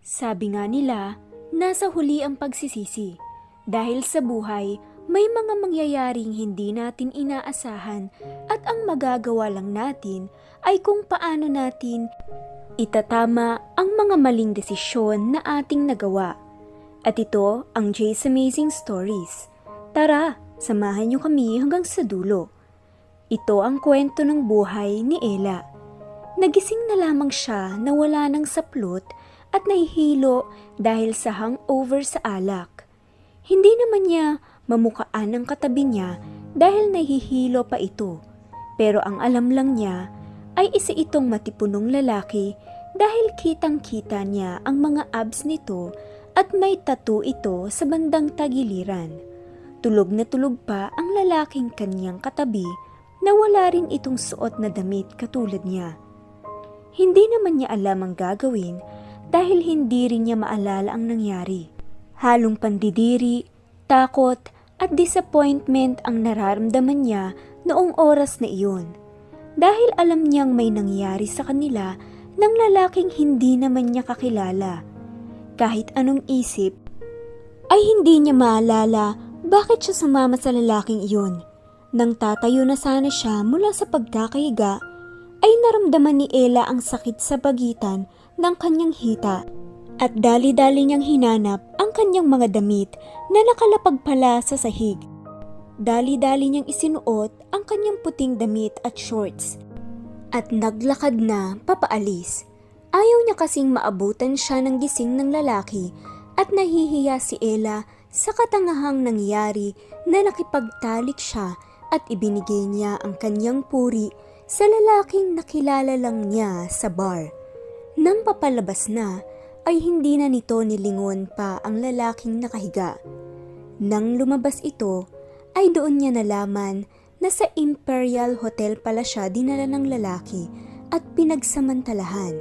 Sabi nga nila, nasa huli ang pagsisisi. Dahil sa buhay, may mga mangyayaring hindi natin inaasahan at ang magagawa lang natin ay kung paano natin itatama ang mga maling desisyon na ating nagawa. At ito ang Jay's Amazing Stories. Tara, samahan niyo kami hanggang sa dulo. Ito ang kwento ng buhay ni Ella. Nagising na lamang siya na wala ng saplot at nahihilo dahil sa hangover sa alak. Hindi naman niya mamukaan ang katabi niya dahil nahihilo pa ito. Pero ang alam lang niya ay isa itong matipunong lalaki dahil kitang-kita niya ang mga abs nito at may tattoo ito sa bandang tagiliran. Tulog na tulog pa ang lalaking kanyang katabi na wala rin itong suot na damit katulad niya. Hindi naman niya alam ang gagawin dahil hindi rin niya maalala ang nangyari. Halong pandidiri, takot at disappointment ang nararamdaman niya noong oras na iyon. Dahil alam niyang may nangyari sa kanila ng lalaking hindi naman niya kakilala. Kahit anong isip, ay hindi niya maalala bakit siya sumama sa lalaking iyon. Nang tatayo na sana siya mula sa pagkakahiga, ay naramdaman ni Ella ang sakit sa bagitan ng kanyang hita at dali-dali niyang hinanap ang kanyang mga damit na nakalapag pala sa sahig. Dali-dali niyang isinuot ang kanyang puting damit at shorts at naglakad na papaalis. Ayaw niya kasing maabutan siya ng gising ng lalaki at nahihiya si Ella sa katangahang nangyari na nakipagtalik siya at ibinigay niya ang kanyang puri sa lalaking nakilala lang niya sa bar. Nang papalabas na, ay hindi na nito nilingon pa ang lalaking nakahiga. Nang lumabas ito, ay doon niya nalaman na sa Imperial Hotel pala siya dinala ng lalaki at pinagsamantalahan.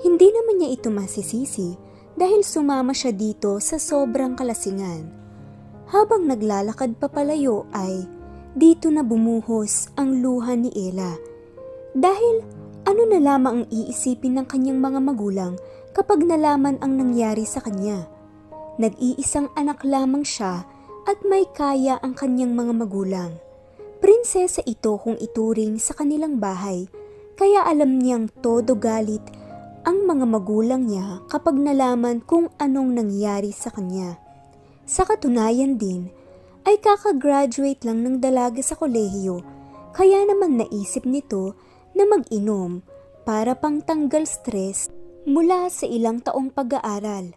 Hindi naman niya ito masisisi dahil sumama siya dito sa sobrang kalasingan. Habang naglalakad papalayo ay dito na bumuhos ang luha ni Ella. Dahil ano na lamang ang iisipin ng kanyang mga magulang kapag nalaman ang nangyari sa kanya. Nag-iisang anak lamang siya at may kaya ang kanyang mga magulang. Prinsesa ito kung ituring sa kanilang bahay, kaya alam niyang todo galit ang mga magulang niya kapag nalaman kung anong nangyari sa kanya. Sa katunayan din, ay kakagraduate lang ng dalaga sa kolehiyo, kaya naman naisip nito na mag-inom para pang tanggal stress mula sa ilang taong pag-aaral.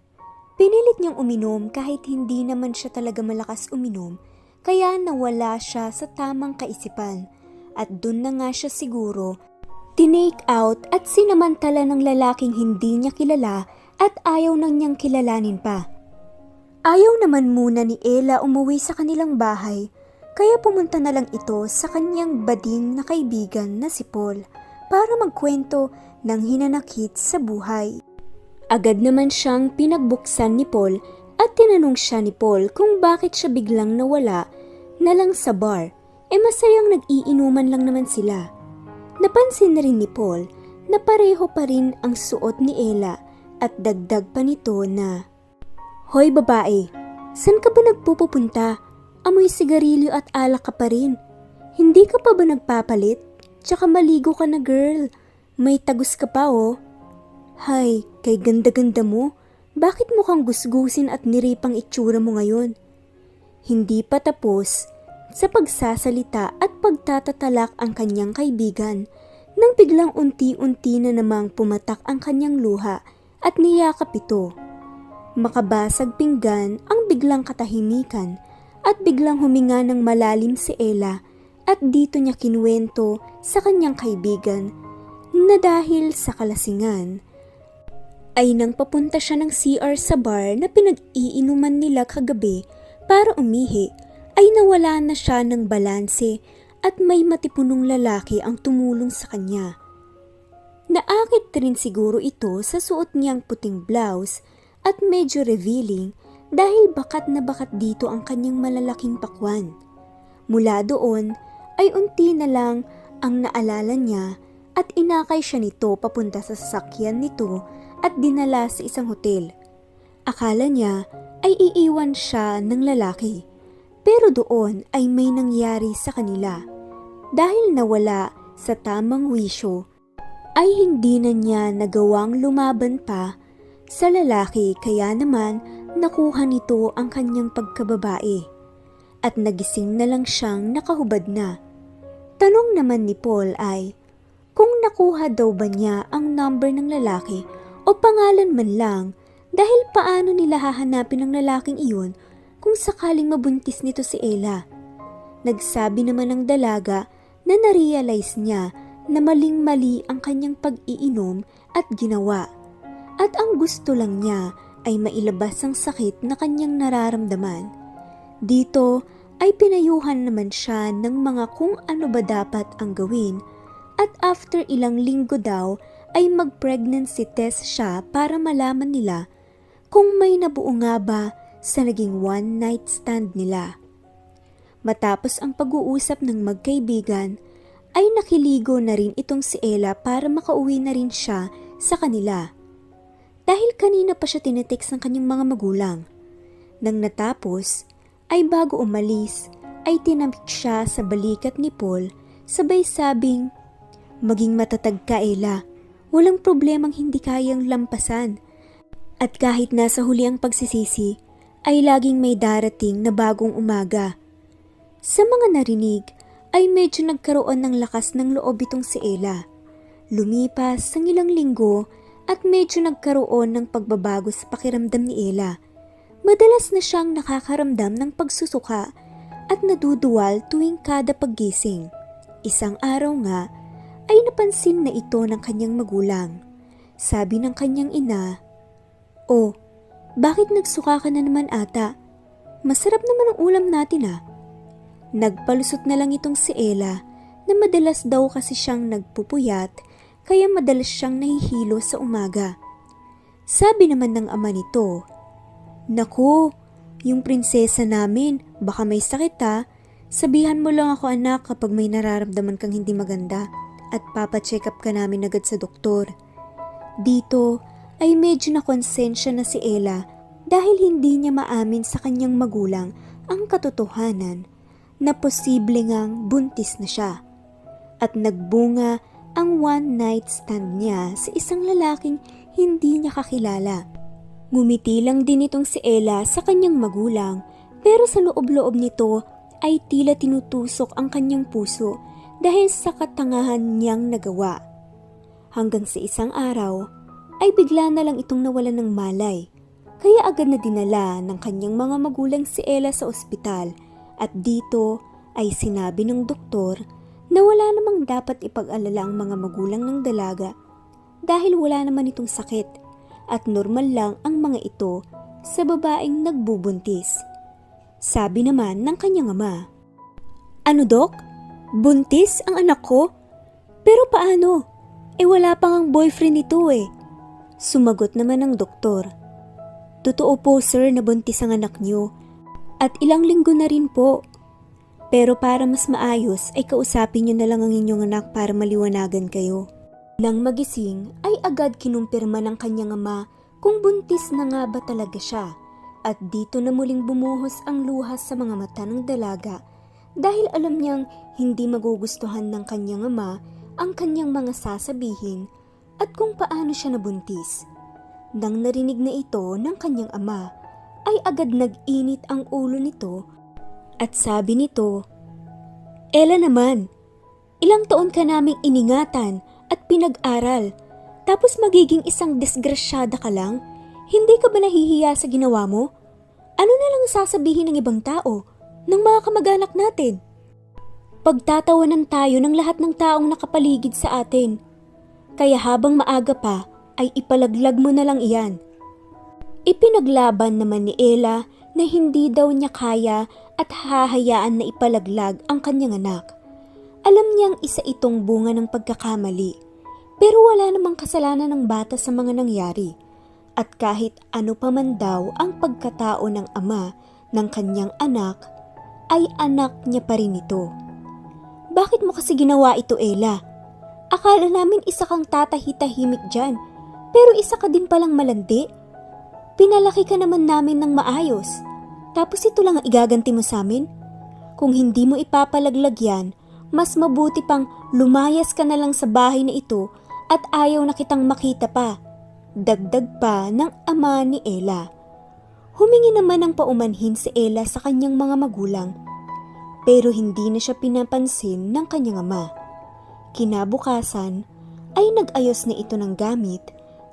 Pinilit niyang uminom kahit hindi naman siya talaga malakas uminom, kaya nawala siya sa tamang kaisipan. At dun na nga siya siguro, tinake out at sinamantala ng lalaking hindi niya kilala at ayaw nang niyang kilalanin pa. Ayaw naman muna ni Ella umuwi sa kanilang bahay, kaya pumunta na lang ito sa kanyang bading na kaibigan na si Paul para magkwento ng hinanakit sa buhay. Agad naman siyang pinagbuksan ni Paul at tinanong siya ni Paul kung bakit siya biglang nawala na lang sa bar. E masayang nag-iinuman lang naman sila. Napansin na rin ni Paul na pareho pa rin ang suot ni Ella at dagdag pa nito na Hoy babae, saan ka ba nagpupupunta? Amoy sigarilyo at alak ka pa rin. Hindi ka pa ba nagpapalit? Tsaka maligo ka na girl. May tagus ka pa oh. Hay, kay ganda-ganda mo. Bakit mukhang gusgusin at niripang itsura mo ngayon? Hindi pa tapos sa pagsasalita at pagtatatalak ang kanyang kaibigan nang biglang unti-unti na namang pumatak ang kanyang luha at niyakap ito. Makabasag pinggan ang biglang katahimikan at biglang huminga ng malalim si Ella at dito niya kinuwento sa kanyang kaibigan na dahil sa kalasingan ay nang papunta siya ng CR sa bar na pinag-iinuman nila kagabi para umihi ay nawala na siya ng balanse at may matipunong lalaki ang tumulong sa kanya. Naakit rin siguro ito sa suot niyang puting blouse at medyo revealing dahil bakat na bakat dito ang kanyang malalaking pakwan. Mula doon ay unti na lang ang naalala niya at inakay siya nito papunta sa sasakyan nito at dinala sa isang hotel. Akala niya ay iiwan siya ng lalaki. Pero doon ay may nangyari sa kanila. Dahil nawala sa tamang wisyo, ay hindi na niya nagawang lumaban pa sa lalaki kaya naman nakuha nito ang kanyang pagkababae. At nagising na lang siyang nakahubad na. Tanong naman ni Paul ay, kung nakuha daw ba niya ang number ng lalaki o pangalan man lang dahil paano nila hahanapin ang lalaking iyon kung sakaling mabuntis nito si Ella. Nagsabi naman ng dalaga na narealize niya na maling-mali ang kanyang pag-iinom at ginawa. At ang gusto lang niya ay mailabas ang sakit na kanyang nararamdaman. Dito ay pinayuhan naman siya ng mga kung ano ba dapat ang gawin at after ilang linggo daw ay mag-pregnancy test siya para malaman nila kung may nabuo nga ba sa naging one night stand nila. Matapos ang pag-uusap ng magkaibigan, ay nakiligo na rin itong si Ella para makauwi na rin siya sa kanila. Dahil kanina pa siya tinitext ng kanyang mga magulang. Nang natapos, ay bago umalis, ay tinamik siya sa balikat ni Paul sabay sabing, Maging matatag ka Ella, walang problemang hindi kayang lampasan. At kahit nasa huli ang pagsisisi, ay laging may darating na bagong umaga. Sa mga narinig, ay medyo nagkaroon ng lakas ng loob itong si Ella. Lumipas ang ilang linggo at medyo nagkaroon ng pagbabago sa pakiramdam ni Ella. Madalas na siyang nakakaramdam ng pagsusuka at naduduwal tuwing kada paggising. Isang araw nga ay napansin na ito ng kanyang magulang. Sabi ng kanyang ina, Oh, bakit nagsuka ka na naman ata? Masarap naman ang ulam natin ah. Nagpalusot na lang itong si Ella na madalas daw kasi siyang nagpupuyat kaya madalas siyang nahihilo sa umaga. Sabi naman ng ama nito, Naku, yung prinsesa namin, baka may sakit ha. Sabihan mo lang ako anak kapag may nararamdaman kang hindi maganda at papacheck up ka namin agad sa doktor. Dito ay medyo nakonsensya na si Ella dahil hindi niya maamin sa kanyang magulang ang katotohanan na posible ngang buntis na siya. At nagbunga ang one night stand niya sa isang lalaking hindi niya kakilala. Ngumiti lang din itong si Ella sa kanyang magulang pero sa loob-loob nito ay tila tinutusok ang kanyang puso dahil sa katangahan niyang nagawa. Hanggang sa isang araw ay bigla na lang itong nawalan ng malay kaya agad na dinala ng kanyang mga magulang si Ella sa ospital at dito ay sinabi ng doktor na wala namang dapat ipag-alala ang mga magulang ng dalaga dahil wala naman itong sakit at normal lang ang mga ito sa babaeng nagbubuntis. Sabi naman ng kanyang ama, Ano dok? Buntis ang anak ko? Pero paano? Eh wala pang ang boyfriend nito eh. Sumagot naman ng doktor. Totoo po sir na buntis ang anak niyo at ilang linggo na rin po. Pero para mas maayos ay kausapin niyo na lang ang inyong anak para maliwanagan kayo. Nang magising ay agad kinumpirma ng kanyang ama kung buntis na nga ba talaga siya at dito na muling bumuhos ang luhas sa mga mata ng dalaga dahil alam niyang hindi magugustuhan ng kanyang ama ang kanyang mga sasabihin at kung paano siya nabuntis. Nang narinig na ito ng kanyang ama, ay agad nag-init ang ulo nito at sabi nito, Ella naman, ilang taon ka naming iningatan at pinag-aral tapos magiging isang disgrasyada ka lang? Hindi ka ba nahihiya sa ginawa mo? Ano na lang sasabihin ng ibang tao, ng mga kamag-anak natin? Pagtatawanan tayo ng lahat ng taong nakapaligid sa atin. Kaya habang maaga pa, ay ipalaglag mo na lang iyan. Ipinaglaban naman ni Ella na hindi daw niya kaya at hahayaan na ipalaglag ang kanyang anak. Alam niyang isa itong bunga ng pagkakamali, pero wala namang kasalanan ng bata sa mga nangyari. At kahit ano pa man daw ang pagkatao ng ama ng kanyang anak, ay anak niya pa rin ito. Bakit mo kasi ginawa ito, Ella? Akala namin isa kang tatahitahimik dyan Pero isa ka din palang malandi. Pinalaki ka naman namin ng maayos. Tapos ito lang ang igaganti mo sa amin? Kung hindi mo ipapalaglag yan, mas mabuti pang lumayas ka na lang sa bahay na ito at ayaw na kitang makita pa. Dagdag pa ng ama ni Ella. Humingi naman ng paumanhin si Ella sa kanyang mga magulang. Pero hindi na siya pinapansin ng kanyang ama. Kinabukasan ay nag-ayos na ito ng gamit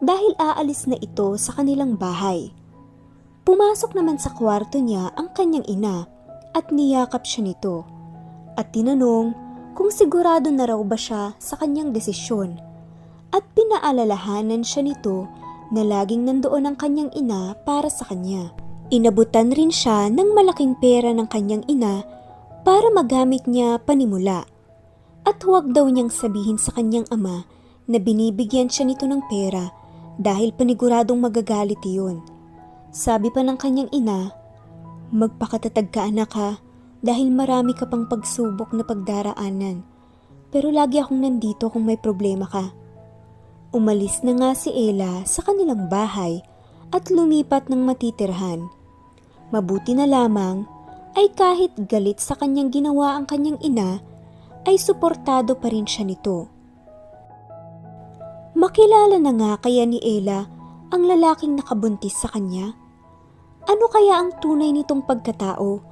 dahil aalis na ito sa kanilang bahay. Pumasok naman sa kwarto niya ang kanyang ina at niyakap siya nito at tinanong kung sigurado na raw ba siya sa kanyang desisyon at pinaalalahanan siya nito na laging nandoon ang kanyang ina para sa kanya. Inabutan rin siya ng malaking pera ng kanyang ina para magamit niya panimula. At huwag daw niyang sabihin sa kanyang ama na binibigyan siya nito ng pera dahil paniguradong magagalit iyon. Sabi pa ng kanyang ina, magpakatatag ka anak ha dahil marami ka pang pagsubok na pagdaraanan. Pero lagi akong nandito kung may problema ka. Umalis na nga si Ella sa kanilang bahay at lumipat ng matitirhan. Mabuti na lamang ay kahit galit sa kanyang ginawa ang kanyang ina, ay suportado pa rin siya nito. Makilala na nga kaya ni Ella ang lalaking nakabuntis sa kanya? Ano kaya ang tunay nitong pagkatao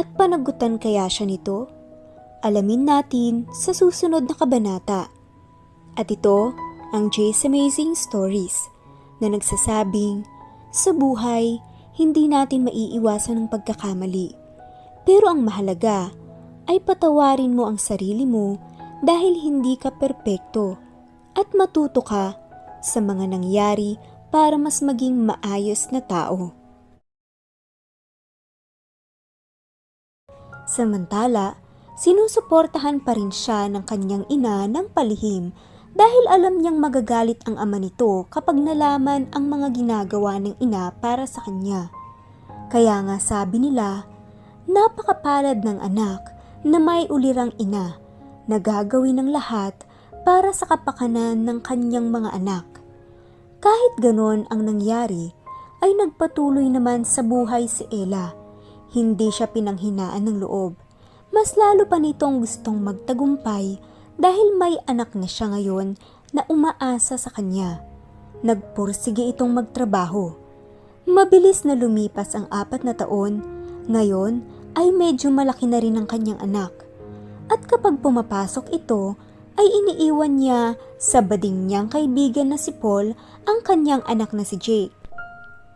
at panagutan kaya siya nito? Alamin natin sa susunod na kabanata. At ito ang Jay's Amazing Stories na nagsasabing, sa buhay, hindi natin maiiwasan ng pagkakamali. Pero ang mahalaga ay patawarin mo ang sarili mo dahil hindi ka perpekto at matuto ka sa mga nangyari para mas maging maayos na tao. Samantala, sinusuportahan pa rin siya ng kanyang ina ng palihim dahil alam niyang magagalit ang ama nito kapag nalaman ang mga ginagawa ng ina para sa kanya. Kaya nga sabi nila, napakapalad ng anak na may ulirang ina na gagawin ng lahat para sa kapakanan ng kanyang mga anak. Kahit ganon ang nangyari, ay nagpatuloy naman sa buhay si Ella. Hindi siya pinanghinaan ng loob. Mas lalo pa nitong gustong magtagumpay dahil may anak na siya ngayon na umaasa sa kanya. Nagpursige itong magtrabaho. Mabilis na lumipas ang apat na taon. Ngayon ay medyo malaki na rin ang kanyang anak. At kapag pumapasok ito, ay iniiwan niya sa bading niyang kaibigan na si Paul ang kanyang anak na si Jake.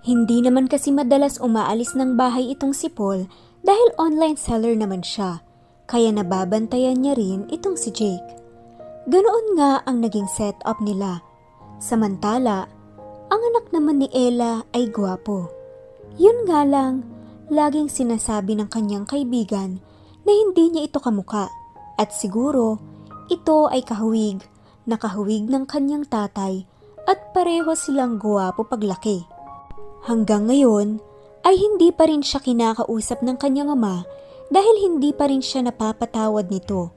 Hindi naman kasi madalas umaalis ng bahay itong si Paul dahil online seller naman siya, kaya nababantayan niya rin itong si Jake. Ganoon nga ang naging setup nila. Samantala, ang anak naman ni Ella ay gwapo. Yun nga lang, laging sinasabi ng kanyang kaibigan na hindi niya ito kamuka at siguro ito ay kahawig na kahawig ng kanyang tatay at pareho silang gwapo paglaki. Hanggang ngayon ay hindi pa rin siya kinakausap ng kanyang ama dahil hindi pa rin siya napapatawad nito.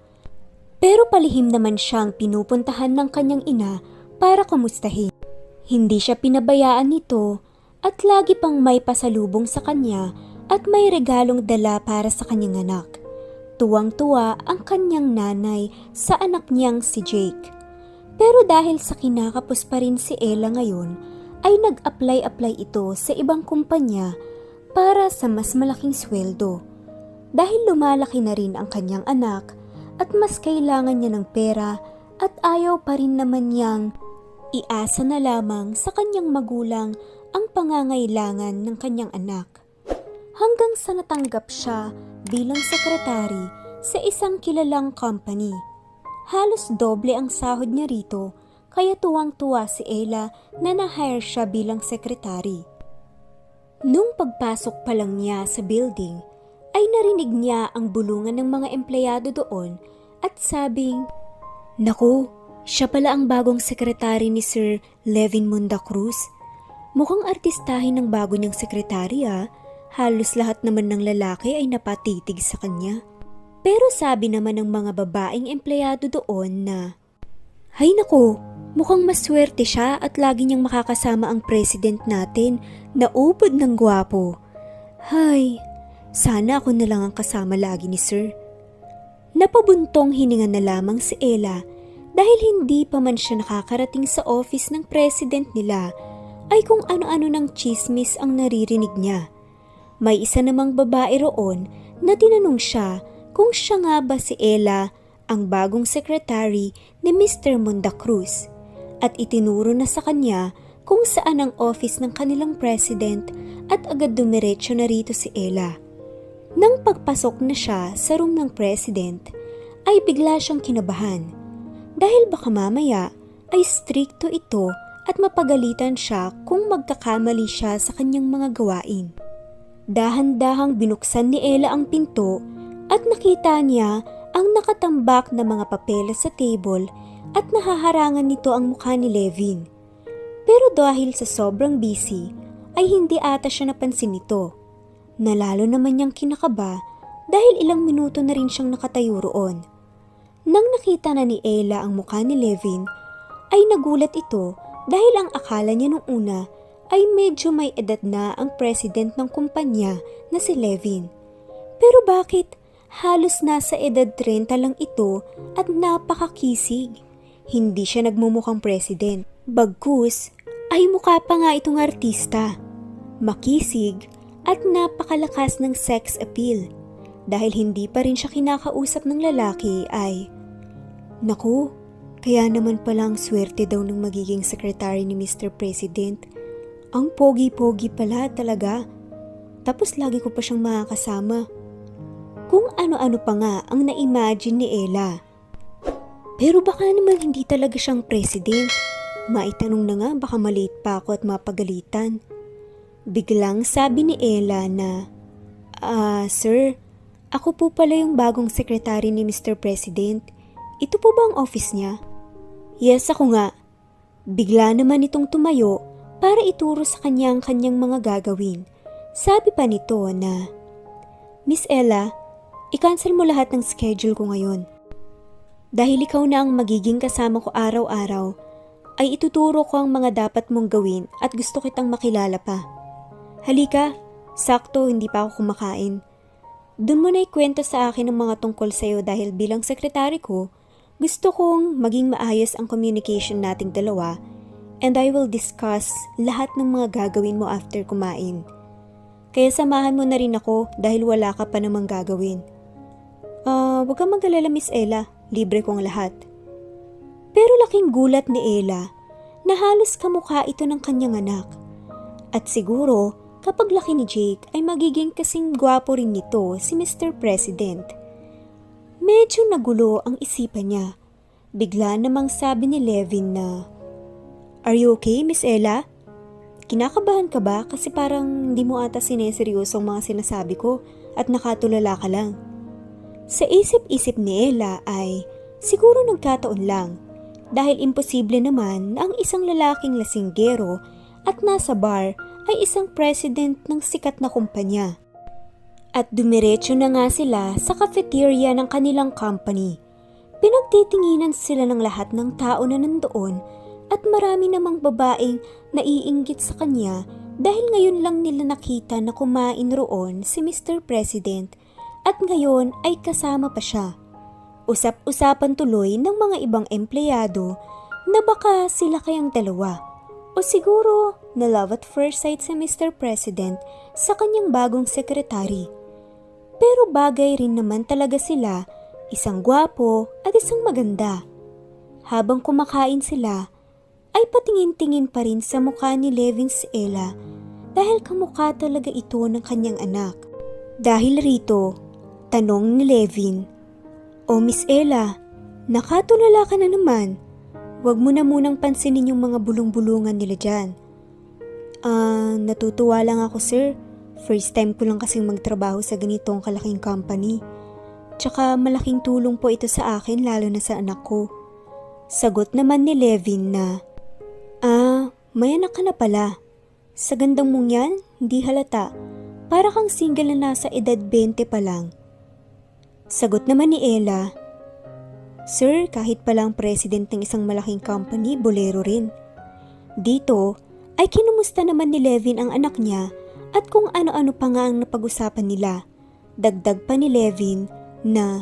Pero palihim naman siyang pinupuntahan ng kanyang ina para kumustahin. Hindi siya pinabayaan nito at lagi pang may pasalubong sa kanya at may regalong dala para sa kanyang anak. Tuwang-tuwa ang kanyang nanay sa anak niyang si Jake. Pero dahil sa kinakapos pa rin si Ella ngayon, ay nag-apply-apply ito sa ibang kumpanya para sa mas malaking sweldo. Dahil lumalaki na rin ang kanyang anak at mas kailangan niya ng pera at ayaw pa rin naman niyang iasa na lamang sa kanyang magulang ang pangangailangan ng kanyang anak. Hanggang sa natanggap siya bilang sekretary sa isang kilalang company. Halos doble ang sahod niya rito kaya tuwang-tuwa si Ella na na-hire siya bilang sekretary. Nung pagpasok pa lang niya sa building, ay narinig niya ang bulungan ng mga empleyado doon at sabing, Naku, siya pala ang bagong sekretary ni Sir Levin Munda Cruz. Mukhang artistahin ng bago niyang sekretary ah. Halos lahat naman ng lalaki ay napatitig sa kanya. Pero sabi naman ng mga babaeng empleyado doon na, Hay nako, Mukhang maswerte siya at lagi niyang makakasama ang president natin na ubod ng gwapo. Hay, sana ako na lang ang kasama lagi ni Sir. Napabuntong hininga na lamang si Ella dahil hindi pa man siya nakakarating sa office ng president nila ay kung ano-ano ng chismis ang naririnig niya. May isa namang babae roon na tinanong siya kung siya nga ba si Ella ang bagong secretary ni Mr. Monda Cruz at itinuro na sa kanya kung saan ang office ng kanilang president at agad dumiretso na rito si Ella. Nang pagpasok na siya sa room ng president, ay bigla siyang kinabahan dahil baka mamaya ay strikto ito at mapagalitan siya kung magkakamali siya sa kanyang mga gawain. Dahan-dahang binuksan ni Ella ang pinto at nakita niya ang nakatambak na mga papeles sa table at nahaharangan nito ang mukha ni Levin. Pero dahil sa sobrang busy, ay hindi ata siya napansin nito. Nalalo naman niyang kinakaba dahil ilang minuto na rin siyang nakatayo roon. Nang nakita na ni Ella ang mukha ni Levin, ay nagulat ito dahil ang akala niya nung una ay medyo may edad na ang president ng kumpanya na si Levin. Pero bakit halos nasa edad 30 lang ito at napakakisig? Hindi siya nagmumukhang president. Bagkus, ay mukha pa nga itong artista. Makisig at napakalakas ng sex appeal. Dahil hindi pa rin siya kinakausap ng lalaki ay, Naku, kaya naman palang swerte daw ng magiging secretary ni Mr. President. Ang pogi-pogi pala talaga. Tapos lagi ko pa siyang makakasama. Kung ano-ano pa nga ang na-imagine ni Ella. Pero baka naman hindi talaga siyang president. Maitanong na nga baka maliit pa ako at mapagalitan. Biglang sabi ni Ella na, Ah, sir, ako po pala yung bagong sekretary ni Mr. President. Ito po ba ang office niya? Yes, ako nga. Bigla naman itong tumayo para ituro sa kanya ang kanyang mga gagawin. Sabi pa nito na, Miss Ella, i-cancel mo lahat ng schedule ko ngayon. Dahil ikaw na ang magiging kasama ko araw-araw, ay ituturo ko ang mga dapat mong gawin at gusto kitang makilala pa. Halika, sakto hindi pa ako kumakain. Doon mo na ikwento sa akin ang mga tungkol sa'yo dahil bilang sekretary ko, gusto kong maging maayos ang communication nating dalawa and I will discuss lahat ng mga gagawin mo after kumain. Kaya samahan mo na rin ako dahil wala ka pa namang gagawin. Ah, wag kang mag-alala Miss Ella, libre kong lahat. Pero laking gulat ni Ella na halos kamukha ito ng kanyang anak. At siguro, kapag laki ni Jake ay magiging kasing gwapo rin nito si Mr. President. Medyo nagulo ang isipan niya. Bigla namang sabi ni Levin na, Are you okay, Miss Ella? Kinakabahan ka ba kasi parang hindi mo ata sineseryoso ang mga sinasabi ko at nakatulala ka lang? Sa isip-isip ni Ella ay siguro nagkataon lang dahil imposible naman na ang isang lalaking lasinggero at nasa bar ay isang president ng sikat na kumpanya. At dumiretso na nga sila sa cafeteria ng kanilang company. Pinagtitinginan sila ng lahat ng tao na nandoon at marami namang babaeng naiinggit sa kanya dahil ngayon lang nila nakita na kumain roon si Mr. President at ngayon ay kasama pa siya. Usap-usapan tuloy ng mga ibang empleyado na baka sila kayang dalawa o siguro na love at first sight si Mr. President sa kanyang bagong sekretary. Pero bagay rin naman talaga sila, isang gwapo at isang maganda. Habang kumakain sila, ay patingin-tingin pa rin sa mukha ni Levin si Ella dahil kamukha talaga ito ng kanyang anak. Dahil rito, tanong ni Levin, O Miss Ella, nakatulala ka na naman. Huwag mo na munang pansinin yung mga bulong-bulungan nila dyan. Ah, natutuwa lang ako sir. First time ko lang kasing magtrabaho sa ganitong kalaking company. Tsaka malaking tulong po ito sa akin lalo na sa anak ko. Sagot naman ni Levin na, Ah, may anak ka na pala. Sa gandang mong yan, hindi halata. Para kang single na nasa edad 20 pa lang. Sagot naman ni Ella, Sir, kahit palang president ng isang malaking company, bolero rin. Dito, ay kinumusta naman ni Levin ang anak niya at kung ano-ano pa nga ang napag-usapan nila. Dagdag pa ni Levin na,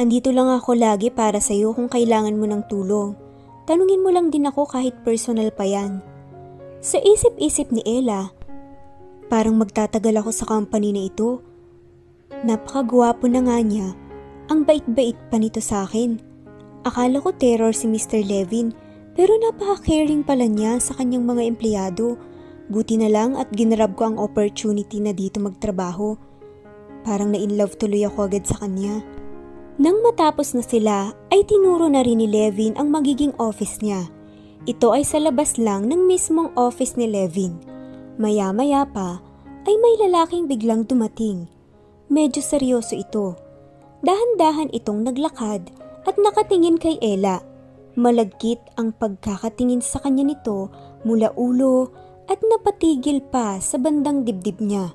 Andito lang ako lagi para sa'yo kung kailangan mo ng tulong. Tanungin mo lang din ako kahit personal pa yan. Sa isip-isip ni Ella, parang magtatagal ako sa company na ito. Napakagwapo na nga niya. Ang bait-bait pa nito sa akin. Akala ko terror si Mr. Levin pero napaka-caring pala niya sa kanyang mga empleyado. Buti na lang at ginrab ko ang opportunity na dito magtrabaho. Parang na-inlove tuloy ako agad sa kanya. Nang matapos na sila, ay tinuro na rin ni Levin ang magiging office niya. Ito ay sa labas lang ng mismong office ni Levin. Maya-maya pa, ay may lalaking biglang dumating. Medyo seryoso ito. Dahan-dahan itong naglakad at nakatingin kay Ella. Malagkit ang pagkakatingin sa kanya nito mula ulo at napatigil pa sa bandang dibdib niya.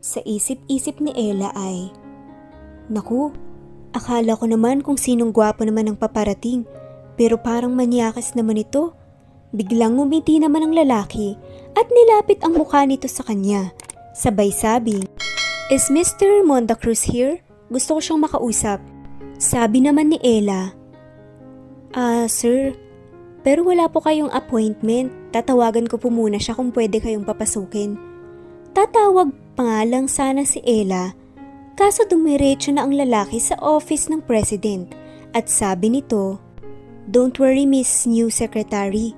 Sa isip-isip ni Ella ay, Naku, akala ko naman kung sinong gwapo naman ang paparating, pero parang manyakas naman ito. Biglang ngumiti naman ang lalaki at nilapit ang mukha nito sa kanya. Sabay sabing, Is Mr. Monda Cruz here? Gusto ko siyang makausap. Sabi naman ni Ella, Ah, sir, pero wala po kayong appointment. Tatawagan ko po muna siya kung pwede kayong papasukin. Tatawag pa lang sana si Ella, kaso dumiretso na ang lalaki sa office ng president at sabi nito, Don't worry Miss New Secretary.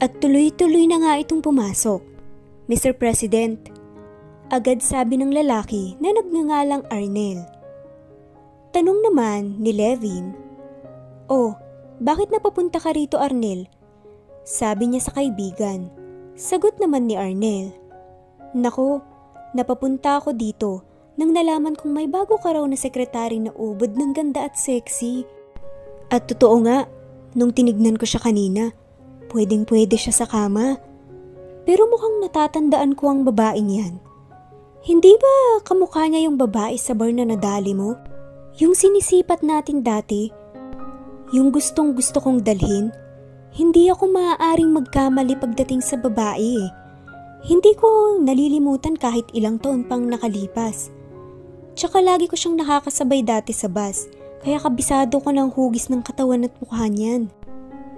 At tuloy-tuloy na nga itong pumasok. Mr. President, agad sabi ng lalaki na nagngangalang Arnel. Tanong naman ni Levin, Oh, bakit napapunta ka rito Arnel? Sabi niya sa kaibigan. Sagot naman ni Arnel, Nako, napapunta ako dito nang nalaman kong may bago ka raw na sekretary na ubod ng ganda at sexy. At totoo nga, nung tinignan ko siya kanina, pwedeng pwede siya sa kama. Pero mukhang natatandaan ko ang babaeng yan. Hindi ba kamukha niya yung babae sa bar na nadali mo? Yung sinisipat natin dati? Yung gustong gusto kong dalhin? Hindi ako maaaring magkamali pagdating sa babae eh. Hindi ko nalilimutan kahit ilang taon pang nakalipas. Tsaka lagi ko siyang nakakasabay dati sa bus, kaya kabisado ko ng hugis ng katawan at mukha niyan.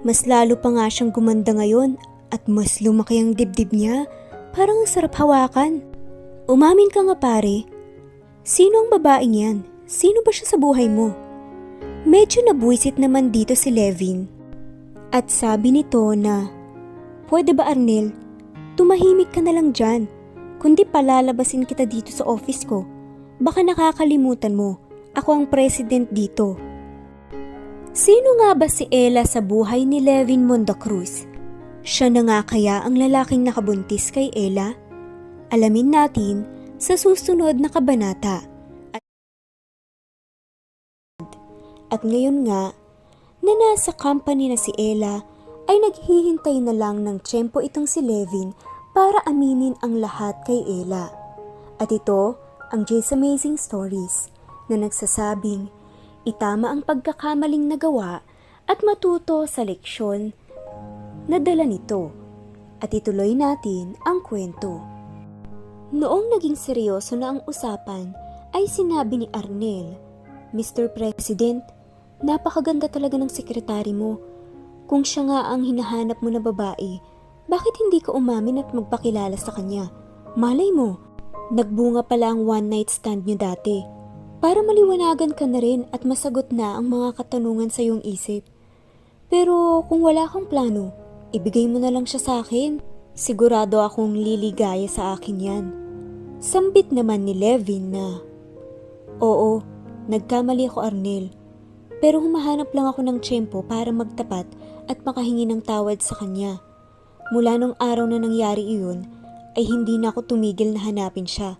Mas lalo pa nga siyang gumanda ngayon at mas lumaki ang dibdib niya. Parang ang sarap hawakan. Umamin ka nga pare. Sino ang babaeng yan? Sino ba siya sa buhay mo? Medyo nabuisit naman dito si Levin. At sabi nito na, Pwede ba Arnel, tumahimik ka na lang dyan. Kundi palalabasin kita dito sa office ko. Baka nakakalimutan mo, ako ang president dito. Sino nga ba si Ella sa buhay ni Levin Mondacruz? Siya na nga kaya ang lalaking nakabuntis kay Ella? Alamin natin sa susunod na kabanata. At, ngayon nga, na nasa company na si Ella, ay naghihintay na lang ng tiyempo itong si Levin para aminin ang lahat kay Ella. At ito ang Jay's Amazing Stories na nagsasabing itama ang pagkakamaling nagawa at matuto sa leksyon na dala nito. At ituloy natin ang kwento. Noong naging seryoso na ang usapan, ay sinabi ni Arnel, Mr. President, napakaganda talaga ng sekretary mo. Kung siya nga ang hinahanap mo na babae, bakit hindi ka umamin at magpakilala sa kanya? Malay mo, nagbunga pala ang one night stand niyo dati. Para maliwanagan ka na rin at masagot na ang mga katanungan sa iyong isip. Pero kung wala kang plano, ibigay mo na lang siya sa akin. Sigurado akong liligaya sa akin yan. Sambit naman ni Levin na, Oo, nagkamali ako Arnel. Pero humahanap lang ako ng tiyempo para magtapat at makahingi ng tawad sa kanya. Mula nung araw na nangyari iyon, ay hindi na ako tumigil na hanapin siya.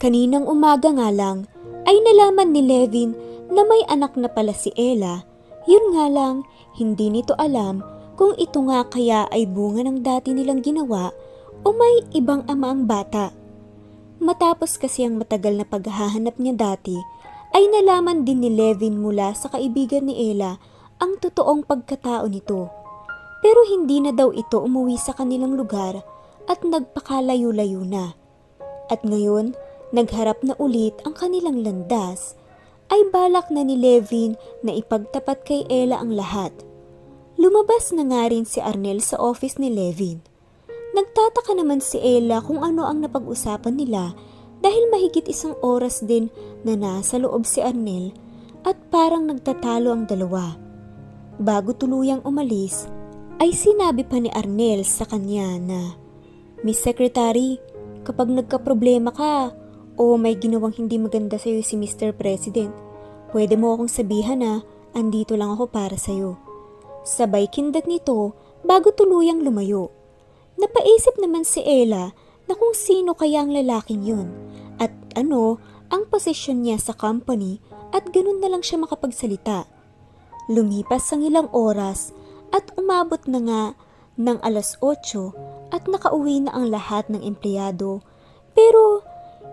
Kaninang umaga nga lang, ay nalaman ni Levin na may anak na pala si Ella. Yun nga lang, hindi nito alam kung ito nga kaya ay bunga ng dati nilang ginawa o may ibang ama ang bata. Matapos kasi ang matagal na paghahanap niya dati, ay nalaman din ni Levin mula sa kaibigan ni Ella ang totoong pagkatao nito. Pero hindi na daw ito umuwi sa kanilang lugar at nagpakalayo-layo na. At ngayon, nagharap na ulit ang kanilang landas, ay balak na ni Levin na ipagtapat kay Ella ang lahat. Lumabas na nga rin si Arnel sa office ni Levin. Nagtataka naman si Ella kung ano ang napag-usapan nila dahil mahigit isang oras din na nasa loob si Arnel at parang nagtatalo ang dalawa. Bago tuluyang umalis, ay sinabi pa ni Arnel sa kanya na, Miss Secretary, kapag nagka-problema ka o may ginawang hindi maganda sa'yo si Mr. President, pwede mo akong sabihan na andito lang ako para sa'yo. Sabay kindat nito bago tuluyang lumayo. Napaisip naman si Ella na kung sino kaya ang lalaking yun at ano ang posisyon niya sa company at ganun na lang siya makapagsalita. Lumipas ang ilang oras at umabot na nga ng alas 8 at nakauwi na ang lahat ng empleyado pero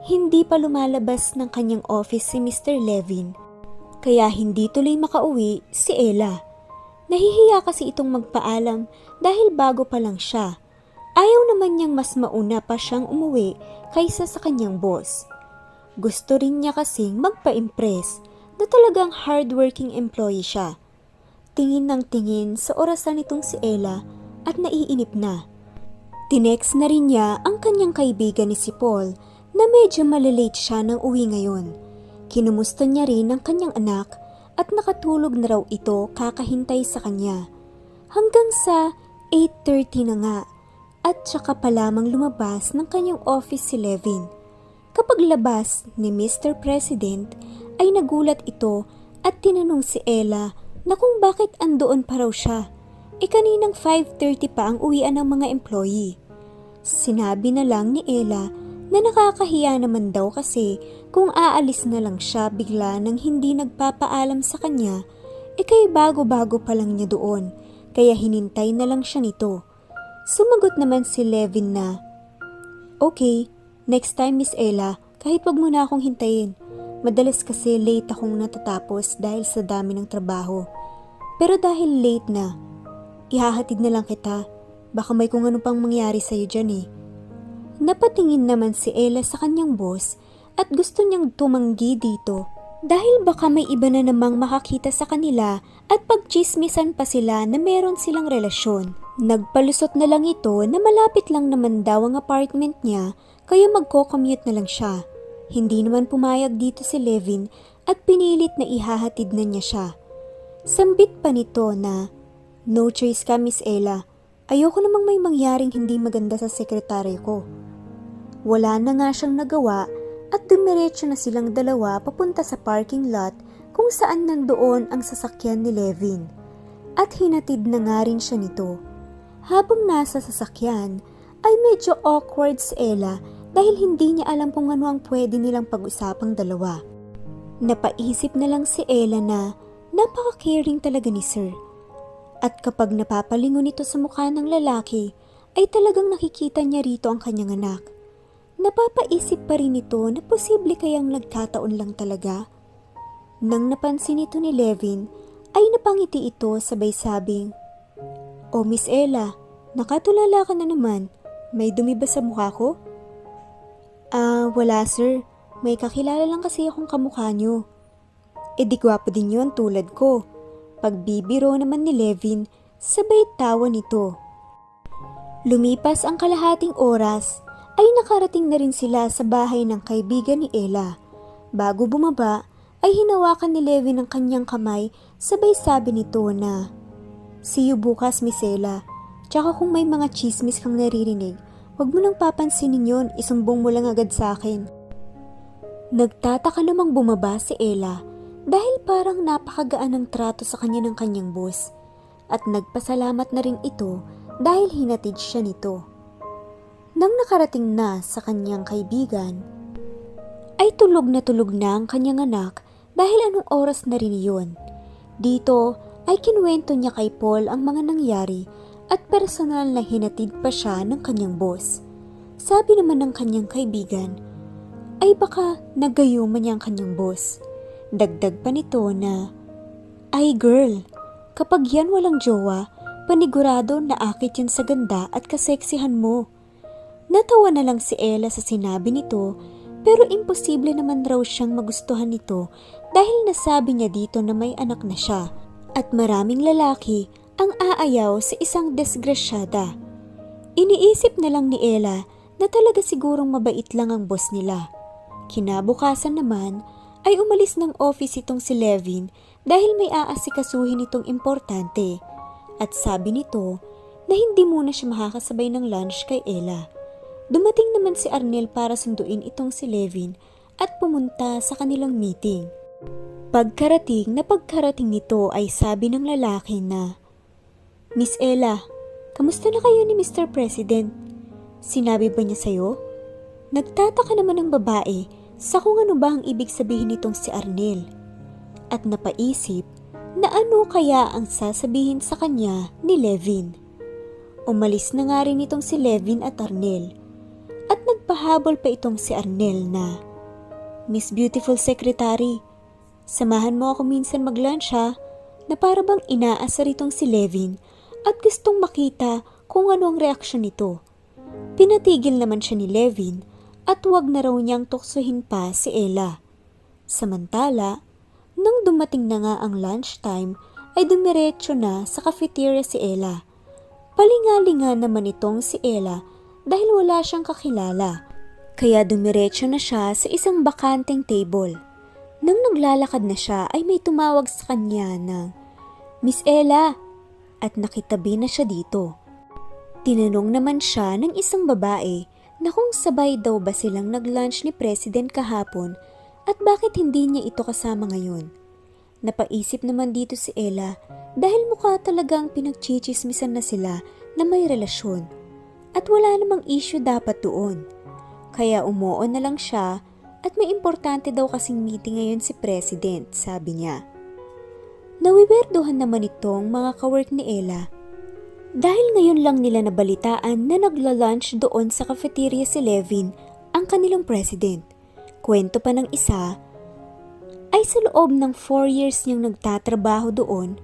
hindi pa lumalabas ng kanyang office si Mr. Levin kaya hindi tuloy makauwi si Ella. Nahihiya kasi itong magpaalam dahil bago pa lang siya. Ayaw naman niyang mas mauna pa siyang umuwi kaysa sa kanyang boss. Gusto rin niya kasing magpa-impress na talagang hardworking employee siya. Tingin ng tingin sa orasan nitong si Ella at naiinip na. Tinex na rin niya ang kanyang kaibigan ni si Paul na medyo malilate siya ng uwi ngayon. Kinumusta niya rin ang kanyang anak at nakatulog na raw ito kakahintay sa kanya. Hanggang sa 8.30 na nga at saka pa lamang lumabas ng kanyang office si Levin. Kapag labas ni Mr. President ay nagulat ito at tinanong si Ella na kung bakit andoon pa raw siya. E kaninang 5.30 pa ang uwian ng mga employee. Sinabi na lang ni Ella na nakakahiya naman daw kasi kung aalis na lang siya bigla nang hindi nagpapaalam sa kanya, e kay bago-bago pa lang niya doon, kaya hinintay na lang siya nito. Sumagot naman si Levin na, Okay, next time Miss Ella, kahit wag mo na akong hintayin. Madalas kasi late akong natatapos dahil sa dami ng trabaho. Pero dahil late na, ihahatid na lang kita. Baka may kung ano pang mangyari sa'yo dyan eh. Napatingin naman si Ella sa kanyang boss at gusto niyang tumanggi dito dahil baka may iba na namang makakita sa kanila at pagchismisan pa sila na meron silang relasyon. Nagpalusot na lang ito na malapit lang naman daw ang apartment niya kaya magko-commute na lang siya. Hindi naman pumayag dito si Levin at pinilit na ihahatid na niya siya. Sambit pa nito na, No choice ka Miss Ella, ayoko namang may mangyaring hindi maganda sa sekretary ko. Wala na nga siyang nagawa at dumiretso na silang dalawa papunta sa parking lot kung saan nandoon ang sasakyan ni Levin. At hinatid na nga rin siya nito. Habang nasa sasakyan, ay medyo awkward si Ella dahil hindi niya alam kung ano ang pwede nilang pag-usapang dalawa. Napaisip na lang si Ella na napaka-caring talaga ni Sir. At kapag napapalingon ito sa mukha ng lalaki, ay talagang nakikita niya rito ang kanyang anak. Napapaisip pa rin ito na posible kayang nagkataon lang talaga. Nang napansin ito ni Levin, ay napangiti ito sabay sabing, O Miss Ella, nakatulala ka na naman. May dumi ba sa mukha ko? Ah, wala sir. May kakilala lang kasi akong kamukha niyo. E di gwapo din yun tulad ko. Pagbibiro naman ni Levin, sabay tawa nito. Lumipas ang kalahating oras, ay nakarating na rin sila sa bahay ng kaibigan ni Ella. Bago bumaba, ay hinawakan ni Levin ang kanyang kamay, sabay sabi nito na, See you bukas, Miss Ella. Tsaka kung may mga chismis kang naririnig, huwag mo nang papansinin yon, isumbong mo lang agad sa akin. Nagtataka namang bumaba si Ella dahil parang napakagaan ng trato sa kanya ng kanyang boss at nagpasalamat na rin ito dahil hinatid siya nito. Nang nakarating na sa kanyang kaibigan, ay tulog na tulog na ang kanyang anak dahil anong oras na rin iyon. Dito ay kinuwento niya kay Paul ang mga nangyari at personal na hinatid pa siya ng kanyang boss. Sabi naman ng kanyang kaibigan, ay baka nagayuman niya ang kanyang boss. Dagdag pa nito na, Ay girl, kapag yan walang jowa, panigurado na akit yan sa ganda at kaseksihan mo. Natawa na lang si Ella sa sinabi nito pero imposible naman raw siyang magustuhan nito dahil nasabi niya dito na may anak na siya at maraming lalaki ang aayaw sa isang desgrasyada. Iniisip na lang ni Ella na talaga sigurong mabait lang ang boss nila. Kinabukasan naman ay umalis ng office itong si Levin dahil may aasikasuhin itong importante. At sabi nito na hindi muna siya makakasabay ng lunch kay Ella. Dumating naman si Arnel para sunduin itong si Levin at pumunta sa kanilang meeting. Pagkarating na pagkarating nito ay sabi ng lalaki na, Miss Ella, kamusta na kayo ni Mr. President? Sinabi ba niya sa'yo? Nagtataka naman ang babae sa kung ano ba ang ibig sabihin nitong si Arnel. At napaisip na ano kaya ang sasabihin sa kanya ni Levin. Umalis na nga rin itong si Levin at Arnel. At nagpahabol pa itong si Arnel na, Miss Beautiful Secretary, samahan mo ako minsan mag-lunch ha, na para bang inaasar itong si Levin at gustong makita kung ano ang reaksyon nito. Pinatigil naman siya ni Levin at huwag na raw niyang tuksuhin pa si Ella. Samantala, nang dumating na nga ang lunchtime ay dumiretso na sa cafeteria si Ella. Palingalinga naman itong si Ella dahil wala siyang kakilala. Kaya dumiretso na siya sa isang bakanteng table. Nang naglalakad na siya ay may tumawag sa kanya ng, Miss Ella, at nakitabi na siya dito. Tinanong naman siya ng isang babae na kung sabay daw ba silang nag-lunch ni President kahapon at bakit hindi niya ito kasama ngayon. Napaisip naman dito si Ella dahil mukha talagang pinagchichismisan na sila na may relasyon at wala namang issue dapat doon. Kaya umuon na lang siya at may importante daw kasing meeting ngayon si President, sabi niya. Nawiwerdohan naman itong mga kawork ni Ella dahil ngayon lang nila nabalitaan na nagla-lunch doon sa cafeteria si Levin, ang kanilang president. Kwento pa ng isa, ay sa loob ng 4 years niyang nagtatrabaho doon,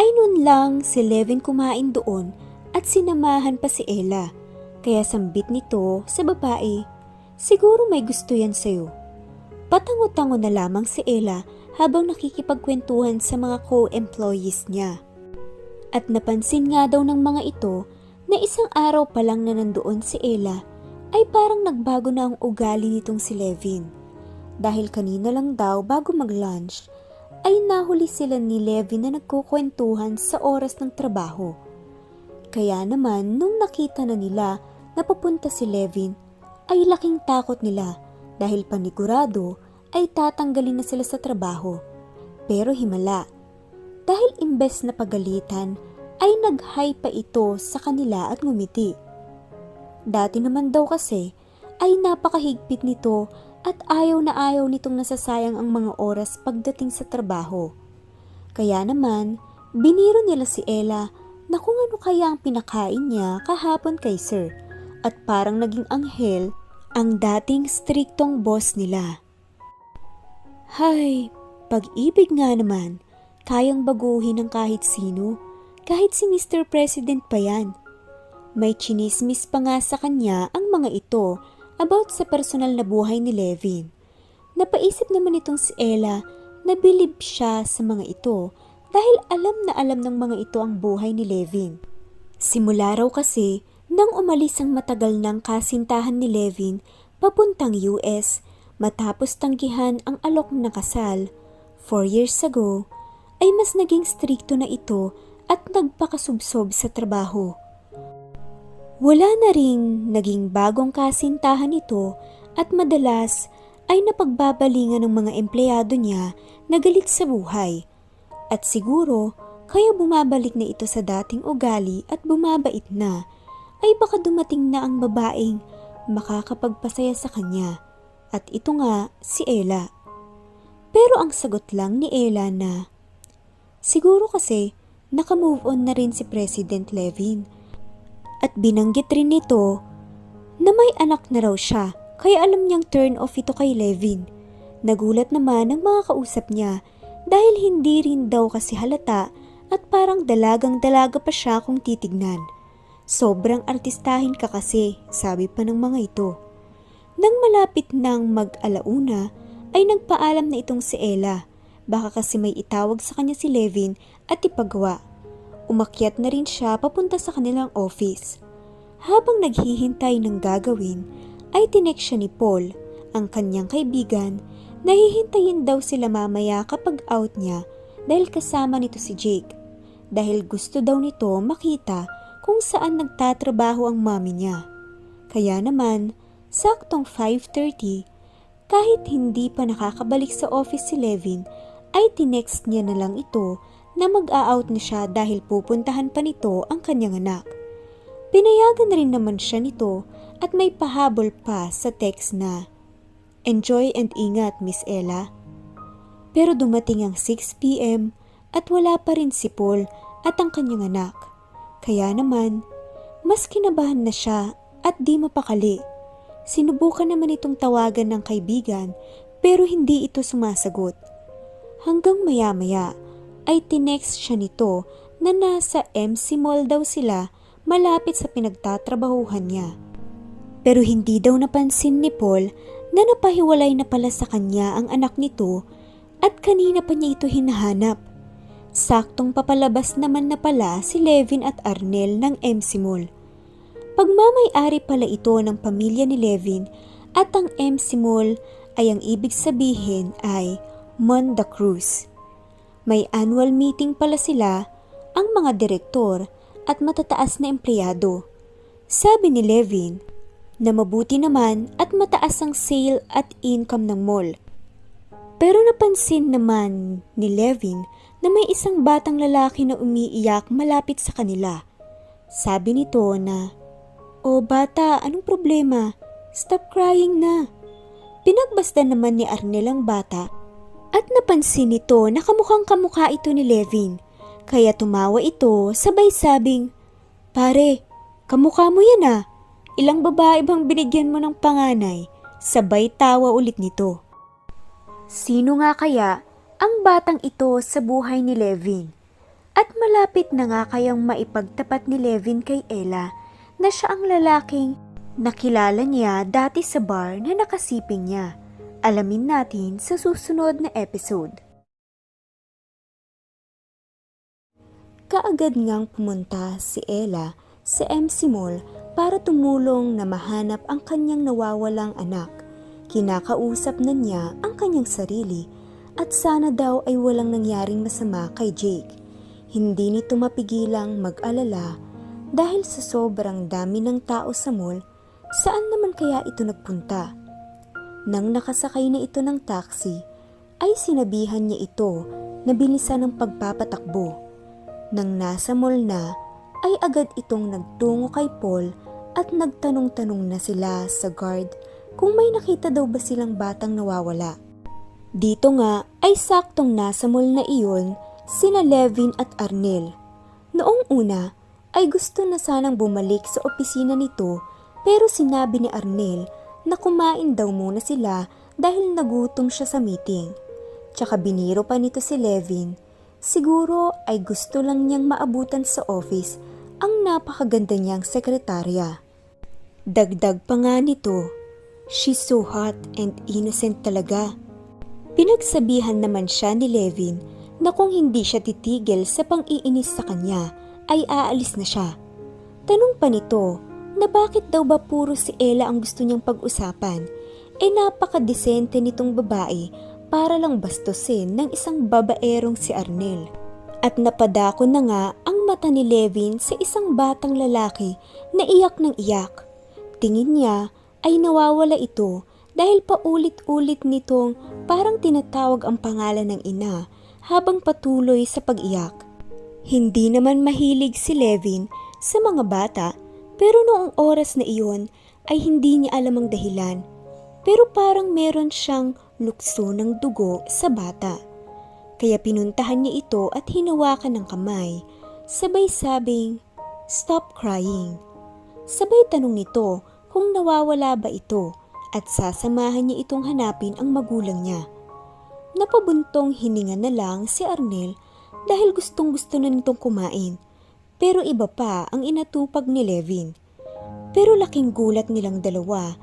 ay noon lang si Levin kumain doon at sinamahan pa si Ella. Kaya sambit nito sa babae, siguro may gusto yan sa'yo. Patango-tango na lamang si Ella habang nakikipagkwentuhan sa mga co-employees niya. At napansin nga daw ng mga ito na isang araw pa lang na nandoon si Ella ay parang nagbago na ang ugali nitong si Levin. Dahil kanina lang daw bago mag-lunch ay nahuli sila ni Levin na nagkukwentuhan sa oras ng trabaho. Kaya naman nung nakita na nila na papunta si Levin ay laking takot nila dahil panigurado ay tatanggalin na sila sa trabaho. Pero himala dahil imbes na pagalitan ay nag-hi pa ito sa kanila at ngumiti. Dati naman daw kasi ay napakahigpit nito at ayaw na ayaw nitong nasasayang ang mga oras pagdating sa trabaho. Kaya naman, biniro nila si Ella na kung ano kaya ang pinakain niya kahapon kay Sir at parang naging anghel ang dating striktong boss nila. Hay, pag-ibig nga naman, kayang baguhin ng kahit sino, kahit si Mr. President pa yan. May chinismis pa nga sa kanya ang mga ito about sa personal na buhay ni Levin. Napaisip naman itong si Ella na bilib siya sa mga ito dahil alam na alam ng mga ito ang buhay ni Levin. Simula raw kasi nang umalis ang matagal ng kasintahan ni Levin papuntang US matapos tanggihan ang alok na kasal. Four years ago, ay mas naging strikto na ito at nagpakasubsob sa trabaho. Wala na ring naging bagong kasintahan ito at madalas ay napagbabalingan ng mga empleyado niya na galit sa buhay. At siguro, kaya bumabalik na ito sa dating ugali at bumabait na, ay baka dumating na ang babaeng makakapagpasaya sa kanya. At ito nga si Ella. Pero ang sagot lang ni Ella na, Siguro kasi nakamove on na rin si President Levin. At binanggit rin nito na may anak na raw siya kaya alam niyang turn off ito kay Levin. Nagulat naman ang mga kausap niya dahil hindi rin daw kasi halata at parang dalagang dalaga pa siya kung titignan. Sobrang artistahin ka kasi, sabi pa ng mga ito. Nang malapit ng mag-alauna, ay nagpaalam na itong si Ella. Baka kasi may itawag sa kanya si Levin at ipagawa. Umakyat na rin siya papunta sa kanilang office. Habang naghihintay ng gagawin, ay tinext siya ni Paul, ang kanyang kaibigan, na hihintayin daw sila mamaya kapag out niya dahil kasama nito si Jake. Dahil gusto daw nito makita kung saan nagtatrabaho ang mami niya. Kaya naman, saktong 5.30, kahit hindi pa nakakabalik sa office si Levin, ay tinext niya na lang ito na mag-a-out na siya dahil pupuntahan pa nito ang kanyang anak. Pinayagan na rin naman siya nito at may pahabol pa sa text na, Enjoy and ingat, Miss Ella. Pero dumating ang 6pm at wala pa rin si Paul at ang kanyang anak. Kaya naman, mas kinabahan na siya at di mapakali. Sinubukan naman itong tawagan ng kaibigan pero hindi ito sumasagot. Hanggang maya-maya ay tinext siya nito na nasa MC Mall daw sila malapit sa pinagtatrabahuhan niya. Pero hindi daw napansin ni Paul na napahiwalay na pala sa kanya ang anak nito at kanina pa niya ito hinahanap. Saktong papalabas naman na pala si Levin at Arnel ng MC Mall. Pagmamay-ari pala ito ng pamilya ni Levin at ang MC Mall ay ang ibig sabihin ay Monda Cruz. May annual meeting pala sila ang mga direktor at matataas na empleyado. Sabi ni Levin na mabuti naman at mataas ang sale at income ng mall. Pero napansin naman ni Levin na may isang batang lalaki na umiiyak malapit sa kanila. Sabi nito na, O bata, anong problema? Stop crying na. Pinagbasta naman ni Arnel ang bata at napansin nito na kamukhang kamukha ito ni Levin. Kaya tumawa ito sabay sabing, Pare, kamukha mo yan ah. Ilang babae bang binigyan mo ng panganay? Sabay tawa ulit nito. Sino nga kaya ang batang ito sa buhay ni Levin? At malapit na nga kayang maipagtapat ni Levin kay Ella na siya ang lalaking nakilala niya dati sa bar na nakasiping niya. Alamin natin sa susunod na episode. Kaagad ngang pumunta si Ella sa MC Mall para tumulong na mahanap ang kanyang nawawalang anak. Kinakausap na niya ang kanyang sarili at sana daw ay walang nangyaring masama kay Jake. Hindi nito mapigilang mag-alala dahil sa sobrang dami ng tao sa mall, saan naman kaya ito nagpunta? Nang nakasakay na ito ng taxi, ay sinabihan niya ito na bilisan ng pagpapatakbo. Nang nasa mall na, ay agad itong nagtungo kay Paul at nagtanong-tanong na sila sa guard kung may nakita daw ba silang batang nawawala. Dito nga ay saktong nasa mall na iyon sina Levin at Arnel. Noong una ay gusto na sanang bumalik sa opisina nito pero sinabi ni Arnel na kumain daw muna sila dahil nagutom siya sa meeting. Tsaka biniro pa nito si Levin. Siguro ay gusto lang niyang maabutan sa office ang napakaganda niyang sekretarya. Dagdag pa nga nito, she's so hot and innocent talaga. Pinagsabihan naman siya ni Levin na kung hindi siya titigil sa pang-iinis sa kanya, ay aalis na siya. Tanong pa nito na bakit daw ba puro si Ella ang gusto niyang pag-usapan, eh napakadesente nitong babae para lang bastusin ng isang babaerong si Arnel. At napadako na nga ang mata ni Levin sa isang batang lalaki na iyak ng iyak. Tingin niya ay nawawala ito dahil paulit-ulit nitong parang tinatawag ang pangalan ng ina habang patuloy sa pag-iyak. Hindi naman mahilig si Levin sa mga bata pero noong oras na iyon ay hindi niya alam ang dahilan. Pero parang meron siyang lukso ng dugo sa bata. Kaya pinuntahan niya ito at hinawakan ng kamay. Sabay sabing, Stop crying. Sabay tanong nito kung nawawala ba ito at sasamahan niya itong hanapin ang magulang niya. Napabuntong hininga na lang si Arnel dahil gustong gusto na nitong kumain. Pero iba pa ang inatupag ni Levin. Pero laking gulat nilang dalawa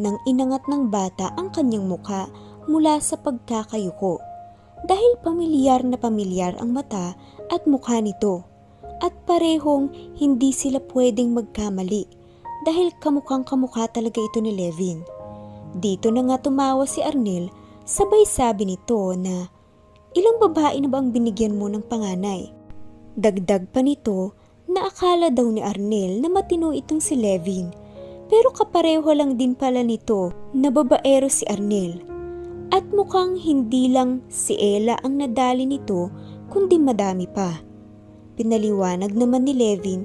nang inangat ng bata ang kanyang muka mula sa pagkakayuko. Dahil pamilyar na pamilyar ang mata at mukha nito. At parehong hindi sila pwedeng magkamali dahil kamukhang kamukha talaga ito ni Levin. Dito na nga tumawa si Arnel sabay sabi nito na ilang babae na ba ang binigyan mo ng panganay? Dagdag pa nito na akala daw ni Arnel na matino itong si Levin. Pero kapareho lang din pala nito na babaero si Arnel. At mukhang hindi lang si Ella ang nadali nito kundi madami pa. Pinaliwanag naman ni Levin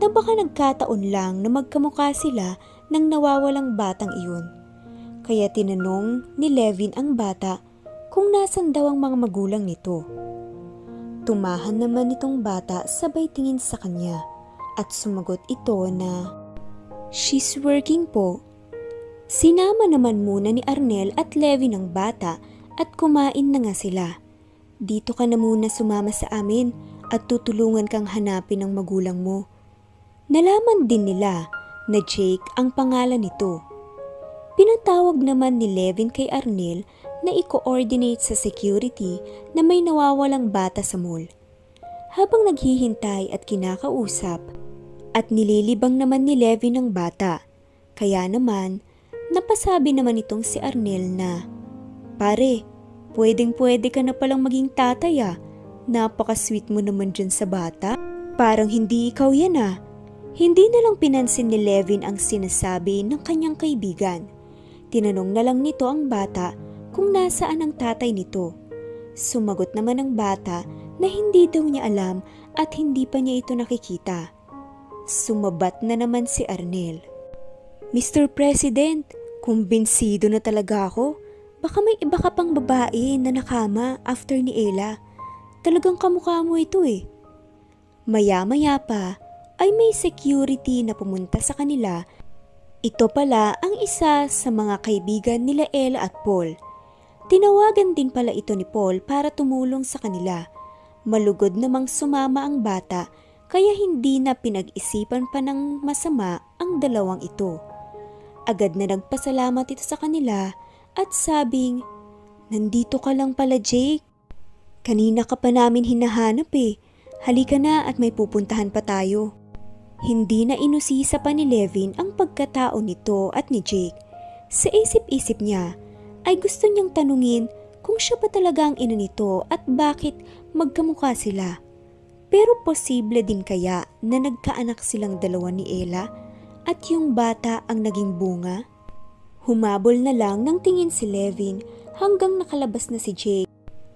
na baka nagkataon lang na magkamukha sila ng nawawalang batang iyon. Kaya tinanong ni Levin ang bata kung nasan daw ang mga magulang nito. Tumahan naman itong bata sabay tingin sa kanya at sumagot ito na, She's working po. Sinama naman muna ni Arnel at Levi ng bata at kumain na nga sila. Dito ka na muna sumama sa amin at tutulungan kang hanapin ang magulang mo. Nalaman din nila na Jake ang pangalan nito. Pinatawag naman ni Levin kay Arnel na i-coordinate sa security na may nawawalang bata sa mall. Habang naghihintay at kinakausap, at nililibang naman ni Levin ang bata. Kaya naman, napasabi naman itong si Arnel na, Pare, pwedeng pwede ka na palang maging tatay ah. Napaka-sweet mo naman dyan sa bata. Parang hindi ikaw yan ah. Hindi na lang pinansin ni Levin ang sinasabi ng kanyang kaibigan. Tinanong na lang nito ang bata kung nasaan ang tatay nito. Sumagot naman ang bata na hindi daw niya alam at hindi pa niya ito nakikita. Sumabat na naman si Arnel. Mr. President, kumbinsido na talaga ako. Baka may iba ka pang babae na nakama after ni Ella. Talagang kamukha mo ito eh. Maya-maya pa ay may security na pumunta sa kanila. Ito pala ang isa sa mga kaibigan nila Ella at Paul. Tinawagan din pala ito ni Paul para tumulong sa kanila. Malugod namang sumama ang bata kaya hindi na pinag-isipan pa ng masama ang dalawang ito. Agad na nagpasalamat ito sa kanila at sabing, Nandito ka lang pala Jake. Kanina ka pa namin hinahanap eh. Halika na at may pupuntahan pa tayo. Hindi na inusisa pa ni Levin ang pagkatao nito at ni Jake. Sa isip-isip niya ay gusto niyang tanungin kung siya ba talaga ang ina nito at bakit magkamukha sila. Pero posible din kaya na nagkaanak silang dalawa ni Ella at yung bata ang naging bunga? Humabol na lang ng tingin si Levin hanggang nakalabas na si Jake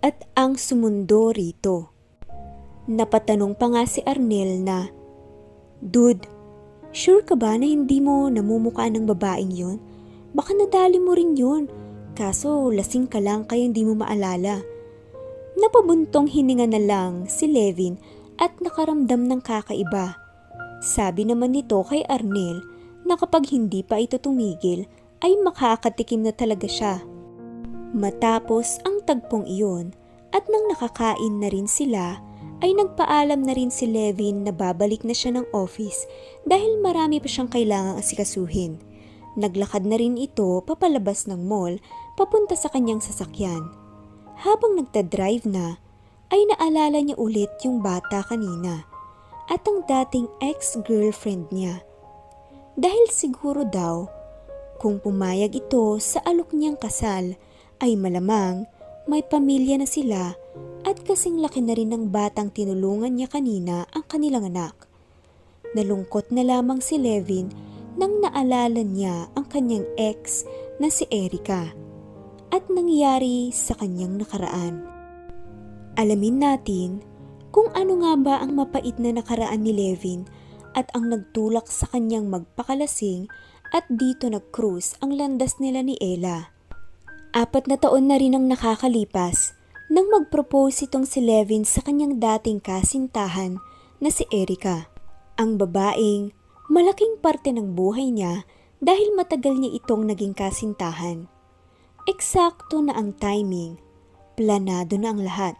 at ang sumundo rito. Napatanong pa nga si Arnel na, Dude, sure ka ba na hindi mo namumukha ng babaeng yon? Baka nadali mo rin yun, kaso lasing ka lang kaya hindi mo maalala. Napabuntong hininga na lang si Levin at nakaramdam ng kakaiba. Sabi naman nito kay Arnel na kapag hindi pa ito tumigil ay makakatikim na talaga siya. Matapos ang tagpong iyon at nang nakakain na rin sila, ay nagpaalam na rin si Levin na babalik na siya ng office dahil marami pa siyang kailangang asikasuhin. Naglakad na rin ito papalabas ng mall papunta sa kanyang sasakyan. Habang nagta-drive na, ay naalala niya ulit yung bata kanina at ang dating ex-girlfriend niya. Dahil siguro daw, kung pumayag ito sa alok niyang kasal, ay malamang may pamilya na sila at kasing laki na rin ng batang tinulungan niya kanina ang kanilang anak. Nalungkot na lamang si Levin nang naalala niya ang kanyang ex na si Erika at nangyari sa kanyang nakaraan. Alamin natin kung ano nga ba ang mapait na nakaraan ni Levin at ang nagtulak sa kanyang magpakalasing at dito nag-cruise ang landas nila ni Ella. Apat na taon na rin ang nakakalipas nang mag-propose itong si Levin sa kanyang dating kasintahan na si Erika. Ang babaeng malaking parte ng buhay niya dahil matagal niya itong naging kasintahan. Eksakto na ang timing, planado na ang lahat.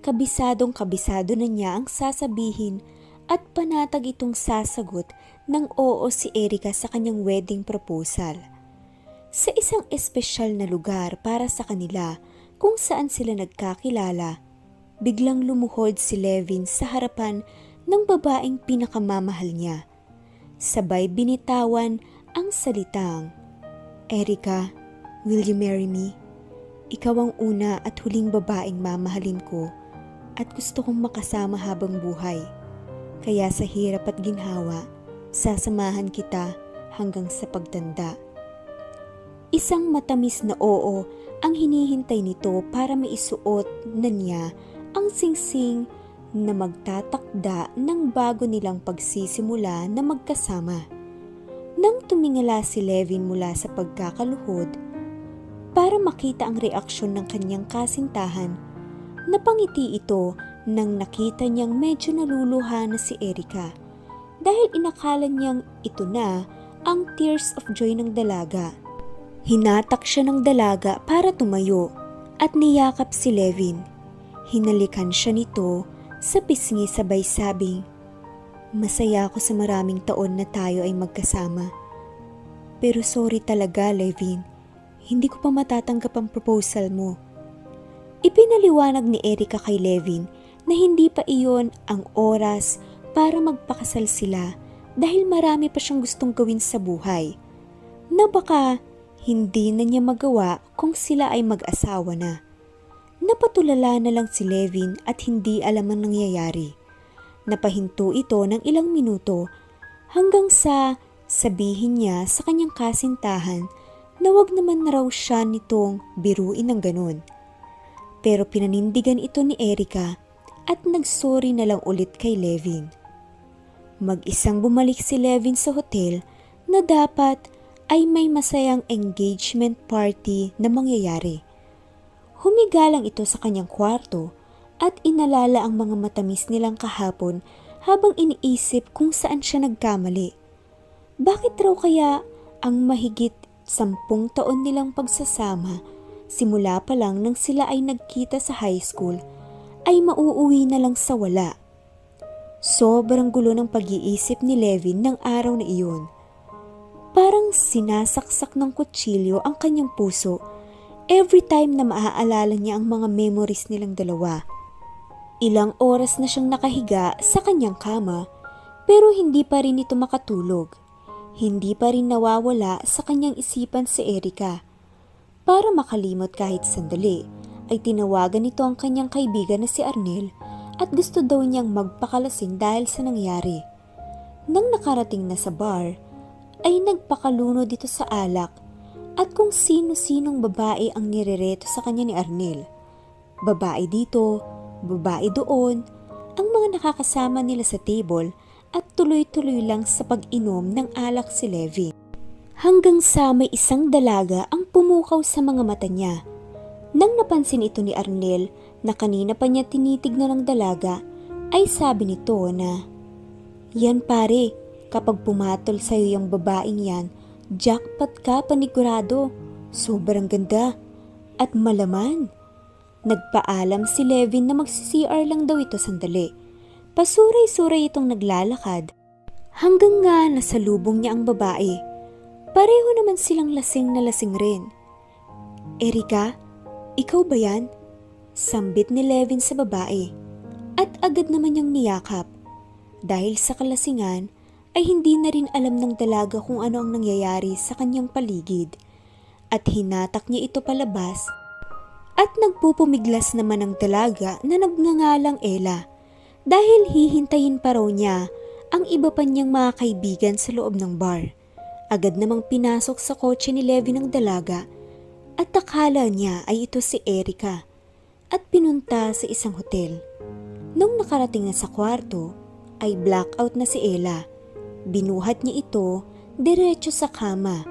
Kabisadong kabisado na niya ang sasabihin at panatag itong sasagot ng oo si Erika sa kanyang wedding proposal. Sa isang espesyal na lugar para sa kanila kung saan sila nagkakilala, biglang lumuhod si Levin sa harapan ng babaeng pinakamamahal niya. Sabay binitawan ang salitang, Erika, will you marry me? Ikaw ang una at huling babaeng mamahalin ko at gusto kong makasama habang buhay. Kaya sa hirap at ginhawa, sasamahan kita hanggang sa pagtanda. Isang matamis na oo ang hinihintay nito para maisuot na niya ang singsing na magtatakda ng bago nilang pagsisimula na magkasama. Nang tumingala si Levin mula sa pagkakaluhod, para makita ang reaksyon ng kanyang kasintahan, napangiti ito nang nakita niyang medyo naluluha na si Erika dahil inakala niyang ito na ang tears of joy ng dalaga. Hinatak siya ng dalaga para tumayo at niyakap si Levin. Hinalikan siya nito sa pisngi sabay sabing, Masaya ako sa maraming taon na tayo ay magkasama. Pero sorry talaga, Levin. Hindi ko pa matatanggap ang proposal mo. Ipinaliwanag ni Erika kay Levin na hindi pa iyon ang oras para magpakasal sila dahil marami pa siyang gustong gawin sa buhay. Na baka hindi na niya magawa kung sila ay mag-asawa na. Napatulala na lang si Levin at hindi alam ang nangyayari. Napahinto ito ng ilang minuto hanggang sa sabihin niya sa kanyang kasintahan na wag naman na raw siya nitong biruin ng ganun. Pero pinanindigan ito ni Erika at nagsorry na lang ulit kay Levin. Mag-isang bumalik si Levin sa hotel na dapat ay may masayang engagement party na mangyayari. Humiga lang ito sa kanyang kwarto at inalala ang mga matamis nilang kahapon habang iniisip kung saan siya nagkamali. Bakit raw kaya ang mahigit sampung taon nilang pagsasama simula pa lang nang sila ay nagkita sa high school, ay mauuwi na lang sa wala. Sobrang gulo ng pag-iisip ni Levin ng araw na iyon. Parang sinasaksak ng kutsilyo ang kanyang puso every time na maaalala niya ang mga memories nilang dalawa. Ilang oras na siyang nakahiga sa kanyang kama pero hindi pa rin ito makatulog. Hindi pa rin nawawala sa kanyang isipan si Erika. Para makalimot kahit sandali, ay tinawagan nito ang kanyang kaibigan na si Arnel at gusto daw niyang magpakalasing dahil sa nangyari. Nang nakarating na sa bar, ay nagpakaluno dito sa alak at kung sino-sinong babae ang nirereto sa kanya ni Arnel. Babae dito, babae doon, ang mga nakakasama nila sa table at tuloy-tuloy lang sa pag-inom ng alak si Levi. Hanggang sa may isang dalaga ang pumukaw sa mga mata niya. Nang napansin ito ni Arnel na kanina pa niya tinitignan ng dalaga, ay sabi nito na, Yan pare, kapag pumatol sa'yo yung babaeng yan, jackpot ka panigurado. Sobrang ganda. At malaman. Nagpaalam si Levin na magsi-CR lang daw ito sandali. Pasuray-suray itong naglalakad. Hanggang nga nasalubong niya ang babae. Pareho naman silang lasing na lasing rin. Erika, ikaw ba yan? Sambit ni Levin sa babae. At agad naman niyang niyakap. Dahil sa kalasingan, ay hindi na rin alam ng dalaga kung ano ang nangyayari sa kanyang paligid. At hinatak niya ito palabas. At nagpupumiglas naman ang dalaga na nagngangalang Ella. Dahil hihintayin pa raw niya ang iba pa niyang mga kaibigan sa loob ng bar. Agad namang pinasok sa kotse ni Levi ng dalaga at akala niya ay ito si Erika at pinunta sa isang hotel. Nung nakarating na sa kwarto, ay blackout na si Ella. Binuhat niya ito diretso sa kama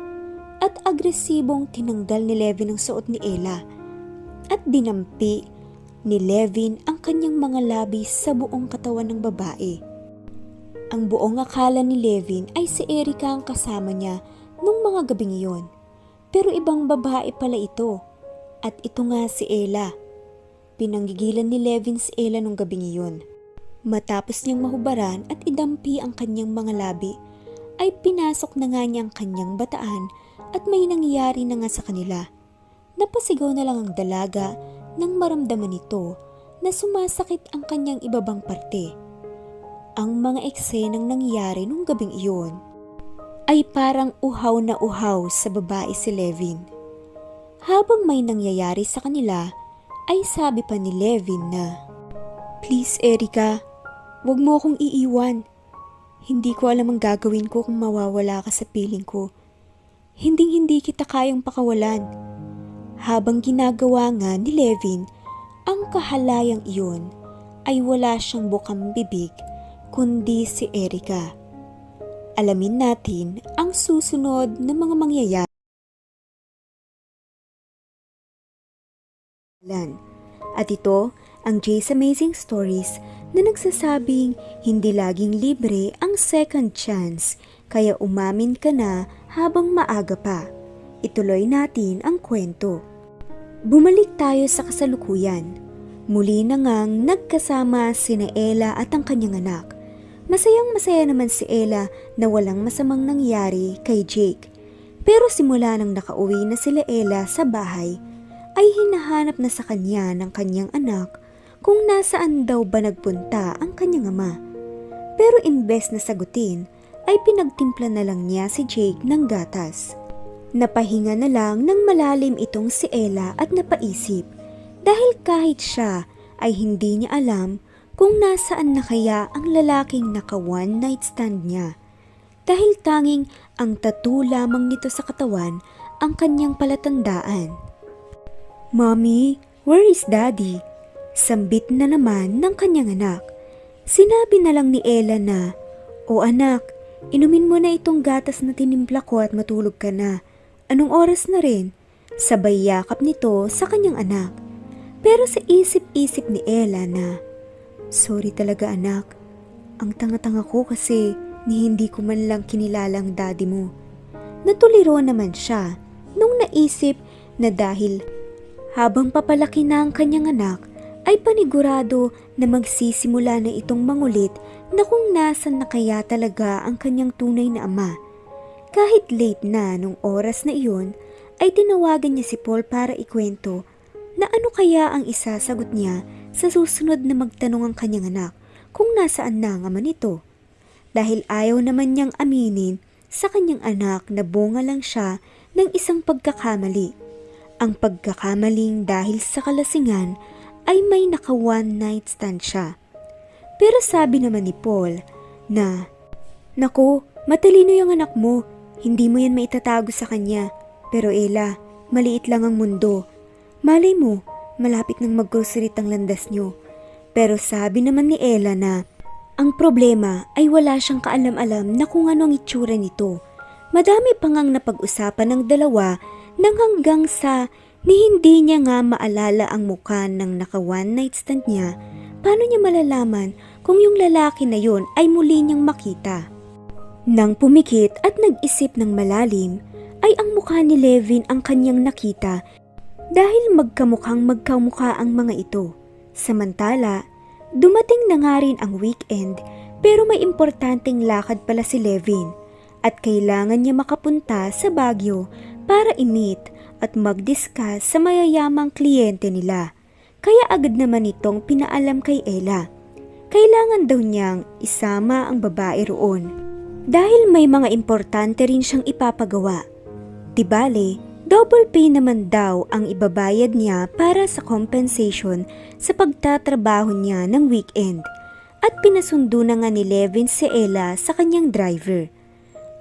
at agresibong tinanggal ni Levin ang suot ni Ella at dinampi ni Levin ang kanyang mga labi sa buong katawan ng babae. Ang buong akala ni Levin ay si Erika ang kasama niya nung mga gabing iyon. Pero ibang babae pala ito. At ito nga si Ella. Pinanggigilan ni Levin si Ella nung gabing iyon. Matapos niyang mahubaran at idampi ang kanyang mga labi, ay pinasok na nga niya ang kanyang bataan at may nangyari na nga sa kanila. Napasigaw na lang ang dalaga nang maramdaman nito na sumasakit ang kanyang ibabang parte. Ang mga eksenang nangyari nung gabing iyon ay parang uhaw na uhaw sa babae si Levin. Habang may nangyayari sa kanila, ay sabi pa ni Levin na, Please Erika, wag mo akong iiwan. Hindi ko alam ang gagawin ko kung mawawala ka sa piling ko. Hinding hindi kita kayang pakawalan. Habang ginagawa nga ni Levin, ang kahalayang iyon ay wala siyang bukang bibig kundi si Erika. Alamin natin ang susunod na mga mangyayari. At ito ang Jay's Amazing Stories na nagsasabing hindi laging libre ang second chance kaya umamin ka na habang maaga pa. Ituloy natin ang kwento. Bumalik tayo sa kasalukuyan. Muli na ngang nagkasama sina Ella at ang kanyang anak. Masayang masaya naman si Ella na walang masamang nangyari kay Jake. Pero simula nang nakauwi na sila Ella sa bahay, ay hinahanap na sa kanya ng kanyang anak kung nasaan daw ba nagpunta ang kanyang ama. Pero imbes na sagutin, ay pinagtimpla na lang niya si Jake ng gatas. Napahinga na lang ng malalim itong si Ella at napaisip dahil kahit siya ay hindi niya alam kung nasaan na kaya ang lalaking naka one night stand niya. Dahil tanging ang tattoo lamang nito sa katawan ang kanyang palatandaan. Mommy, where is daddy? Sambit na naman ng kanyang anak. Sinabi na lang ni Ella na, O anak, inumin mo na itong gatas na tinimpla ko at matulog ka na. Anong oras na rin? Sabay yakap nito sa kanyang anak. Pero sa isip-isip ni Ella na, Sorry talaga anak, ang tanga-tanga ko kasi ni hindi ko man lang kinilala ang daddy mo. Natuliro naman siya nung naisip na dahil habang papalaki na ang kanyang anak, ay panigurado na magsisimula na itong mangulit na kung nasan na kaya talaga ang kanyang tunay na ama. Kahit late na nung oras na iyon, ay tinawagan niya si Paul para ikwento na ano kaya ang isasagot niya sa susunod na magtanong ang kanyang anak kung nasaan na ang ama nito. Dahil ayaw naman niyang aminin sa kanyang anak na bunga lang siya ng isang pagkakamali. Ang pagkakamaling dahil sa kalasingan ay may naka one night stand siya. Pero sabi naman ni Paul na, Naku, matalino yung anak mo, hindi mo yan maitatago sa kanya. Pero Ella, maliit lang ang mundo. Malay mo, malapit nang mag-grocery ang landas nyo. Pero sabi naman ni Ella na, ang problema ay wala siyang kaalam-alam na kung ano ang itsura nito. Madami pang ang napag-usapan ng dalawa nang hanggang sa ni hindi niya nga maalala ang mukha ng naka one night stand niya, paano niya malalaman kung yung lalaki na yon ay muli niyang makita? Nang pumikit at nag-isip ng malalim, ay ang mukha ni Levin ang kanyang nakita dahil magkamukhang magkamukha ang mga ito. Samantala, dumating na nga rin ang weekend pero may importanteng lakad pala si Levin at kailangan niya makapunta sa Baguio para i-meet at mag-discuss sa mayayamang kliyente nila. Kaya agad naman itong pinaalam kay Ella. Kailangan daw niyang isama ang babae roon. Dahil may mga importante rin siyang ipapagawa. Di bale, double pay naman daw ang ibabayad niya para sa compensation sa pagtatrabaho niya ng weekend. At pinasundo na nga ni Levin si Ella sa kanyang driver.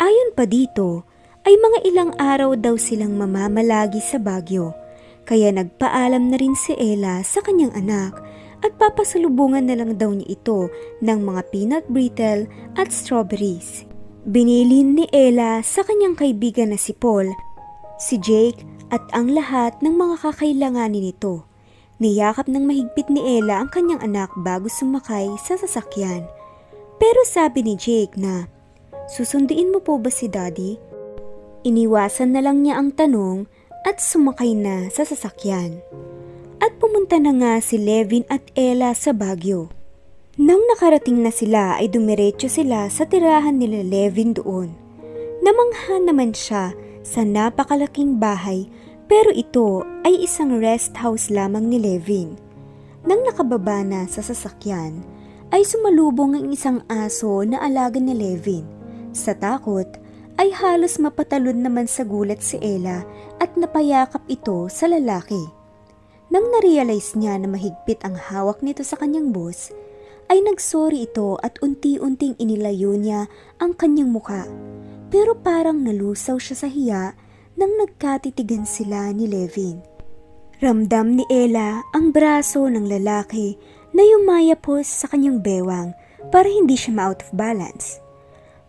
Ayon pa dito, ay mga ilang araw daw silang mamamalagi sa Baguio. Kaya nagpaalam na rin si Ella sa kanyang anak at papasalubungan na lang daw niya ito ng mga peanut brittle at strawberries. Binilin ni Ella sa kanyang kaibigan na si Paul, si Jake at ang lahat ng mga kakailanganin nito. Niyakap ng mahigpit ni Ella ang kanyang anak bago sumakay sa sasakyan. Pero sabi ni Jake na, Susunduin mo po ba si Daddy? Iniwasan na lang niya ang tanong at sumakay na sa sasakyan. At pumunta na nga si Levin at Ella sa Baguio. Nang nakarating na sila ay dumiretso sila sa tirahan nila Levin doon. Namangha naman siya sa napakalaking bahay pero ito ay isang rest house lamang ni Levin. Nang nakababa na sa sasakyan, ay sumalubong ang isang aso na alaga ni Levin. Sa takot, ay halos mapatalon naman sa gulat si Ella at napayakap ito sa lalaki. Nang narealize niya na mahigpit ang hawak nito sa kanyang boss, ay nagsorry ito at unti-unting inilayo niya ang kanyang muka. Pero parang nalusaw siya sa hiya nang nagkatitigan sila ni Levin. Ramdam ni Ella ang braso ng lalaki na yumayapos sa kanyang bewang para hindi siya ma-out of balance.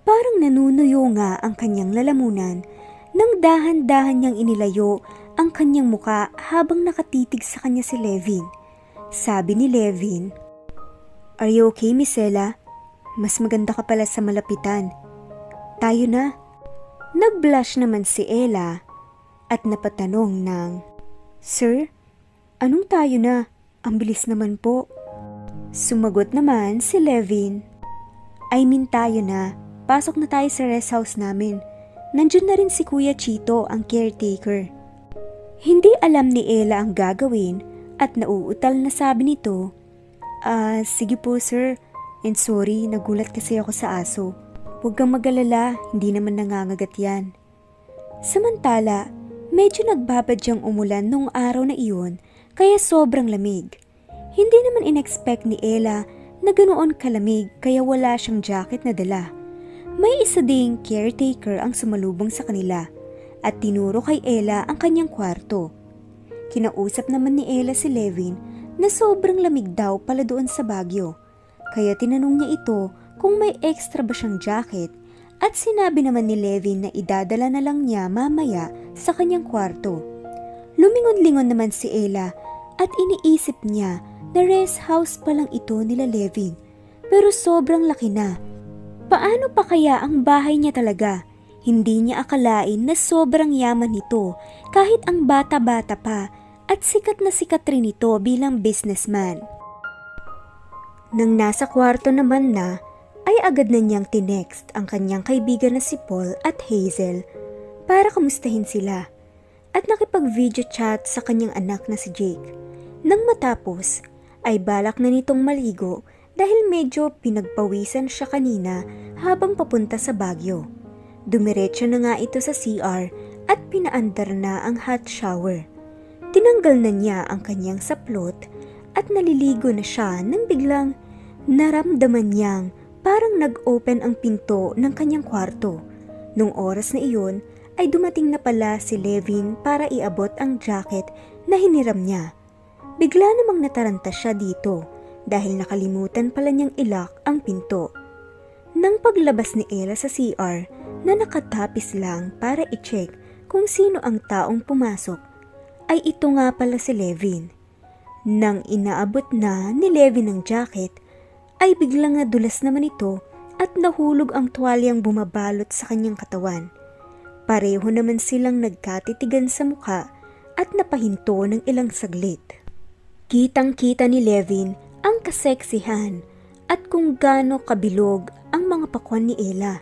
Parang nanunuyo nga ang kanyang lalamunan nang dahan-dahan niyang inilayo ang kanyang muka habang nakatitig sa kanya si Levin. Sabi ni Levin, Are you okay, Miss Ella? Mas maganda ka pala sa malapitan. Tayo na. Nag-blush naman si Ella at napatanong ng, Sir, anong tayo na? Ang bilis naman po. Sumagot naman si Levin, I mean tayo na. Pasok na tayo sa rest house namin. Nandiyan na rin si Kuya Chito, ang caretaker. Hindi alam ni Ella ang gagawin at nauutal na sabi nito, Ah, sige po sir. And sorry, nagulat kasi ako sa aso. Huwag kang magalala, hindi naman nangangagat yan. Samantala, medyo nagbabadyang umulan nung araw na iyon kaya sobrang lamig. Hindi naman inexpect ni Ella na ganoon kalamig kaya wala siyang jacket na dala. May isa ding caretaker ang sumalubong sa kanila at tinuro kay Ella ang kanyang kwarto. Kinausap naman ni Ella si Levin na sobrang lamig daw pala doon sa Baguio. Kaya tinanong niya ito kung may extra ba siyang jacket at sinabi naman ni Levin na idadala na lang niya mamaya sa kanyang kwarto. Lumingon-lingon naman si Ella at iniisip niya na rest house pa lang ito nila Levin pero sobrang laki na. Paano pa kaya ang bahay niya talaga? Hindi niya akalain na sobrang yaman nito kahit ang bata-bata pa at sikat na sikat rin ito bilang businessman. Nang nasa kwarto naman na, ay agad na niyang tinext ang kanyang kaibigan na si Paul at Hazel para kamustahin sila at nakipag-video chat sa kanyang anak na si Jake. Nang matapos, ay balak na nitong maligo dahil medyo pinagpawisan siya kanina habang papunta sa Baguio. Dumiretso na nga ito sa CR at pinaandar na ang hot shower. Tinanggal na niya ang kanyang saplot at naliligo na siya nang biglang naramdaman niyang parang nag-open ang pinto ng kanyang kwarto. Nung oras na iyon ay dumating na pala si Levin para iabot ang jacket na hiniram niya. Bigla namang nataranta siya dito dahil nakalimutan pala niyang ilak ang pinto. Nang paglabas ni Ella sa CR na nakatapis lang para i-check kung sino ang taong pumasok, ay ito nga pala si Levin. Nang inaabot na ni Levin ang jacket, ay biglang nadulas naman ito at nahulog ang tuwalyang bumabalot sa kanyang katawan. Pareho naman silang nagkatitigan sa mukha at napahinto ng ilang saglit. Kitang-kita ni Levin ang kaseksihan at kung gaano kabilog ang mga pakwan ni Ella.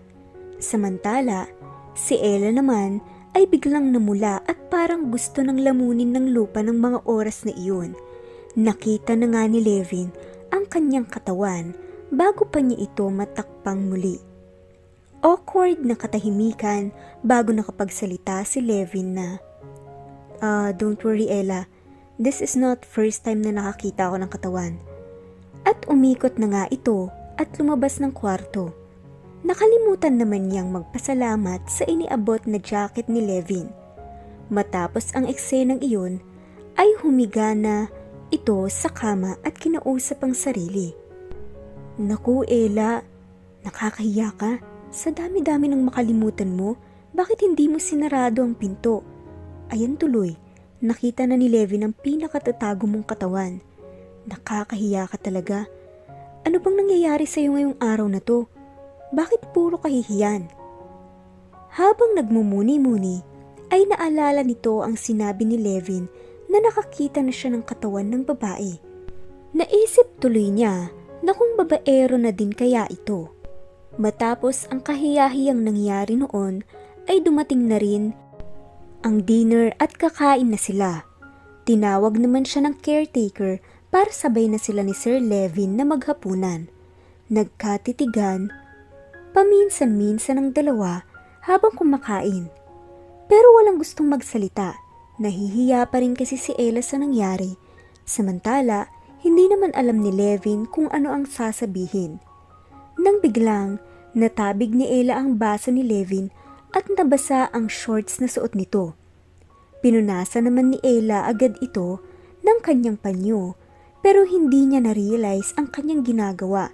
Samantala, si Ella naman ay biglang namula at parang gusto ng lamunin ng lupa ng mga oras na iyon. Nakita na nga ni Levin ang kanyang katawan bago pa niya ito matakpang muli. Awkward na katahimikan bago nakapagsalita si Levin na, Ah, uh, don't worry Ella, this is not first time na nakakita ako ng katawan. At umikot na nga ito at lumabas ng kwarto. Nakalimutan naman niyang magpasalamat sa iniabot na jacket ni Levin. Matapos ang eksenang iyon, ay humiga na ito sa kama at kinausap ang sarili. Naku, Ella, nakakahiya ka. Sa dami-dami ng makalimutan mo, bakit hindi mo sinarado ang pinto? Ayan tuloy, nakita na ni Levin ang pinakatatago mong katawan. Nakakahiya ka talaga. Ano bang nangyayari sa iyo ngayong araw na to? Bakit puro kahihiyan? Habang nagmumuni-muni, ay naalala nito ang sinabi ni Levin na nakakita na siya ng katawan ng babae. Naisip tuloy niya na kung babaero na din kaya ito. Matapos ang kahiyahiyang nangyari noon ay dumating na rin ang dinner at kakain na sila. Tinawag naman siya ng caretaker para sabay na sila ni Sir Levin na maghapunan. Nagkatitigan, paminsan-minsan ang dalawa habang kumakain. Pero walang gustong magsalita. Nahihiya pa rin kasi si Ella sa nangyari. Samantala, hindi naman alam ni Levin kung ano ang sasabihin. Nang biglang, natabig ni Ella ang baso ni Levin at nabasa ang shorts na suot nito. Pinunasan naman ni Ella agad ito ng kanyang panyo pero hindi niya na-realize ang kanyang ginagawa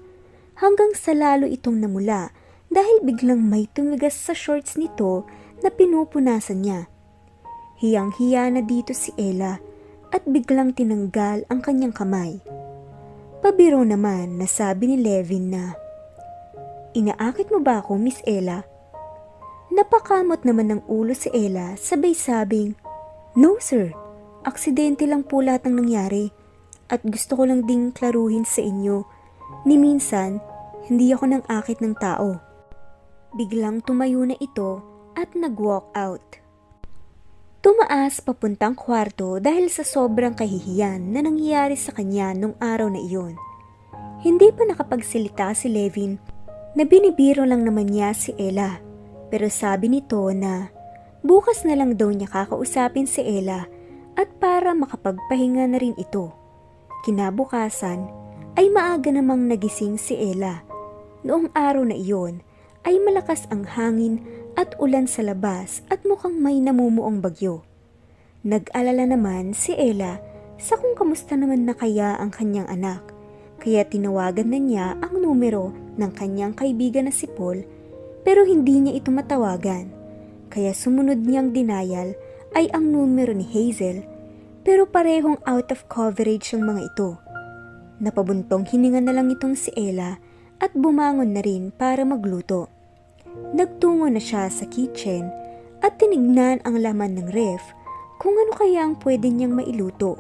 hanggang sa lalo itong namula dahil biglang may tumigas sa shorts nito na pinupunasan niya. Hiyang-hiya na dito si Ella at biglang tinanggal ang kanyang kamay. Pabiro naman na sabi ni Levin na, Inaakit mo ba ako, Miss Ella? Napakamot naman ng ulo si Ella sabay sabing, No sir, aksidente lang po lahat ng nangyari at gusto ko lang ding klaruhin sa inyo ni minsan hindi ako nang akit ng tao. Biglang tumayo na ito at nag-walk out. Tumaas papuntang kwarto dahil sa sobrang kahihiyan na nangyayari sa kanya nung araw na iyon. Hindi pa nakapagsilita si Levin na binibiro lang naman niya si Ella. Pero sabi nito na bukas na lang daw niya kakausapin si Ella at para makapagpahinga na rin ito. Kinabukasan ay maaga namang nagising si Ella. Noong araw na iyon ay malakas ang hangin at ulan sa labas at mukhang may namumuong bagyo. Nag-alala naman si Ella sa kung kamusta naman na kaya ang kanyang anak, kaya tinawagan na niya ang numero ng kanyang kaibigan na si Paul pero hindi niya ito matawagan. Kaya sumunod niyang denial ay ang numero ni Hazel pero parehong out of coverage ang mga ito. Napabuntong hininga na lang itong si Ella at bumangon na rin para magluto. Nagtungo na siya sa kitchen at tinignan ang laman ng ref kung ano kaya ang pwede niyang mailuto.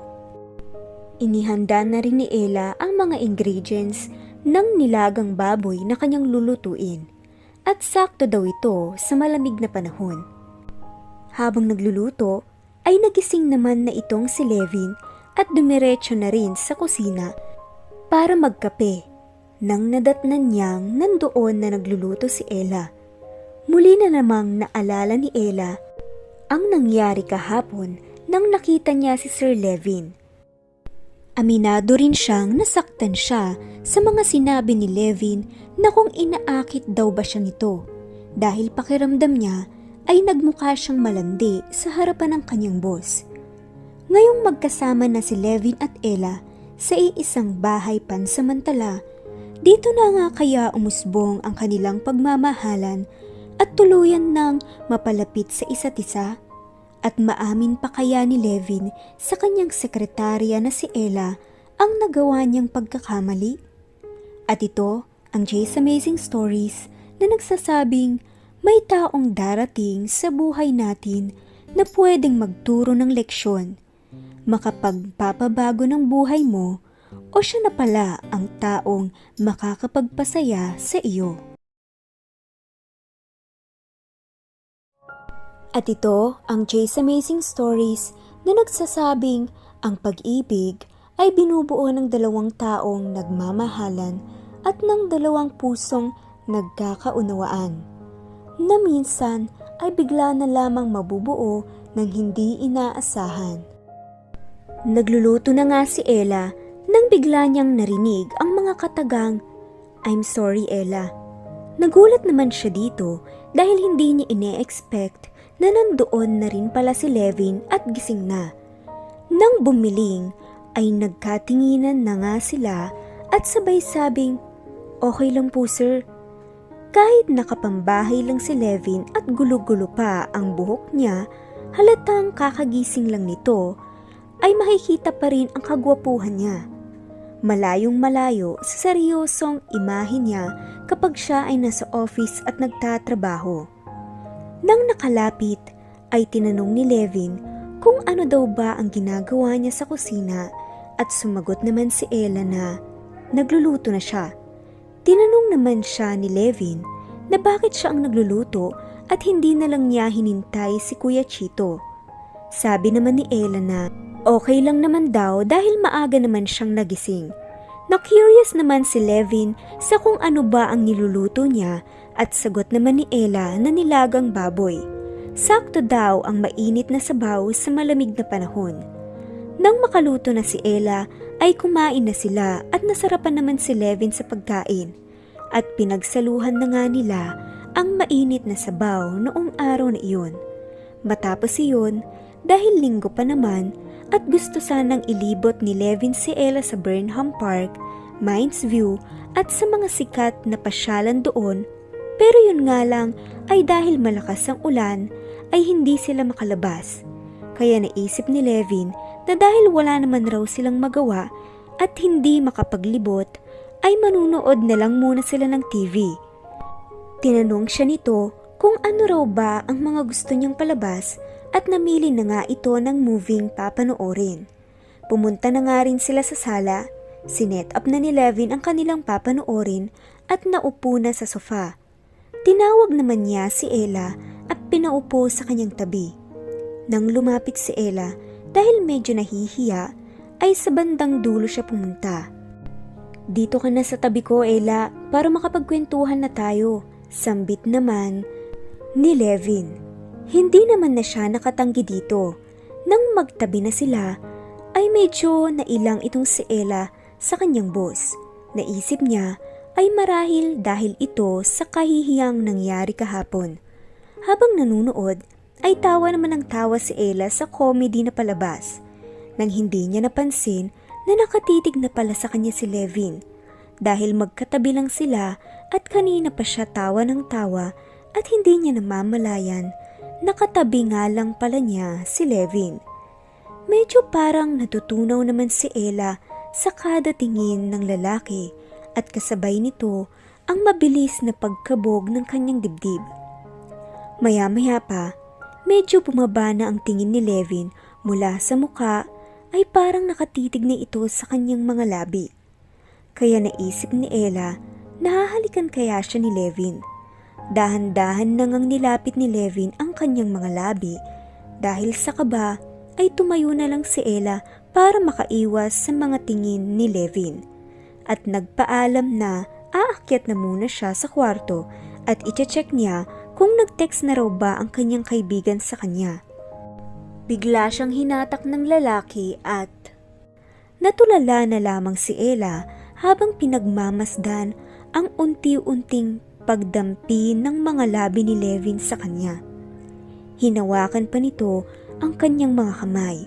Inihanda na rin ni Ella ang mga ingredients ng nilagang baboy na kanyang lulutuin at sakto daw ito sa malamig na panahon. Habang nagluluto, ay nagising naman na itong si Levin at dumiretso na rin sa kusina para magkape nang nadatnan niyang nandoon na nagluluto si Ella. Muli na namang naalala ni Ella ang nangyari kahapon nang nakita niya si Sir Levin. Aminado rin siyang nasaktan siya sa mga sinabi ni Levin na kung inaakit daw ba siya nito dahil pakiramdam niya ay nagmukha siyang malandi sa harapan ng kanyang boss. Ngayong magkasama na si Levin at Ella sa iisang bahay pansamantala, dito na nga kaya umusbong ang kanilang pagmamahalan at tuluyan ng mapalapit sa isa't isa? At maamin pa kaya ni Levin sa kanyang sekretarya na si Ella ang nagawa niyang pagkakamali? At ito ang Jay's Amazing Stories na nagsasabing may taong darating sa buhay natin na pwedeng magturo ng leksyon, makapagpapabago ng buhay mo o siya na pala ang taong makakapagpasaya sa iyo. At ito ang Jay's Amazing Stories na nagsasabing ang pag-ibig ay binubuo ng dalawang taong nagmamahalan at ng dalawang pusong nagkakaunawaan. Na minsan ay bigla na lamang mabubuo ng hindi inaasahan. Nagluluto na nga si Ella nang bigla niyang narinig ang mga katagang, I'm sorry Ella. Nagulat naman siya dito dahil hindi niya ine-expect na nandoon na rin pala si Levin at gising na. Nang bumiling ay nagkatinginan na nga sila at sabay sabing, Okay lang po sir. Kahit nakapambahay lang si Levin at gulo-gulo pa ang buhok niya, halatang kakagising lang nito, ay makikita pa rin ang kagwapuhan niya. Malayong malayo sa seryosong imahe niya kapag siya ay nasa office at nagtatrabaho. Nang nakalapit, ay tinanong ni Levin kung ano daw ba ang ginagawa niya sa kusina at sumagot naman si Ella na nagluluto na siya. Tinanong naman siya ni Levin na bakit siya ang nagluluto at hindi na lang niya hinintay si Kuya Chito. Sabi naman ni Ella na okay lang naman daw dahil maaga naman siyang nagising. Na-curious naman si Levin sa kung ano ba ang niluluto niya at sagot naman ni Ella na nilagang baboy. Sakto daw ang mainit na sabaw sa malamig na panahon. Nang makaluto na si Ella ay kumain na sila at nasarapan naman si Levin sa pagkain. At pinagsaluhan na nga nila ang mainit na sabaw noong araw na iyon. Matapos iyon, dahil linggo pa naman at gusto sanang ilibot ni Levin si Ella sa Burnham Park, Mines View at sa mga sikat na pasyalan doon, pero yun nga lang ay dahil malakas ang ulan ay hindi sila makalabas. Kaya naisip ni Levin na dahil wala naman raw silang magawa at hindi makapaglibot, ay manunood na lang muna sila ng TV. Tinanong siya nito kung ano raw ba ang mga gusto niyang palabas at namili na nga ito ng moving papanoorin. Pumunta na nga rin sila sa sala, sinet up na ni Levin ang kanilang papanoorin at naupo na sa sofa. Tinawag naman niya si Ella at pinaupo sa kanyang tabi. Nang lumapit si Ella dahil medyo nahihiya, ay sa bandang dulo siya pumunta. Dito ka na sa tabi ko, Ella, para makapagkwentuhan na tayo. Sambit naman ni Levin. Hindi naman na siya nakatanggi dito. Nang magtabi na sila, ay medyo nailang itong si Ella sa kanyang boss. Naisip niya ay marahil dahil ito sa kahihiyang nangyari kahapon. Habang nanunood, ay tawa naman ng tawa si Ella sa comedy na palabas. Nang hindi niya napansin na nakatitig na pala sa kanya si Levin. Dahil magkatabi lang sila at kanina pa siya tawa ng tawa at hindi niya namamalayan, nakatabi nga lang pala niya si Levin. Medyo parang natutunaw naman si Ella sa kada tingin ng lalaki at kasabay nito ang mabilis na pagkabog ng kanyang dibdib. Maya-maya pa, medyo bumaba na ang tingin ni Levin mula sa muka ay parang nakatitig na ito sa kanyang mga labi. Kaya naisip ni Ella, nahahalikan kaya siya ni Levin. Dahan-dahan nang ang nilapit ni Levin ang kanyang mga labi dahil sa kaba ay tumayo na lang si Ella para makaiwas sa mga tingin ni Levin. At nagpaalam na aakyat na muna siya sa kwarto at iche-check niya kung nag-text na raw ba ang kanyang kaibigan sa kanya. Bigla siyang hinatak ng lalaki at natulala na lamang si Ella habang pinagmamasdan ang unti-unting pagdampi ng mga labi ni Levin sa kanya. Hinawakan pa nito ang kanyang mga kamay.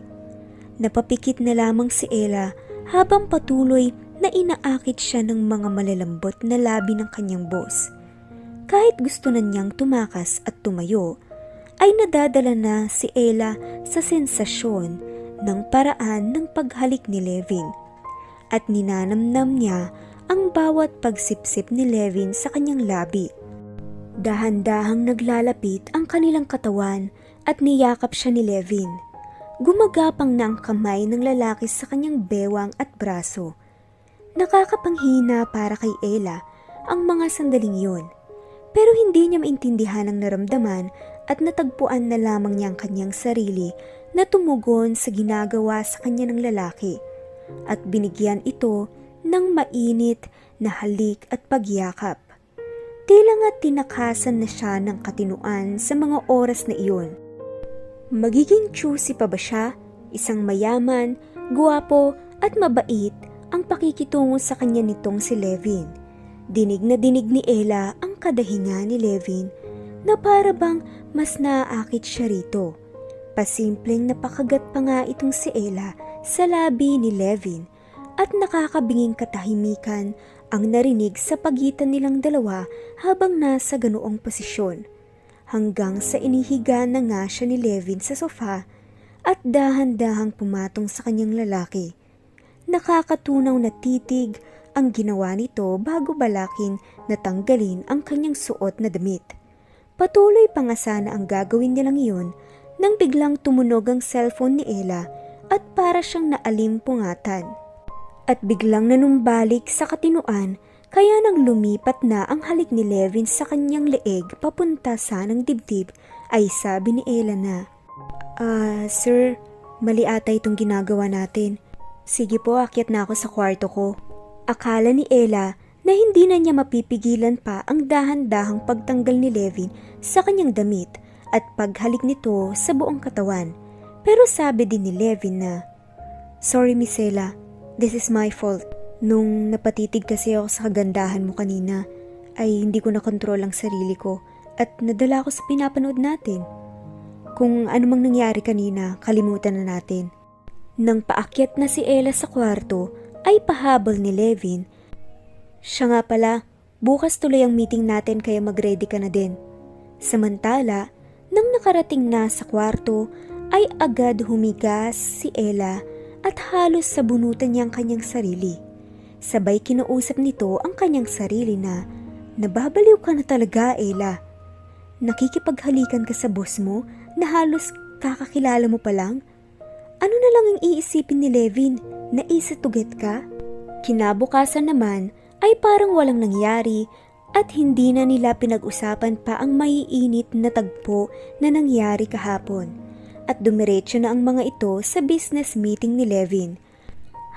Napapikit na lamang si Ella habang patuloy na inaakit siya ng mga malalambot na labi ng kanyang boss. Kahit gusto na niyang tumakas at tumayo, ay nadadala na si Ella sa sensasyon ng paraan ng paghalik ni Levin at ninanamnam niya ang bawat pagsipsip ni Levin sa kanyang labi. Dahan-dahang naglalapit ang kanilang katawan at niyakap siya ni Levin. Gumagapang na ang kamay ng lalaki sa kanyang bewang at braso. Nakakapanghina para kay Ella ang mga sandaling yun. Pero hindi niya maintindihan ang naramdaman at natagpuan na lamang niya ang kanyang sarili na tumugon sa ginagawa sa kanya ng lalaki at binigyan ito ng mainit na halik at pagyakap. Tila nga tinakasan na siya ng katinuan sa mga oras na iyon. Magiging choosy pa ba siya? Isang mayaman, guwapo at mabait ang pakikitungo sa kanya nitong si Levin. Dinig na dinig ni Ella ang kadahinga ni Levin na para bang mas naaakit siya rito. Pasimpleng napakagat pa nga itong si Ella sa labi ni Levin at nakakabinging katahimikan ang narinig sa pagitan nilang dalawa habang nasa ganoong posisyon. Hanggang sa inihiga na nga siya ni Levin sa sofa at dahan-dahang pumatong sa kanyang lalaki. Nakakatunaw na titig ang ginawa nito bago balakin na tanggalin ang kanyang suot na damit. Patuloy pa nga sana ang gagawin nilang iyon nang biglang tumunog ang cellphone ni Ella at para siyang naalimpungatan. At biglang nanumbalik sa katinuan kaya nang lumipat na ang halik ni Levin sa kanyang leeg papunta sa ng dibdib ay sabi ni Ella na, Ah, sir, mali ata itong ginagawa natin. Sige po, akyat na ako sa kwarto ko. Akala ni Ella na hindi na niya mapipigilan pa ang dahan-dahang pagtanggal ni Levin sa kanyang damit at paghalik nito sa buong katawan. Pero sabi din ni Levin na, Sorry Miss Ella, this is my fault. Nung napatitig kasi ako sa kagandahan mo kanina, ay hindi ko nakontrol ang sarili ko at nadala ako sa pinapanood natin. Kung ano mang nangyari kanina, kalimutan na natin. Nang paakyat na si Ella sa kwarto, ay pahabol ni Levin. Siya nga pala, bukas tuloy ang meeting natin kaya mag-ready ka na din. Samantala, nang nakarating na sa kwarto, ay agad humigas si Ella at halos sabunutan niya ang kanyang sarili. Sabay kinausap nito ang kanyang sarili na, Nababaliw ka na talaga, Ella. Nakikipaghalikan ka sa boss mo na halos kakakilala mo pa lang? Ano na lang ang iisipin ni Levin? Naisatuget ka? Kinabukasan naman ay parang walang nangyari at hindi na nila pinag-usapan pa ang maiinit na tagpo na nangyari kahapon. At dumiretso na ang mga ito sa business meeting ni Levin.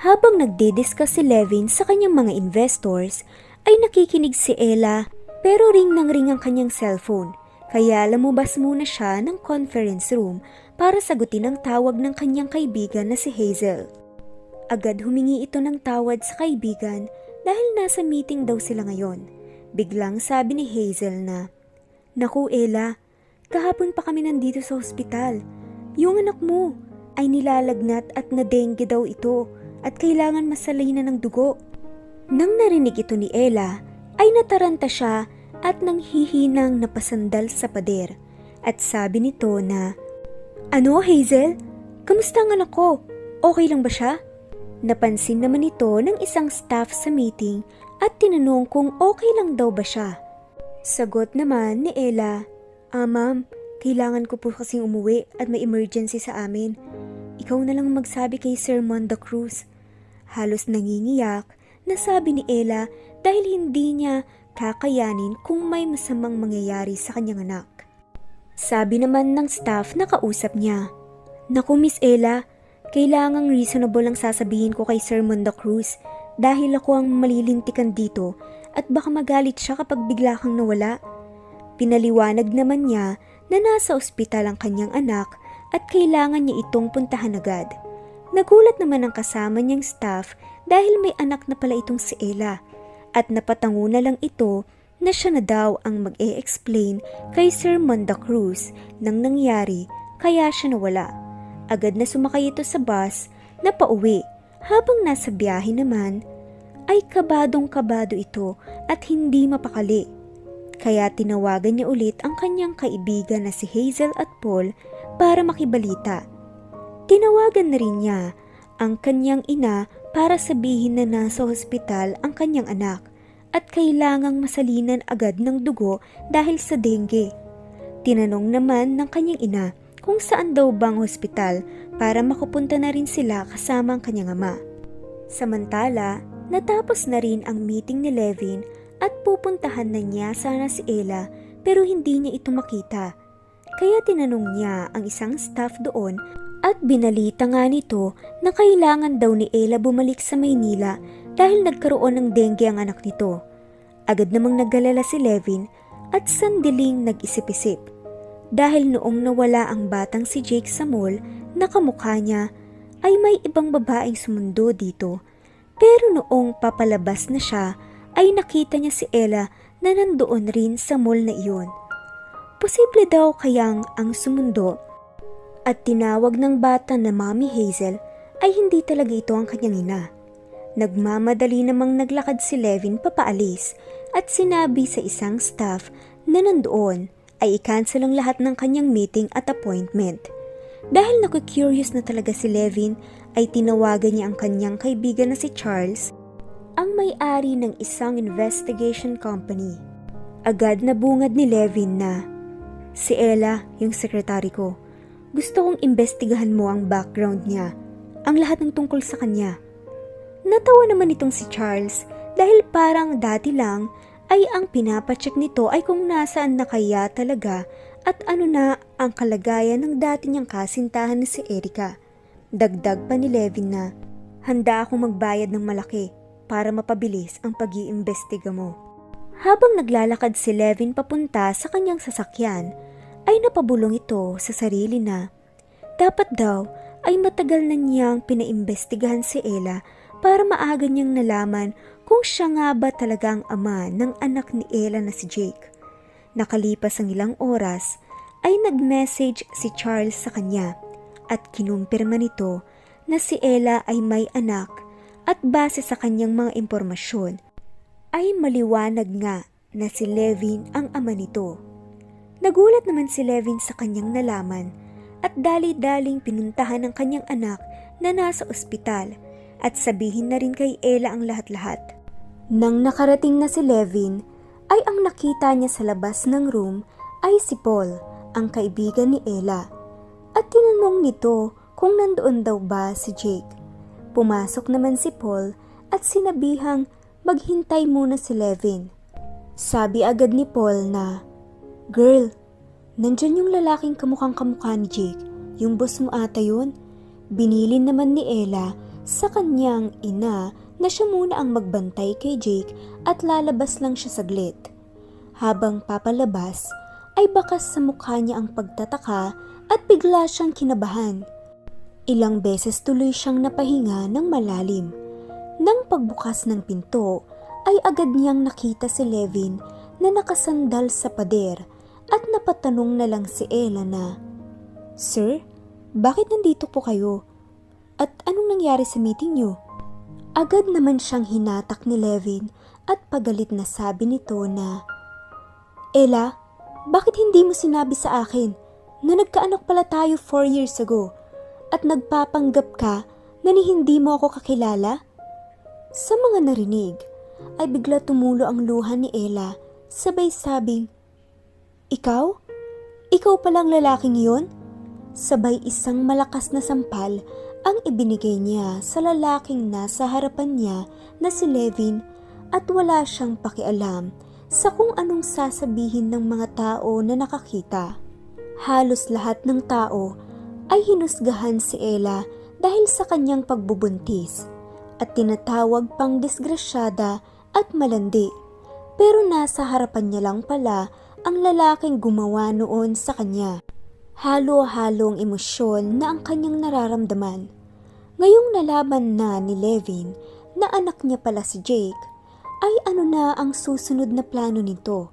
Habang nagdidiscuss si Levin sa kanyang mga investors, ay nakikinig si Ella pero ring nang ring ang kanyang cellphone. Kaya lumabas muna siya ng conference room para sagutin ang tawag ng kanyang kaibigan na si Hazel. Agad humingi ito ng tawad sa kaibigan dahil nasa meeting daw sila ngayon. Biglang sabi ni Hazel na, Naku Ella, kahapon pa kami nandito sa ospital. Yung anak mo ay nilalagnat at na-dengue daw ito at kailangan masalay na ng dugo. Nang narinig ito ni Ella, ay nataranta siya at nang hihinang napasandal sa pader. At sabi nito na, Ano Hazel? Kamusta ang anak ko? Okay lang ba siya? Napansin naman ito ng isang staff sa meeting at tinanong kung okay lang daw ba siya. Sagot naman ni Ella, Ah ma'am, kailangan ko po kasing umuwi at may emergency sa amin. Ikaw na lang magsabi kay Sir Mondo Cruz. Halos nangingiyak na sabi ni Ella dahil hindi niya kakayanin kung may masamang mangyayari sa kanyang anak. Sabi naman ng staff na kausap niya, Naku Miss Ella, kailangang reasonable ang sasabihin ko kay Sir Mondo Cruz dahil ako ang malilintikan dito at baka magalit siya kapag bigla kang nawala. Pinaliwanag naman niya na nasa ospital ang kanyang anak at kailangan niya itong puntahan agad. Nagulat naman ang kasama niyang staff dahil may anak na pala itong si Ella at napatango na lang ito na siya na daw ang mag-e-explain kay Sir Monda Cruz nang nangyari kaya siya nawala. Agad na sumakay ito sa bus na pauwi habang nasa biyahe naman ay kabadong kabado ito at hindi mapakali. Kaya tinawagan niya ulit ang kanyang kaibigan na si Hazel at Paul para makibalita. Tinawagan na rin niya ang kanyang ina para sabihin na nasa hospital ang kanyang anak at kailangang masalinan agad ng dugo dahil sa dengue. Tinanong naman ng kanyang ina kung saan daw bang hospital para makapunta na rin sila kasama ang kanyang ama. Samantala, natapos na rin ang meeting ni Levin at pupuntahan na niya sana si Ella pero hindi niya ito makita. Kaya tinanong niya ang isang staff doon at binalita nga nito na kailangan daw ni Ella bumalik sa Maynila dahil nagkaroon ng dengue ang anak nito. Agad namang naggalala si Levin at sandiling nag-isip-isip. Dahil noong nawala ang batang si Jake sa mall, nakamukha niya ay may ibang babaeng sumundo dito. Pero noong papalabas na siya, ay nakita niya si Ella na nandoon rin sa mall na iyon. Posible daw kayang ang sumundo at tinawag ng bata na Mommy Hazel ay hindi talaga ito ang kanyang ina. Nagmamadali namang naglakad si Levin papaalis at sinabi sa isang staff na nandoon ay i-cancel ang lahat ng kanyang meeting at appointment. Dahil naku-curious na talaga si Levin ay tinawagan niya ang kanyang kaibigan na si Charles, ang may-ari ng isang investigation company. Agad na bungad ni Levin na, Si Ella, yung sekretary ko. Gusto kong imbestigahan mo ang background niya, ang lahat ng tungkol sa kanya. Natawa naman itong si Charles dahil parang dati lang ay ang pinapacheck nito ay kung nasaan na kaya talaga at ano na ang kalagayan ng dati niyang kasintahan na si Erika. Dagdag pa ni Levin na, handa akong magbayad ng malaki para mapabilis ang pag-iimbestiga mo. Habang naglalakad si Levin papunta sa kanyang sasakyan, ay napabulong ito sa sarili na dapat daw ay matagal na niyang pinaimbestigahan si Ella para maaga niyang nalaman kung siya nga ba talaga ang ama ng anak ni Ella na si Jake. Nakalipas ang ilang oras, ay nag-message si Charles sa kanya at kinumpirma nito na si Ella ay may anak at base sa kanyang mga impormasyon ay maliwanag nga na si Levin ang ama nito. Nagulat naman si Levin sa kanyang nalaman at dali-daling pinuntahan ng kanyang anak na nasa ospital at sabihin na rin kay Ella ang lahat-lahat. Nang nakarating na si Levin, ay ang nakita niya sa labas ng room ay si Paul, ang kaibigan ni Ella. At tinanong nito kung nandoon daw ba si Jake. Pumasok naman si Paul at sinabihang maghintay muna si Levin. Sabi agad ni Paul na, Girl, nandyan yung lalaking kamukhang kamukha ni Jake. Yung boss mo ata yun. Binilin naman ni Ella sa kanyang ina na siya muna ang magbantay kay Jake at lalabas lang siya saglit. Habang papalabas, ay bakas sa mukha niya ang pagtataka at bigla siyang kinabahan. Ilang beses tuloy siyang napahinga ng malalim. Nang pagbukas ng pinto, ay agad niyang nakita si Levin na nakasandal sa pader at napatanong na lang si Ella na, Sir, bakit nandito po kayo? At anong nangyari sa meeting niyo? Agad naman siyang hinatak ni Levin at pagalit na sabi nito na, Ella, bakit hindi mo sinabi sa akin na nagkaanak pala tayo 4 years ago at nagpapanggap ka na ni hindi mo ako kakilala? Sa mga narinig, ay bigla tumulo ang luha ni Ella sabay sabing, Ikaw? Ikaw palang lalaking iyon? Sabay isang malakas na sampal ang ibinigay niya sa lalaking nasa harapan niya na si Levin at wala siyang pakialam sa kung anong sasabihin ng mga tao na nakakita. Halos lahat ng tao ay hinusgahan si Ella dahil sa kanyang pagbubuntis at tinatawag pang disgrasyada at malandi. Pero nasa harapan niya lang pala ang lalaking gumawa noon sa kanya. Halo-halong emosyon na ang kanyang nararamdaman. Ngayong nalaman na ni Levin na anak niya pala si Jake, ay ano na ang susunod na plano nito.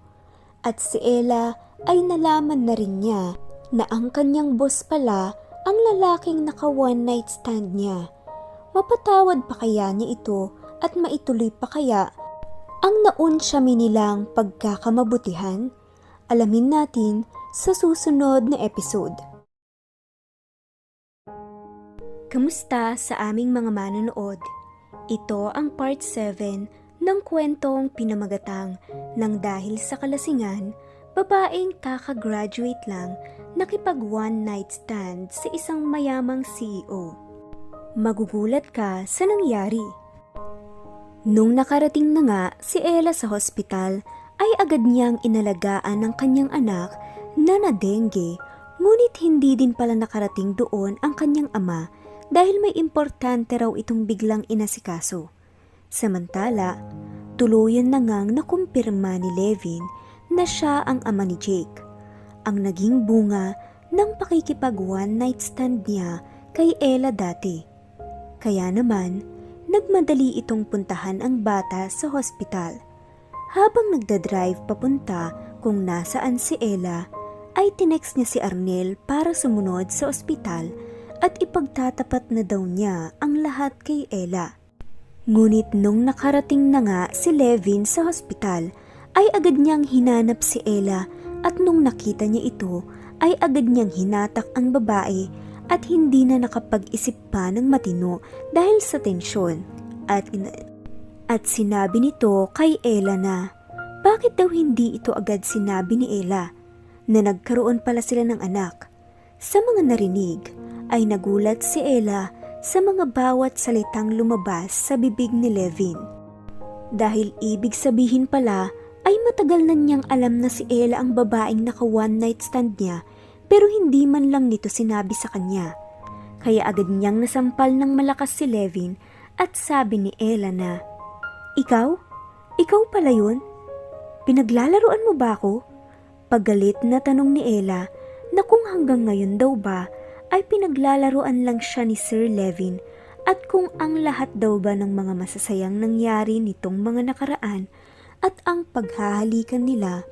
At si Ella ay nalaman na rin niya na ang kanyang boss pala ang lalaking naka one night stand niya. Mapatawad pa kaya niya ito at maituloy pa kaya ang naunsyami nilang pagkakamabutihan? Alamin natin sa susunod na episode. Kamusta sa aming mga manonood? Ito ang part 7 ng kwentong pinamagatang nang dahil sa kalasingan, babaeng kakagraduate lang nakipag one night stand sa isang mayamang CEO. Magugulat ka sa nangyari. Nung nakarating na nga si Ella sa hospital, ay agad niyang inalagaan ng kanyang anak na na-dengue, ngunit hindi din pala nakarating doon ang kanyang ama dahil may importante raw itong biglang inasikaso. Samantala, tuluyan na ngang nakumpirma ni Levin na siya ang ama ni Jake. Ang naging bunga ng pakikipag one night stand niya kay Ella dati. Kaya naman, nagmadali itong puntahan ang bata sa hospital. Habang nagdadrive papunta kung nasaan si Ella, ay tinext niya si Arnel para sumunod sa ospital at ipagtatapat na daw niya ang lahat kay Ella. Ngunit nung nakarating na nga si Levin sa hospital, ay agad niyang hinanap si Ella at nung nakita niya ito, ay agad niyang hinatak ang babae at hindi na nakapag-isip pa ng matino dahil sa tensyon. At, at sinabi nito kay Ella na, bakit daw hindi ito agad sinabi ni Ella? Na nagkaroon pala sila ng anak. Sa mga narinig ay nagulat si Ella sa mga bawat salitang lumabas sa bibig ni Levin. Dahil ibig sabihin pala ay matagal na niyang alam na si Ella ang babaeng naka one night stand niya pero hindi man lang nito sinabi sa kanya. Kaya agad niyang nasampal ng malakas si Levin at sabi ni Ella na, Ikaw? Ikaw pala yun? Pinaglalaroan mo ba ako? Pagalit na tanong ni Ella na kung hanggang ngayon daw ba ay pinaglalaroan lang siya ni Sir Levin at kung ang lahat daw ba ng mga masasayang nangyari nitong mga nakaraan at ang paghahalikan nila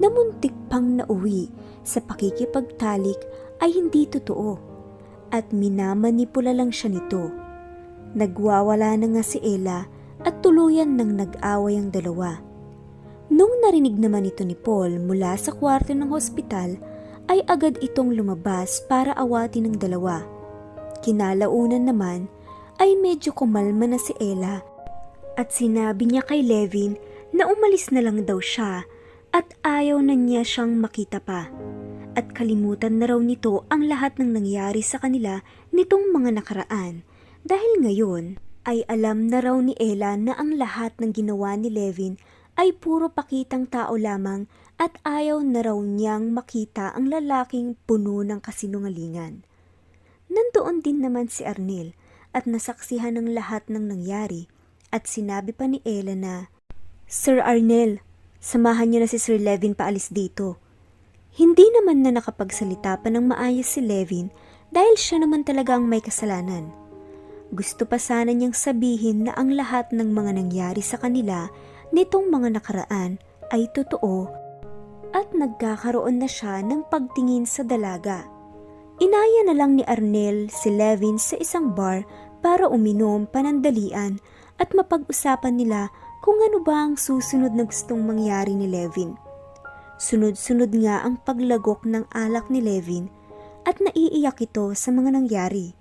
na muntik pang nauwi sa pakikipagtalik ay hindi totoo at minamanipula lang siya nito. Nagwawala na nga si Ella at tuluyan nang nag-away ang dalawa. Nung narinig naman ito ni Paul mula sa kwarto ng hospital, ay agad itong lumabas para awatin ng dalawa. Kinalaunan naman ay medyo kumalma na si Ella at sinabi niya kay Levin na umalis na lang daw siya at ayaw na niya siyang makita pa. At kalimutan na raw nito ang lahat ng nangyari sa kanila nitong mga nakaraan dahil ngayon ay alam na raw ni Ella na ang lahat ng ginawa ni Levin ay puro pakitang tao lamang at ayaw na raw niyang makita ang lalaking puno ng kasinungalingan. Nandoon din naman si Arnel at nasaksihan ng lahat ng nangyari at sinabi pa ni Ella na, Sir Arnel, samahan niyo na si Sir Levin paalis dito. Hindi naman na nakapagsalita pa ng maayos si Levin dahil siya naman talaga ang may kasalanan. Gusto pa sana niyang sabihin na ang lahat ng mga nangyari sa kanila nitong mga nakaraan ay totoo at nagkakaroon na siya ng pagtingin sa dalaga. Inaya na lang ni Arnel si Levin sa isang bar para uminom panandalian at mapag-usapan nila kung ano ba ang susunod na gustong mangyari ni Levin. Sunod-sunod nga ang paglagok ng alak ni Levin at naiiyak ito sa mga nangyari.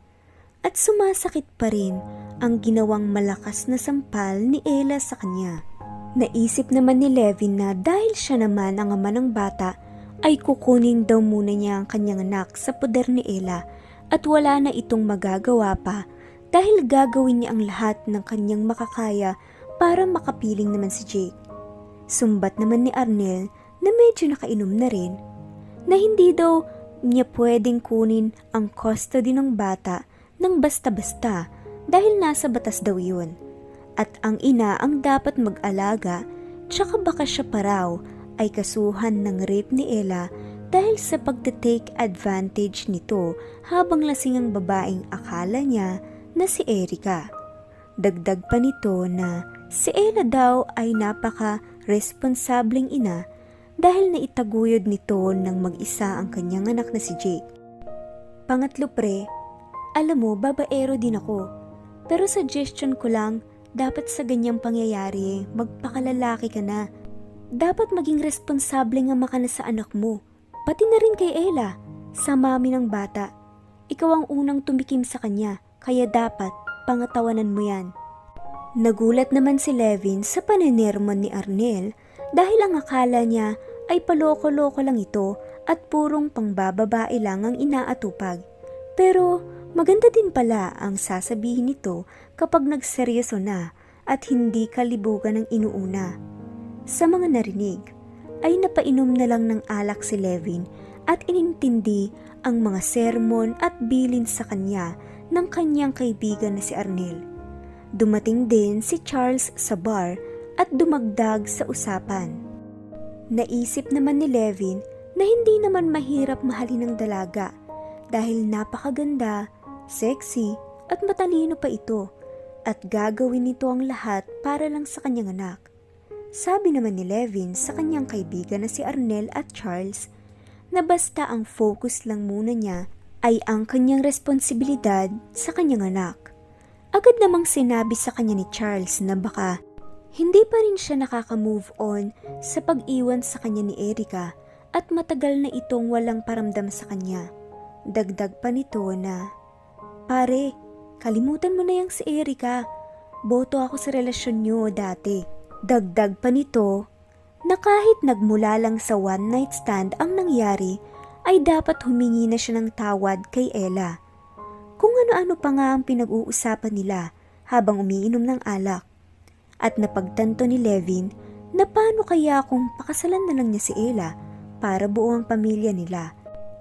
At sumasakit pa rin ang ginawang malakas na sampal ni Ella sa kanya. Naisip naman ni Levin na dahil siya naman ang ama ng bata, ay kukunin daw muna niya ang kanyang anak sa poder ni Ella at wala na itong magagawa pa dahil gagawin niya ang lahat ng kanyang makakaya para makapiling naman si Jake. Sumbat naman ni Arnel na medyo nakainom na rin na hindi daw niya pwedeng kunin ang custody ng bata ng basta-basta dahil nasa batas daw yun. At ang ina ang dapat mag-alaga tsaka baka siya pa ay kasuhan ng rape ni Ella dahil sa pagte-take advantage nito habang lasing ang babaeng akala niya na si Erika. Dagdag pa nito na si Ella daw ay napaka-responsableng ina dahil naitaguyod nito ng mag-isa ang kanyang anak na si Jake. Pangatlo pre, alam mo babaero din ako. Pero suggestion ko lang, dapat sa ganyang pangyayari, magpakalalaki ka na dapat maging responsable nga maka na sa anak mo. Pati na rin kay Ella, sa mami ng bata. Ikaw ang unang tumikim sa kanya, kaya dapat pangatawanan mo yan. Nagulat naman si Levin sa paninermon ni Arnel dahil ang akala niya ay paloko-loko lang ito at purong pangbababae lang ang inaatupag. Pero maganda din pala ang sasabihin nito kapag nagseryoso na at hindi kalibugan ng inuuna. Sa mga narinig, ay napainom na lang ng alak si Levin at inintindi ang mga sermon at bilin sa kanya ng kanyang kaibigan na si Arnel. Dumating din si Charles sa bar at dumagdag sa usapan. Naisip naman ni Levin na hindi naman mahirap mahalin ng dalaga dahil napakaganda, sexy at matalino pa ito at gagawin nito ang lahat para lang sa kanyang anak. Sabi naman ni Levin sa kanyang kaibigan na si Arnel at Charles na basta ang focus lang muna niya ay ang kanyang responsibilidad sa kanyang anak. Agad namang sinabi sa kanya ni Charles na baka hindi pa rin siya nakaka-move on sa pag-iwan sa kanya ni Erika at matagal na itong walang paramdam sa kanya. Dagdag pa nito na, Pare, kalimutan mo na yung si Erika. Boto ako sa relasyon niyo dati. Dagdag pa nito na kahit nagmula lang sa one night stand ang nangyari ay dapat humingi na siya ng tawad kay Ella. Kung ano-ano pa nga ang pinag-uusapan nila habang umiinom ng alak. At napagtanto ni Levin na paano kaya kung pakasalan na lang niya si Ella para buo ang pamilya nila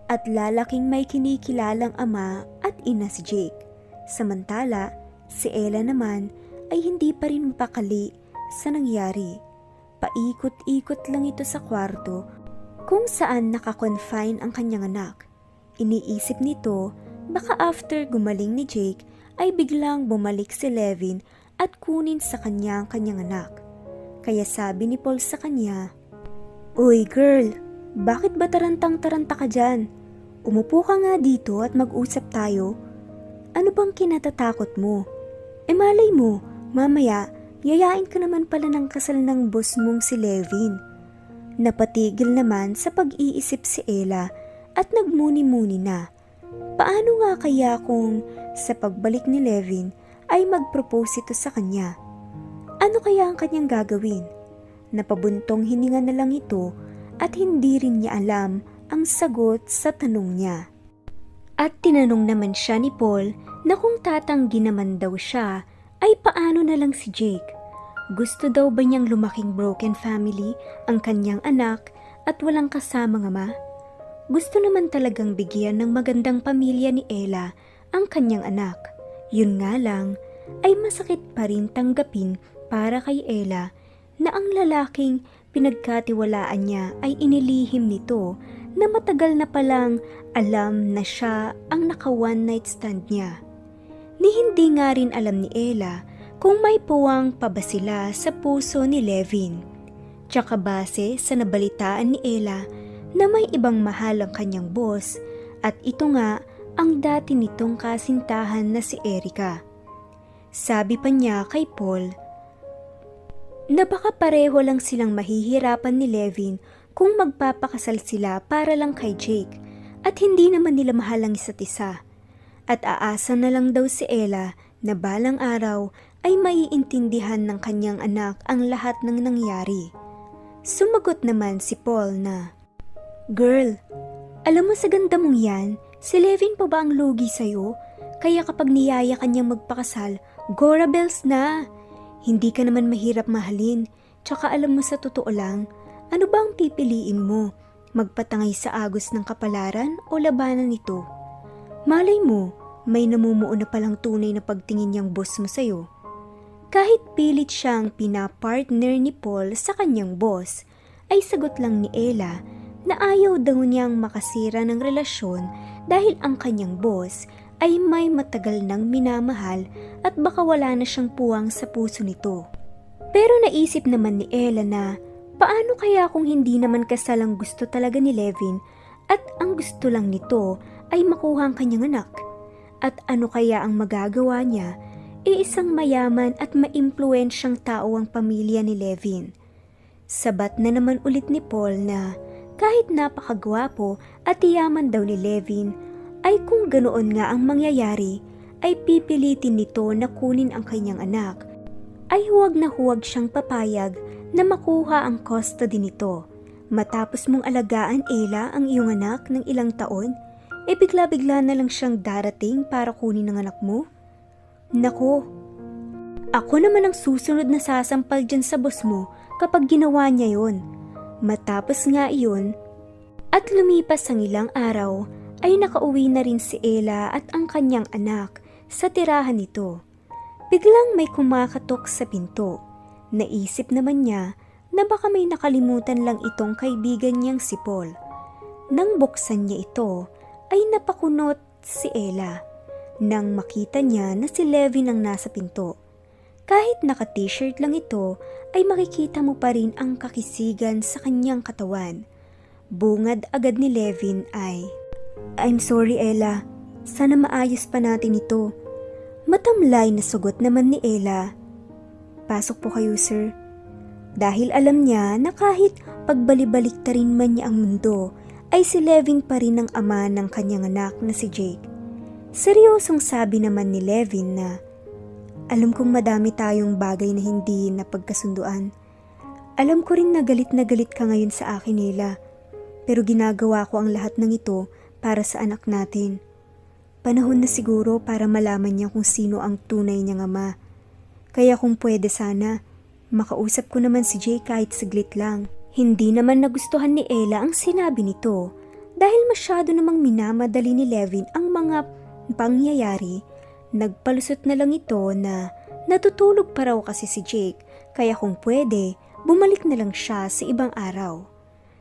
at lalaking may kinikilalang ama at ina si Jake. Samantala, si Ella naman ay hindi pa rin mapakali sa nangyari. Paikot-ikot lang ito sa kwarto kung saan nakakonfine ang kanyang anak. Iniisip nito baka after gumaling ni Jake ay biglang bumalik si Levin at kunin sa kanya ang kanyang anak. Kaya sabi ni Paul sa kanya, Uy girl, bakit ba tarantang-taranta ka dyan? Umupo ka nga dito at mag-usap tayo. Ano bang kinatatakot mo? E malay mo, mamaya, yayain ka naman pala ng kasal ng boss mong si Levin. Napatigil naman sa pag-iisip si Ella at nagmuni-muni na. Paano nga kaya kung sa pagbalik ni Levin ay mag-propose ito sa kanya? Ano kaya ang kanyang gagawin? Napabuntong hininga na lang ito at hindi rin niya alam ang sagot sa tanong niya. At tinanong naman siya ni Paul na kung tatanggi naman daw siya ay paano na lang si Jake. Gusto daw ba niyang lumaking broken family ang kanyang anak at walang kasamang ama? Gusto naman talagang bigyan ng magandang pamilya ni Ella ang kanyang anak. Yun nga lang, ay masakit pa rin tanggapin para kay Ella na ang lalaking pinagkatiwalaan niya ay inilihim nito na matagal na palang alam na siya ang naka one night stand niya. Ni hindi nga rin alam ni Ella kung may puwang pa ba sila sa puso ni Levin. Tsaka base sa nabalitaan ni Ella na may ibang mahal ang kanyang boss at ito nga ang dati nitong kasintahan na si Erika. Sabi pa niya kay Paul na baka pareho lang silang mahihirapan ni Levin kung magpapakasal sila para lang kay Jake at hindi naman nila mahal ang isa't isa. At aasa na lang daw si Ella na balang araw ay maiintindihan ng kanyang anak ang lahat ng nangyari. Sumagot naman si Paul na, Girl, alam mo sa ganda mong yan, si Levin pa ba ang lugi sa'yo? Kaya kapag niyaya kanyang magpakasal, Gora Bells na! Hindi ka naman mahirap mahalin, tsaka alam mo sa totoo lang, ano ba ang pipiliin mo? Magpatangay sa agos ng kapalaran o labanan nito? Malay mo, may namumuo na palang tunay na pagtingin niyang boss mo sa'yo. Kahit pilit siyang pinapartner ni Paul sa kanyang boss, ay sagot lang ni Ella na ayaw daw niyang makasira ng relasyon dahil ang kanyang boss ay may matagal nang minamahal at baka wala na siyang puwang sa puso nito. Pero naisip naman ni Ella na paano kaya kung hindi naman kasal ang gusto talaga ni Levin at ang gusto lang nito ay makuha ang kanyang anak? At ano kaya ang magagawa niya e isang mayaman at maimpluensyang tao ang pamilya ni Levin. Sabat na naman ulit ni Paul na kahit napakagwapo at yaman daw ni Levin, ay kung ganoon nga ang mangyayari, ay pipilitin nito na kunin ang kanyang anak, ay huwag na huwag siyang papayag na makuha ang custody nito. Matapos mong alagaan Ella ang iyong anak ng ilang taon, e bigla-bigla na lang siyang darating para kunin ang anak mo? Nako, ako naman ang susunod na sasampal dyan sa boss mo kapag ginawa niya yon. Matapos nga iyon, at lumipas ang ilang araw, ay nakauwi na rin si Ella at ang kanyang anak sa tirahan nito. Biglang may kumakatok sa pinto. Naisip naman niya na baka may nakalimutan lang itong kaibigan niyang si Paul. Nang buksan niya ito, ay napakunot si Ella. Nang makita niya na si Levin ang nasa pinto. Kahit naka-t-shirt lang ito, ay makikita mo pa rin ang kakisigan sa kanyang katawan. Bungad agad ni Levin ay, I'm sorry Ella, sana maayos pa natin ito. Matamlay na sugot naman ni Ella. Pasok po kayo sir. Dahil alam niya na kahit pagbalibalik ta rin man niya ang mundo, ay si Levin pa rin ang ama ng kanyang anak na si Jake. Seryosong sabi naman ni Levin na, Alam kong madami tayong bagay na hindi napagkasunduan. Alam ko rin na galit na galit ka ngayon sa akin, Ella. Pero ginagawa ko ang lahat ng ito para sa anak natin. Panahon na siguro para malaman niya kung sino ang tunay niyang ama. Kaya kung pwede sana, makausap ko naman si Jay kahit saglit lang. Hindi naman nagustuhan ni Ella ang sinabi nito dahil masyado namang minamadali ni Levin ang mga pangyayari. Nagpalusot na lang ito na natutulog pa raw kasi si Jake kaya kung pwede, bumalik na lang siya sa ibang araw.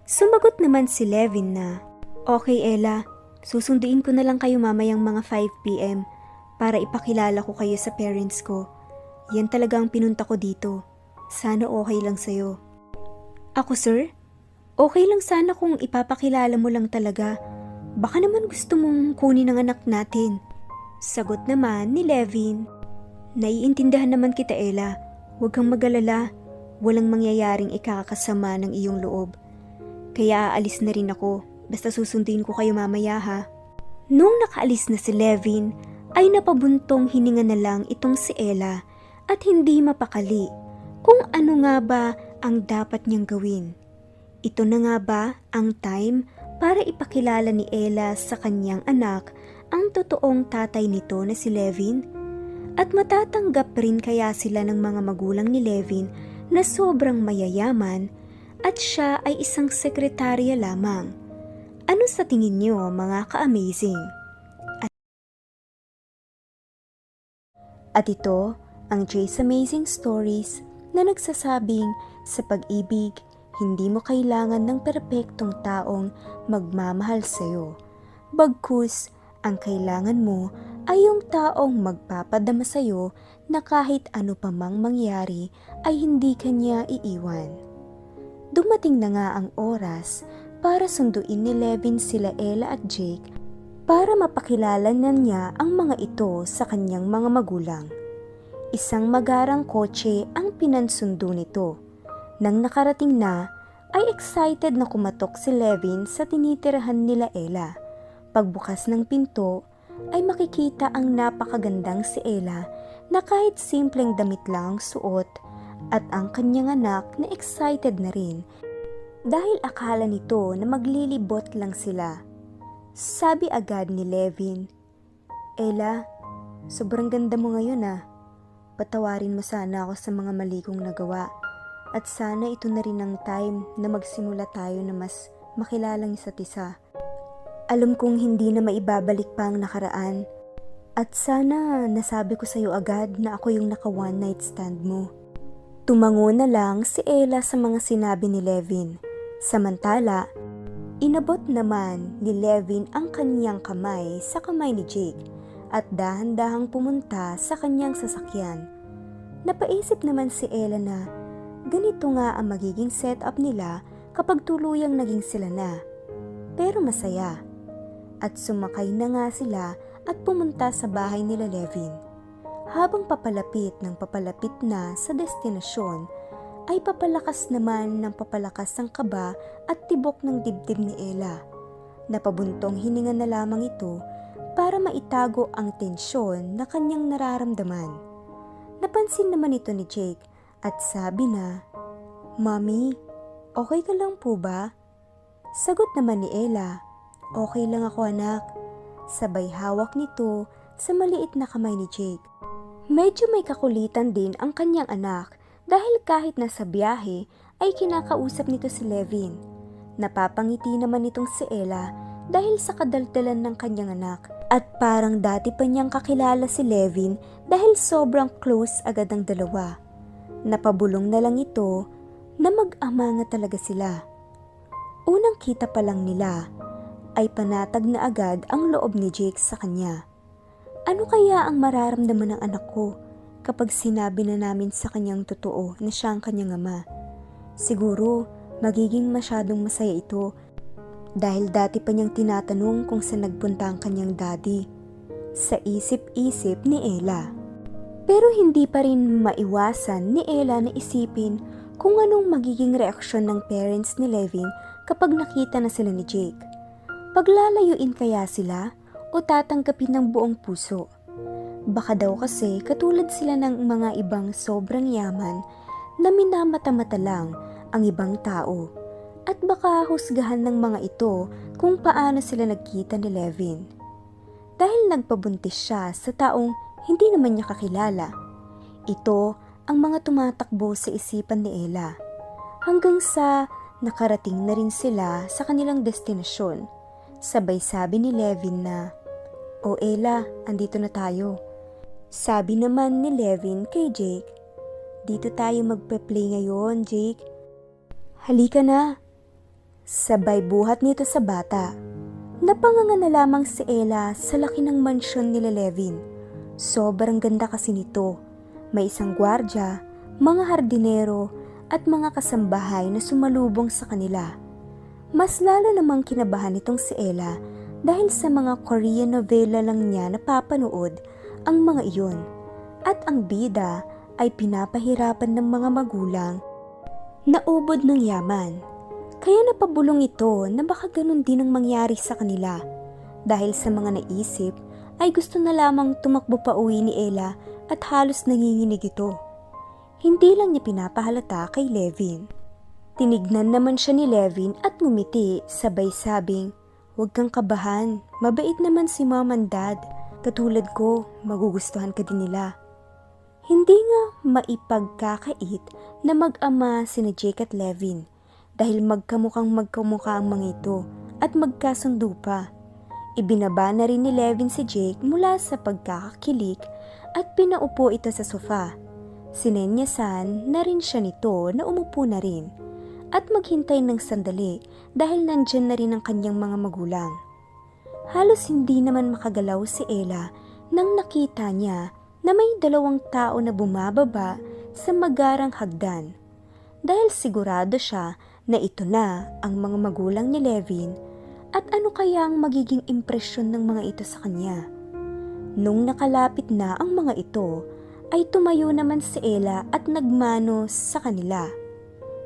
Sumagot naman si Levin na, Okay Ella, susunduin ko na lang kayo mamayang mga 5pm para ipakilala ko kayo sa parents ko. Yan talaga ang pinunta ko dito. Sana okay lang sa'yo. Ako sir? Okay lang sana kung ipapakilala mo lang talaga. Baka naman gusto mong kunin ang anak natin. Sagot naman ni Levin. Naiintindihan naman kita Ella. Huwag kang magalala. Walang mangyayaring ikakasama ng iyong loob. Kaya aalis na rin ako. Basta susunduin ko kayo mamaya ha. Nung nakaalis na si Levin, ay napabuntong hininga na lang itong si Ella at hindi mapakali kung ano nga ba ang dapat niyang gawin. Ito na nga ba ang time para ipakilala ni Ella sa kanyang anak ang totoong tatay nito na si Levin? At matatanggap rin kaya sila ng mga magulang ni Levin na sobrang mayayaman at siya ay isang sekretarya lamang. Ano sa tingin niyo mga ka-amazing? At, at ito ang Jay's Amazing Stories na nagsasabing sa pag-ibig, hindi mo kailangan ng perpektong taong magmamahal sa'yo. Bagkus, ang kailangan mo ay yung taong magpapadama sa'yo na kahit ano pa mang mangyari ay hindi kanya iiwan. Dumating na nga ang oras para sunduin ni Levin sila Ella at Jake para mapakilala na niya ang mga ito sa kanyang mga magulang. Isang magarang kotse ang pinansundo nito. Nang nakarating na, ay excited na kumatok si Levin sa tinitirahan nila Ella. Pagbukas ng pinto, ay makikita ang napakagandang si Ella na kahit simpleng damit lang ang suot at ang kanyang anak na excited na rin dahil akala nito na maglilibot lang sila. Sabi agad ni Levin, Ella, sobrang ganda mo ngayon ah. Patawarin mo sana ako sa mga mali kong nagawa. At sana ito na rin ang time na magsimula tayo na mas makilalang isa't isa. Alam kong hindi na maibabalik pa ang nakaraan. At sana nasabi ko sa'yo agad na ako yung naka one night stand mo. Tumango na lang si Ella sa mga sinabi ni Levin. Samantala, inabot naman ni Levin ang kanyang kamay sa kamay ni Jake at dahan-dahang pumunta sa kanyang sasakyan. Napaisip naman si Ella na ganito nga ang magiging setup nila kapag tuluyang naging sila na. Pero masaya. At sumakay na nga sila at pumunta sa bahay nila Levin. Habang papalapit ng papalapit na sa destinasyon, ay papalakas naman ng papalakas ang kaba at tibok ng dibdib ni Ella. Napabuntong hininga na lamang ito para maitago ang tensyon na kanyang nararamdaman. Napansin naman ito ni Jake at sabi na, Mommy, okay ka lang po ba? Sagot naman ni Ella, Okay lang ako anak. Sabay hawak nito sa maliit na kamay ni Jake. Medyo may kakulitan din ang kanyang anak dahil kahit nasa biyahe ay kinakausap nito si Levin. Napapangiti naman itong si Ella dahil sa kadaldalan ng kanyang anak at parang dati pa niyang kakilala si Levin dahil sobrang close agad ang dalawa. Napabulong na lang ito na mag-ama nga talaga sila. Unang kita pa lang nila ay panatag na agad ang loob ni Jake sa kanya. Ano kaya ang mararamdaman ng anak ko kapag sinabi na namin sa kanyang totoo na siya ang kanyang ama? Siguro magiging masyadong masaya ito dahil dati pa niyang tinatanong kung saan nagpunta ang kanyang daddy. Sa isip-isip ni Ella. Pero hindi pa rin maiwasan ni Ella na isipin kung anong magiging reaksyon ng parents ni Levin kapag nakita na sila ni Jake. Paglalayuin kaya sila o tatanggapin ng buong puso? Baka daw kasi katulad sila ng mga ibang sobrang yaman na minamata-mata lang ang ibang tao. At baka husgahan ng mga ito kung paano sila nagkita ni Levin. Dahil nagpabuntis siya sa taong hindi naman niya kakilala. Ito ang mga tumatakbo sa isipan ni Ella. Hanggang sa nakarating na rin sila sa kanilang destinasyon. Sabay sabi ni Levin na, O Ella, andito na tayo. Sabi naman ni Levin kay Jake, Dito tayo magpe-play ngayon, Jake. Halika na. Sabay buhat nito sa bata. Napanganga na lamang si Ella sa laki ng mansyon nila Levin. Sobrang ganda kasi nito. May isang gwardya, mga hardinero, at mga kasambahay na sumalubong sa kanila. Mas lalo namang kinabahan itong si Ella dahil sa mga Korean novela lang niya napapanood ang mga iyon. At ang bida ay pinapahirapan ng mga magulang na ubod ng yaman. Kaya napabulong ito na baka ganun din ang mangyari sa kanila. Dahil sa mga naisip ay gusto na lamang tumakbo pa uwi ni Ella at halos nanginginig ito. Hindi lang niya pinapahalata kay Levin. Tinignan naman siya ni Levin at ngumiti sabay sabing, Huwag kang kabahan, mabait naman si mom and dad. Katulad ko, magugustuhan ka din nila. Hindi nga maipagkakait na mag-ama sina Jake at Levin dahil magkamukhang magkamukha ang mga ito at magkasundo pa. Ibinaba na rin ni Levin si Jake mula sa pagkakakilik at pinaupo ito sa sofa. Sinenyasan na rin siya nito na umupo na rin at maghintay ng sandali dahil nandyan na rin ang kanyang mga magulang. Halos hindi naman makagalaw si Ella nang nakita niya na may dalawang tao na bumababa sa magarang hagdan. Dahil sigurado siya na ito na ang mga magulang ni Levin at ano kaya ang magiging impresyon ng mga ito sa kanya. Nung nakalapit na ang mga ito, ay tumayo naman si Ella at nagmano sa kanila.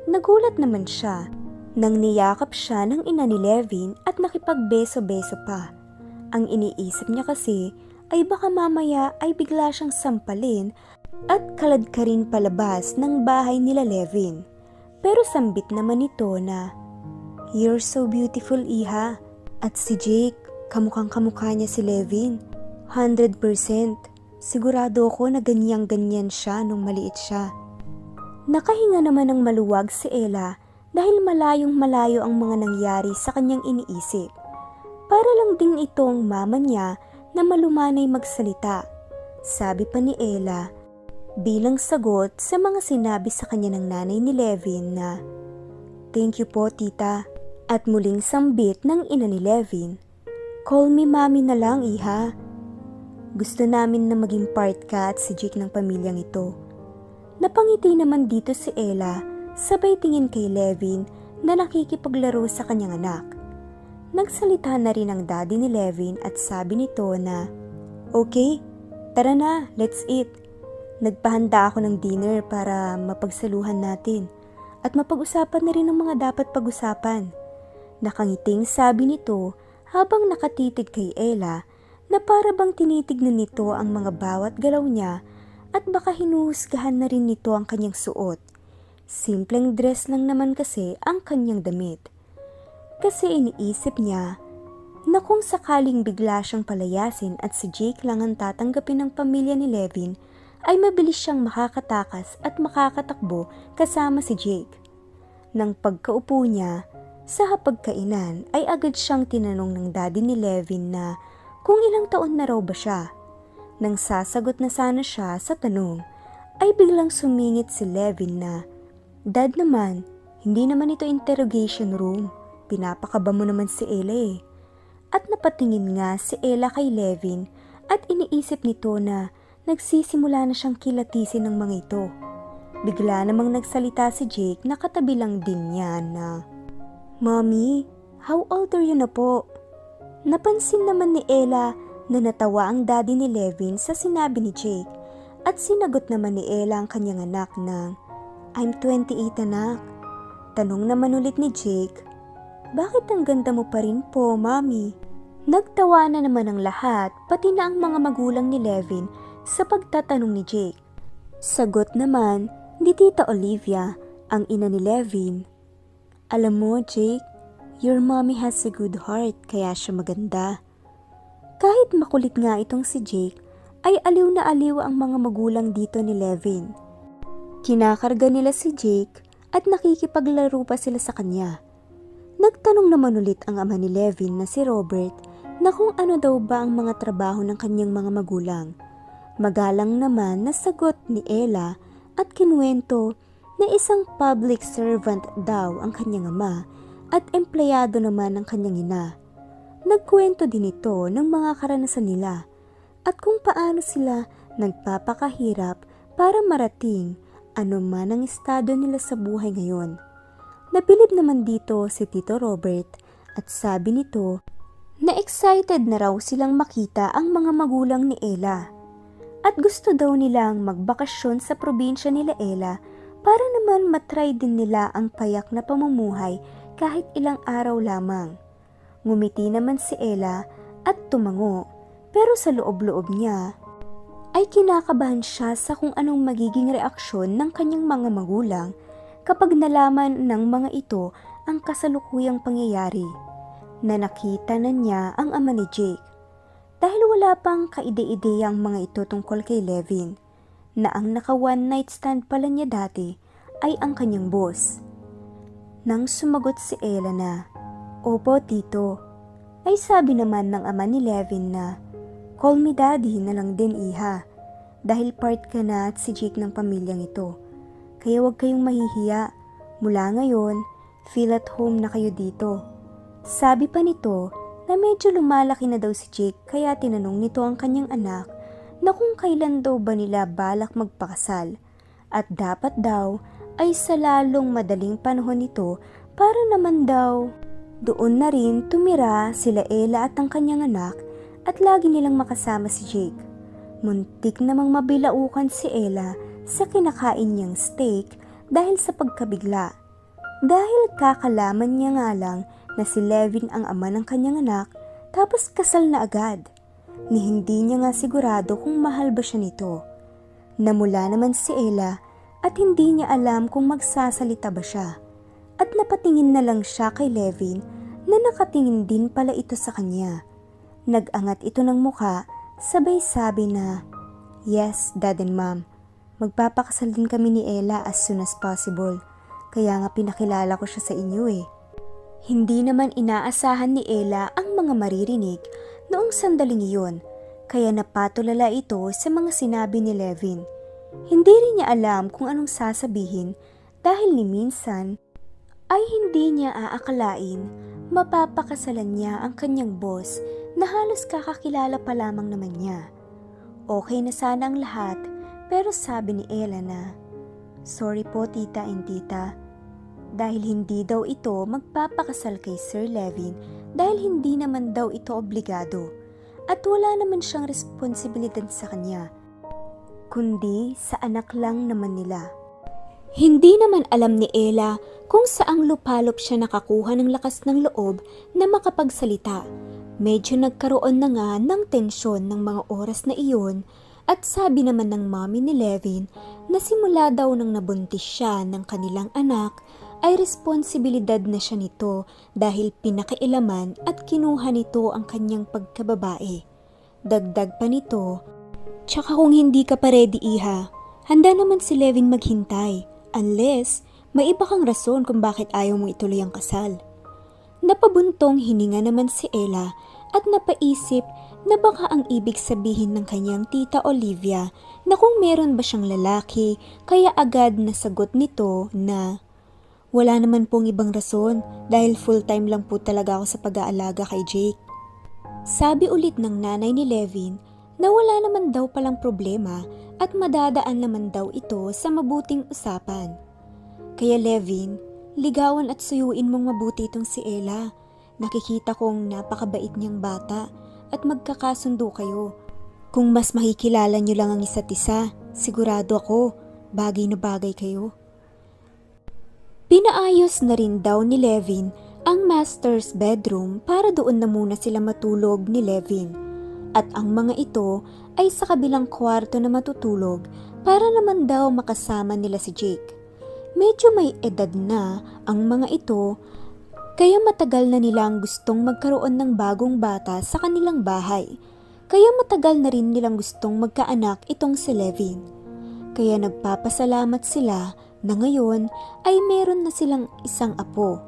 Nagulat naman siya nang niyakap siya ng ina ni Levin at nakipagbeso-beso pa. Ang iniisip niya kasi ay baka mamaya ay bigla siyang sampalin at kalad ka rin palabas ng bahay nila Levin. Pero sambit naman ito na, You're so beautiful, Iha. At si Jake, kamukhang kamukha niya si Levin. 100%. Sigurado ako na ganyang-ganyan siya nung maliit siya. Nakahinga naman ng maluwag si Ella dahil malayong malayo ang mga nangyari sa kanyang iniisip. Para lang din itong mama niya na malumanay magsalita. Sabi pa ni Ella, bilang sagot sa mga sinabi sa kanya ng nanay ni Levin na, Thank you po tita. At muling sambit ng ina ni Levin, Call me mami na lang iha. Gusto namin na maging part ka at si Jake ng pamilyang ito. Napangiti naman dito si Ella sabay tingin kay Levin na nakikipaglaro sa kanyang anak. Nagsalita na rin ang daddy ni Levin at sabi nito na, Okay, tara na, let's eat. Nagpahanda ako ng dinner para mapagsaluhan natin at mapag-usapan na rin ang mga dapat pag-usapan. Nakangiting sabi nito habang nakatitig kay Ella na para bang tinitignan nito ang mga bawat galaw niya at baka hinuhusgahan na rin nito ang kanyang suot. Simpleng dress lang naman kasi ang kanyang damit. Kasi iniisip niya na kung sakaling bigla siyang palayasin at si Jake lang ang tatanggapin ng pamilya ni Levin, ay mabilis siyang makakatakas at makakatakbo kasama si Jake. Nang pagkaupo niya, sa hapagkainan ay agad siyang tinanong ng daddy ni Levin na kung ilang taon na raw ba siya. Nang sasagot na sana siya sa tanong, ay biglang sumingit si Levin na, Dad naman, hindi naman ito interrogation room. Pinapakaba mo naman si Ella eh. At napatingin nga si Ella kay Levin at iniisip nito na nagsisimula na siyang kilatisin ng mga ito. Bigla namang nagsalita si Jake na katabi lang din niya na, Mommy, how old are you na po? Napansin naman ni Ella na natawa ang daddy ni Levin sa sinabi ni Jake at sinagot naman ni Ella ang kanyang anak ng, I'm 28 anak. Tanong naman ulit ni Jake, bakit ang ganda mo pa rin po, mami? Nagtawa na naman ang lahat, pati na ang mga magulang ni Levin sa pagtatanong ni Jake. Sagot naman ni Tita Olivia, Ang ina ni Levin, Alam mo, Jake, your mommy has a good heart kaya siya maganda. Kahit makulit nga itong si Jake, ay aliw na aliw ang mga magulang dito ni Levin. Kinakarga nila si Jake at nakikipaglaro pa sila sa kanya. Nagtanong naman ulit ang ama ni Levin na si Robert na kung ano daw ba ang mga trabaho ng kanyang mga magulang. Magalang naman na sagot ni Ella at kinuwento na isang public servant daw ang kanyang ama at empleyado naman ang kanyang ina. Nagkwento din ito ng mga karanasan nila at kung paano sila nagpapakahirap para marating ano man ang estado nila sa buhay ngayon. Nabilib naman dito si Tito Robert at sabi nito na excited na raw silang makita ang mga magulang ni Ella. At gusto daw nilang magbakasyon sa probinsya nila Ella para naman matry din nila ang payak na pamumuhay kahit ilang araw lamang. Ngumiti naman si Ella at tumango pero sa loob-loob niya ay kinakabahan siya sa kung anong magiging reaksyon ng kanyang mga magulang kapag nalaman ng mga ito ang kasalukuyang pangyayari na nakita na niya ang ama ni Jake dahil wala pang kaide-ide ang mga ito tungkol kay Levin na ang naka one night stand pala niya dati ay ang kanyang boss. Nang sumagot si Ella na, Opo tito, ay sabi naman ng ama ni Levin na, Call me daddy na lang din iha, dahil part ka na at si Jake ng pamilyang ito. Kaya huwag kayong mahihiya, mula ngayon, feel at home na kayo dito. Sabi pa nito na medyo lumalaki na daw si Jake kaya tinanong nito ang kanyang anak na kung kailan daw ba nila balak magpakasal at dapat daw ay sa lalong madaling panahon nito para naman daw doon na rin tumira sila Ella at ang kanyang anak at lagi nilang makasama si Jake. Muntik namang mabilaukan si Ella sa kinakain niyang steak dahil sa pagkabigla. Dahil kakalaman niya nga lang na si Levin ang ama ng kanyang anak tapos kasal na agad. Ni hindi niya nga sigurado kung mahal ba siya nito. Namula naman si Ella at hindi niya alam kung magsasalita ba siya. At napatingin na lang siya kay Levin na nakatingin din pala ito sa kanya. Nagangat ito ng muka, sabay sabi na, Yes, Dad and Mom. Magpapakasal din kami ni Ella as soon as possible. Kaya nga pinakilala ko siya sa inyo eh. Hindi naman inaasahan ni Ella ang mga maririnig noong sandaling iyon, kaya napatulala ito sa mga sinabi ni Levin. Hindi rin niya alam kung anong sasabihin dahil ni minsan ay hindi niya aakalain mapapakasalan niya ang kanyang boss na halos kakakilala pa lamang naman niya. Okay na sana ang lahat pero sabi ni Ella na, Sorry po tita and tita, dahil hindi daw ito magpapakasal kay Sir Levin dahil hindi naman daw ito obligado at wala naman siyang responsibilidad sa kanya, kundi sa anak lang naman nila. Hindi naman alam ni Ella kung saang lupalop siya nakakuha ng lakas ng loob na makapagsalita. Medyo nagkaroon na nga ng tensyon ng mga oras na iyon at sabi naman ng mami ni Levin na simula daw nang nabuntis siya ng kanilang anak ay responsibilidad na siya nito dahil pinakialaman at kinuha nito ang kanyang pagkababae. Dagdag pa nito, tsaka kung hindi ka pa ready iha, handa naman si Levin maghintay unless may iba kang rason kung bakit ayaw mo ituloy ang kasal. Napabuntong hininga naman si Ella at napaisip na baka ang ibig sabihin ng kanyang tita Olivia na kung meron ba siyang lalaki kaya agad nasagot nito na wala naman pong ibang rason dahil full-time lang po talaga ako sa pag-aalaga kay Jake. Sabi ulit ng nanay ni Levin na wala naman daw palang problema at madadaan naman daw ito sa mabuting usapan. Kaya Levin, ligawan at suyuin mong mabuti itong si Ella. Nakikita kong napakabait niyang bata at magkakasundo kayo. Kung mas makikilala niyo lang ang isa't isa, sigurado ako, bagay na bagay kayo. Pinaayos na rin daw ni Levin ang master's bedroom para doon na muna sila matulog ni Levin. At ang mga ito ay sa kabilang kwarto na matutulog para naman daw makasama nila si Jake. medyo may edad na ang mga ito kaya matagal na nilang gustong magkaroon ng bagong bata sa kanilang bahay. Kaya matagal na rin nilang gustong magkaanak itong si Levin. Kaya nagpapasalamat sila na ngayon ay meron na silang isang apo.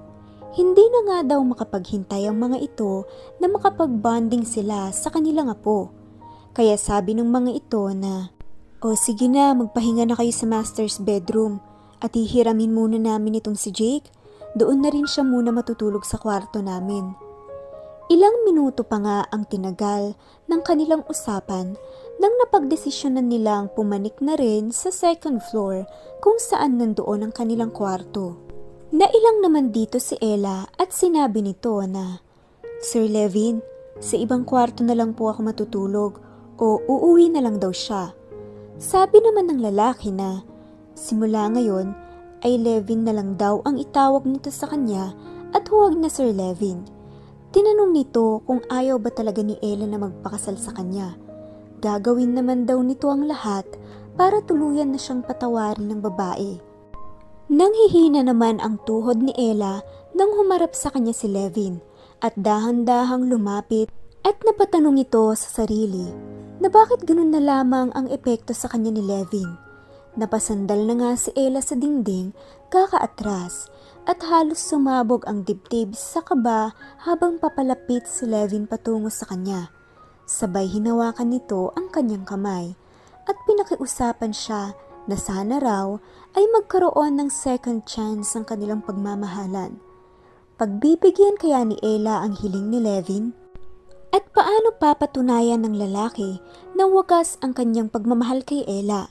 Hindi na nga daw makapaghintay ang mga ito na makapagbonding sila sa kanilang apo. Kaya sabi ng mga ito na, O sige na, magpahinga na kayo sa master's bedroom at hihiramin muna namin itong si Jake. Doon na rin siya muna matutulog sa kwarto namin. Ilang minuto pa nga ang tinagal ng kanilang usapan nang napagdesisyonan nilang pumanik na rin sa second floor kung saan nandoon ang kanilang kwarto. Nailang naman dito si Ella at sinabi nito na, Sir Levin, sa ibang kwarto na lang po ako matutulog o uuwi na lang daw siya. Sabi naman ng lalaki na, simula ngayon ay Levin na lang daw ang itawag nito sa kanya at huwag na Sir Levin. Tinanong nito kung ayaw ba talaga ni Ella na magpakasal sa kanya. Gagawin naman daw nito ang lahat para tuluyan na siyang patawarin ng babae. Nanghihina naman ang tuhod ni Ella nang humarap sa kanya si Levin at dahan-dahang lumapit at napatanong ito sa sarili na bakit ganun na lamang ang epekto sa kanya ni Levin. Napasandal na nga si Ella sa dingding kakaatras at halos sumabog ang dibdib sa kaba habang papalapit si Levin patungo sa kanya. Sabay hinawakan nito ang kanyang kamay at pinakiusapan siya na sana raw ay magkaroon ng second chance ang kanilang pagmamahalan. Pagbibigyan kaya ni Ella ang hiling ni Levin? At paano papatunayan ng lalaki na wagas ang kanyang pagmamahal kay Ella?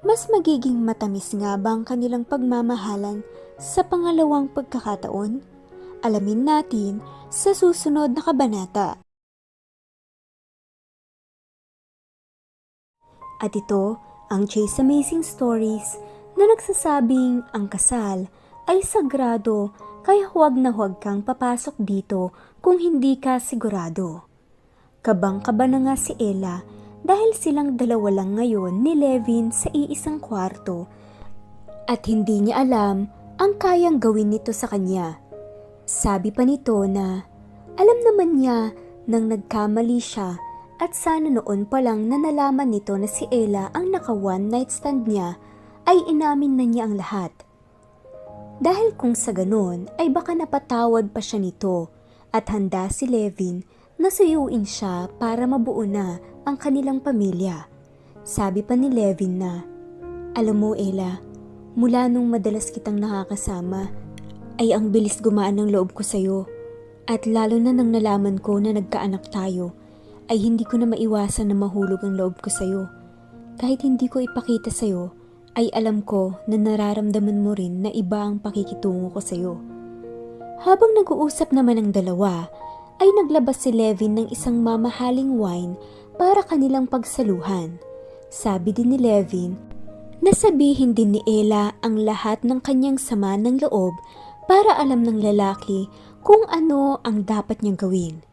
Mas magiging matamis nga ba ang kanilang pagmamahalan sa pangalawang pagkakataon? Alamin natin sa susunod na kabanata. At ito ang Chase Amazing Stories na nagsasabing ang kasal ay sagrado kaya huwag na huwag kang papasok dito kung hindi ka sigurado. Kabang-kaba na nga si Ella dahil silang dalawa lang ngayon ni Levin sa iisang kwarto at hindi niya alam ang kayang gawin nito sa kanya. Sabi pa nito na alam naman niya nang nagkamali siya at sana noon pa lang na nalaman nito na si Ella ang naka one night stand niya ay inamin na niya ang lahat. Dahil kung sa ganon ay baka napatawad pa siya nito at handa si Levin na suyuin siya para mabuo na ang kanilang pamilya. Sabi pa ni Levin na, Alam mo Ella, mula nung madalas kitang nakakasama ay ang bilis gumaan ng loob ko sa'yo at lalo na nang nalaman ko na nagkaanak tayo ay hindi ko na maiwasan na mahulog ang loob ko sa'yo. Kahit hindi ko ipakita sa'yo, ay alam ko na nararamdaman mo rin na iba ang pakikitungo ko sa'yo. Habang nag-uusap naman ang dalawa, ay naglabas si Levin ng isang mamahaling wine para kanilang pagsaluhan. Sabi din ni Levin, na sabihin din ni Ella ang lahat ng kanyang sama ng loob para alam ng lalaki kung ano ang dapat niyang gawin.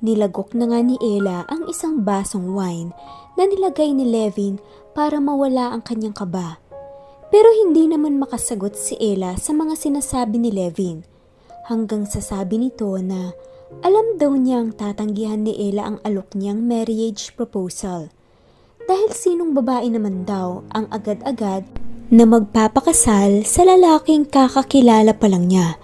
Nilagok na nga ni Ella ang isang basong wine na nilagay ni Levin para mawala ang kanyang kaba. Pero hindi naman makasagot si Ella sa mga sinasabi ni Levin. Hanggang sasabi nito na alam daw niyang tatanggihan ni Ella ang alok niyang marriage proposal. Dahil sinong babae naman daw ang agad-agad na magpapakasal sa lalaking kakakilala pa lang niya.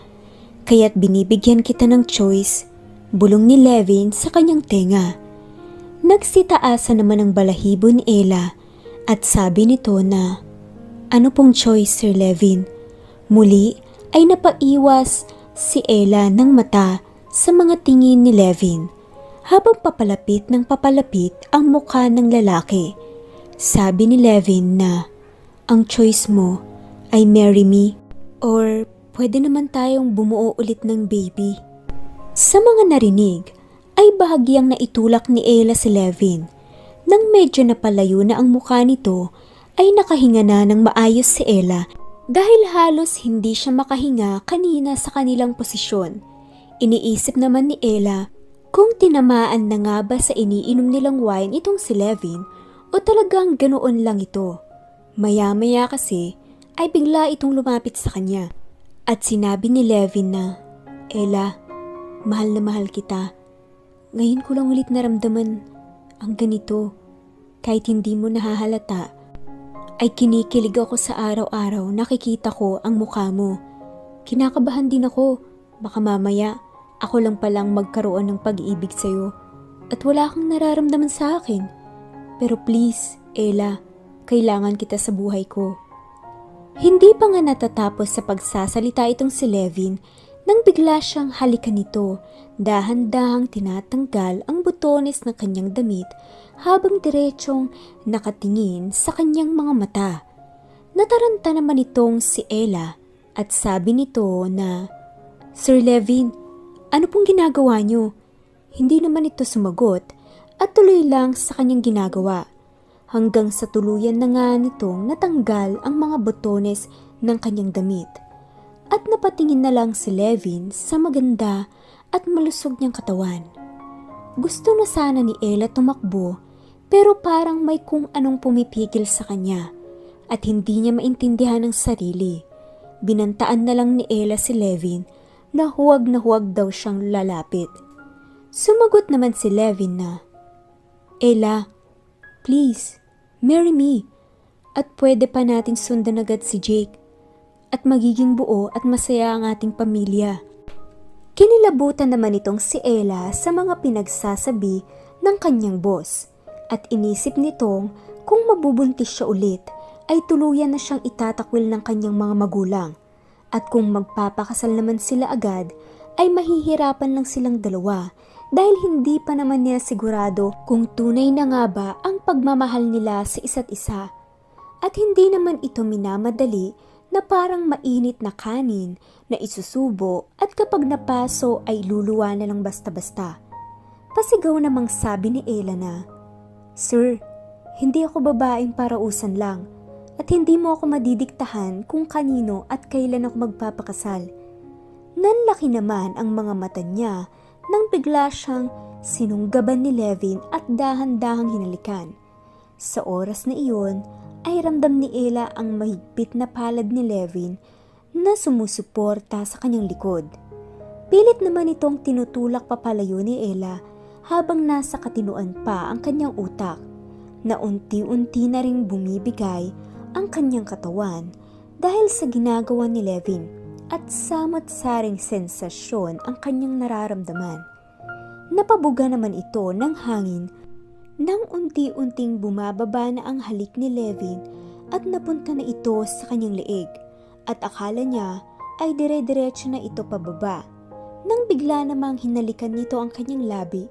Kaya't binibigyan kita ng choice, bulong ni Levin sa kanyang tenga. Nagsitaasa naman ang balahibo ni Ella at sabi nito na, Ano pong choice, Sir Levin? Muli ay napaiwas si Ella ng mata sa mga tingin ni Levin habang papalapit ng papalapit ang mukha ng lalaki. Sabi ni Levin na, Ang choice mo ay marry me or pwede naman tayong bumuo ulit ng baby. Sa mga narinig, ay bahagyang naitulak ni Ella si Levin. Nang medyo napalayo na ang mukha nito, ay nakahinga na ng maayos si Ella dahil halos hindi siya makahinga kanina sa kanilang posisyon. Iniisip naman ni Ella kung tinamaan na nga ba sa iniinom nilang wine itong si Levin o talagang ganoon lang ito. Maya-maya kasi ay bigla itong lumapit sa kanya. At sinabi ni Levin na, Ella, mahal na mahal kita. Ngayon ko lang ulit naramdaman ang ganito. Kahit hindi mo nahahalata, ay kinikilig ako sa araw-araw nakikita ko ang mukha mo. Kinakabahan din ako. Baka mamaya, ako lang palang magkaroon ng pag-ibig sa'yo at wala kang nararamdaman sa akin. Pero please, Ella, kailangan kita sa buhay ko. Hindi pa nga natatapos sa pagsasalita itong si Levin nang bigla siyang halikan nito, dahan-dahang tinatanggal ang butones ng kanyang damit habang diretsong nakatingin sa kanyang mga mata. Nataranta naman itong si Ella at sabi nito na, Sir Levin, ano pong ginagawa niyo? Hindi naman ito sumagot at tuloy lang sa kanyang ginagawa hanggang sa tuluyan na nga nitong natanggal ang mga botones ng kanyang damit. At napatingin na lang si Levin sa maganda at malusog niyang katawan. Gusto na sana ni Ella tumakbo pero parang may kung anong pumipigil sa kanya at hindi niya maintindihan ang sarili. Binantaan na lang ni Ella si Levin na huwag na huwag daw siyang lalapit. Sumagot naman si Levin na, Ella, please, marry me. At pwede pa natin sundan agad si Jake. At magiging buo at masaya ang ating pamilya. Kinilabutan naman itong si Ella sa mga pinagsasabi ng kanyang boss. At inisip nitong kung mabubuntis siya ulit ay tuluyan na siyang itatakwil ng kanyang mga magulang. At kung magpapakasal naman sila agad ay mahihirapan lang silang dalawa dahil hindi pa naman niya sigurado kung tunay na nga ba ang pagmamahal nila sa isa't isa. At hindi naman ito minamadali na parang mainit na kanin na isusubo at kapag napaso ay luluwa na lang basta-basta. Pasigaw namang sabi ni Ella na, Sir, hindi ako babaeng parausan lang at hindi mo ako madidiktahan kung kanino at kailan ako magpapakasal. Nanlaki naman ang mga mata niya nang bigla siyang sinunggaban ni Levin at dahan-dahang hinalikan. Sa oras na iyon ay ramdam ni Ella ang mahigpit na palad ni Levin na sumusuporta sa kanyang likod. Pilit naman itong tinutulak papalayo ni Ella habang nasa katinuan pa ang kanyang utak na unti-unti na ring bumibigay ang kanyang katawan dahil sa ginagawa ni Levin at samot-saring sensasyon ang kanyang nararamdaman. Napabuga naman ito ng hangin nang unti-unting bumababa na ang halik ni Levin at napunta na ito sa kanyang leeg at akala niya ay dire-diretso na ito pababa. Nang bigla namang hinalikan nito ang kanyang labi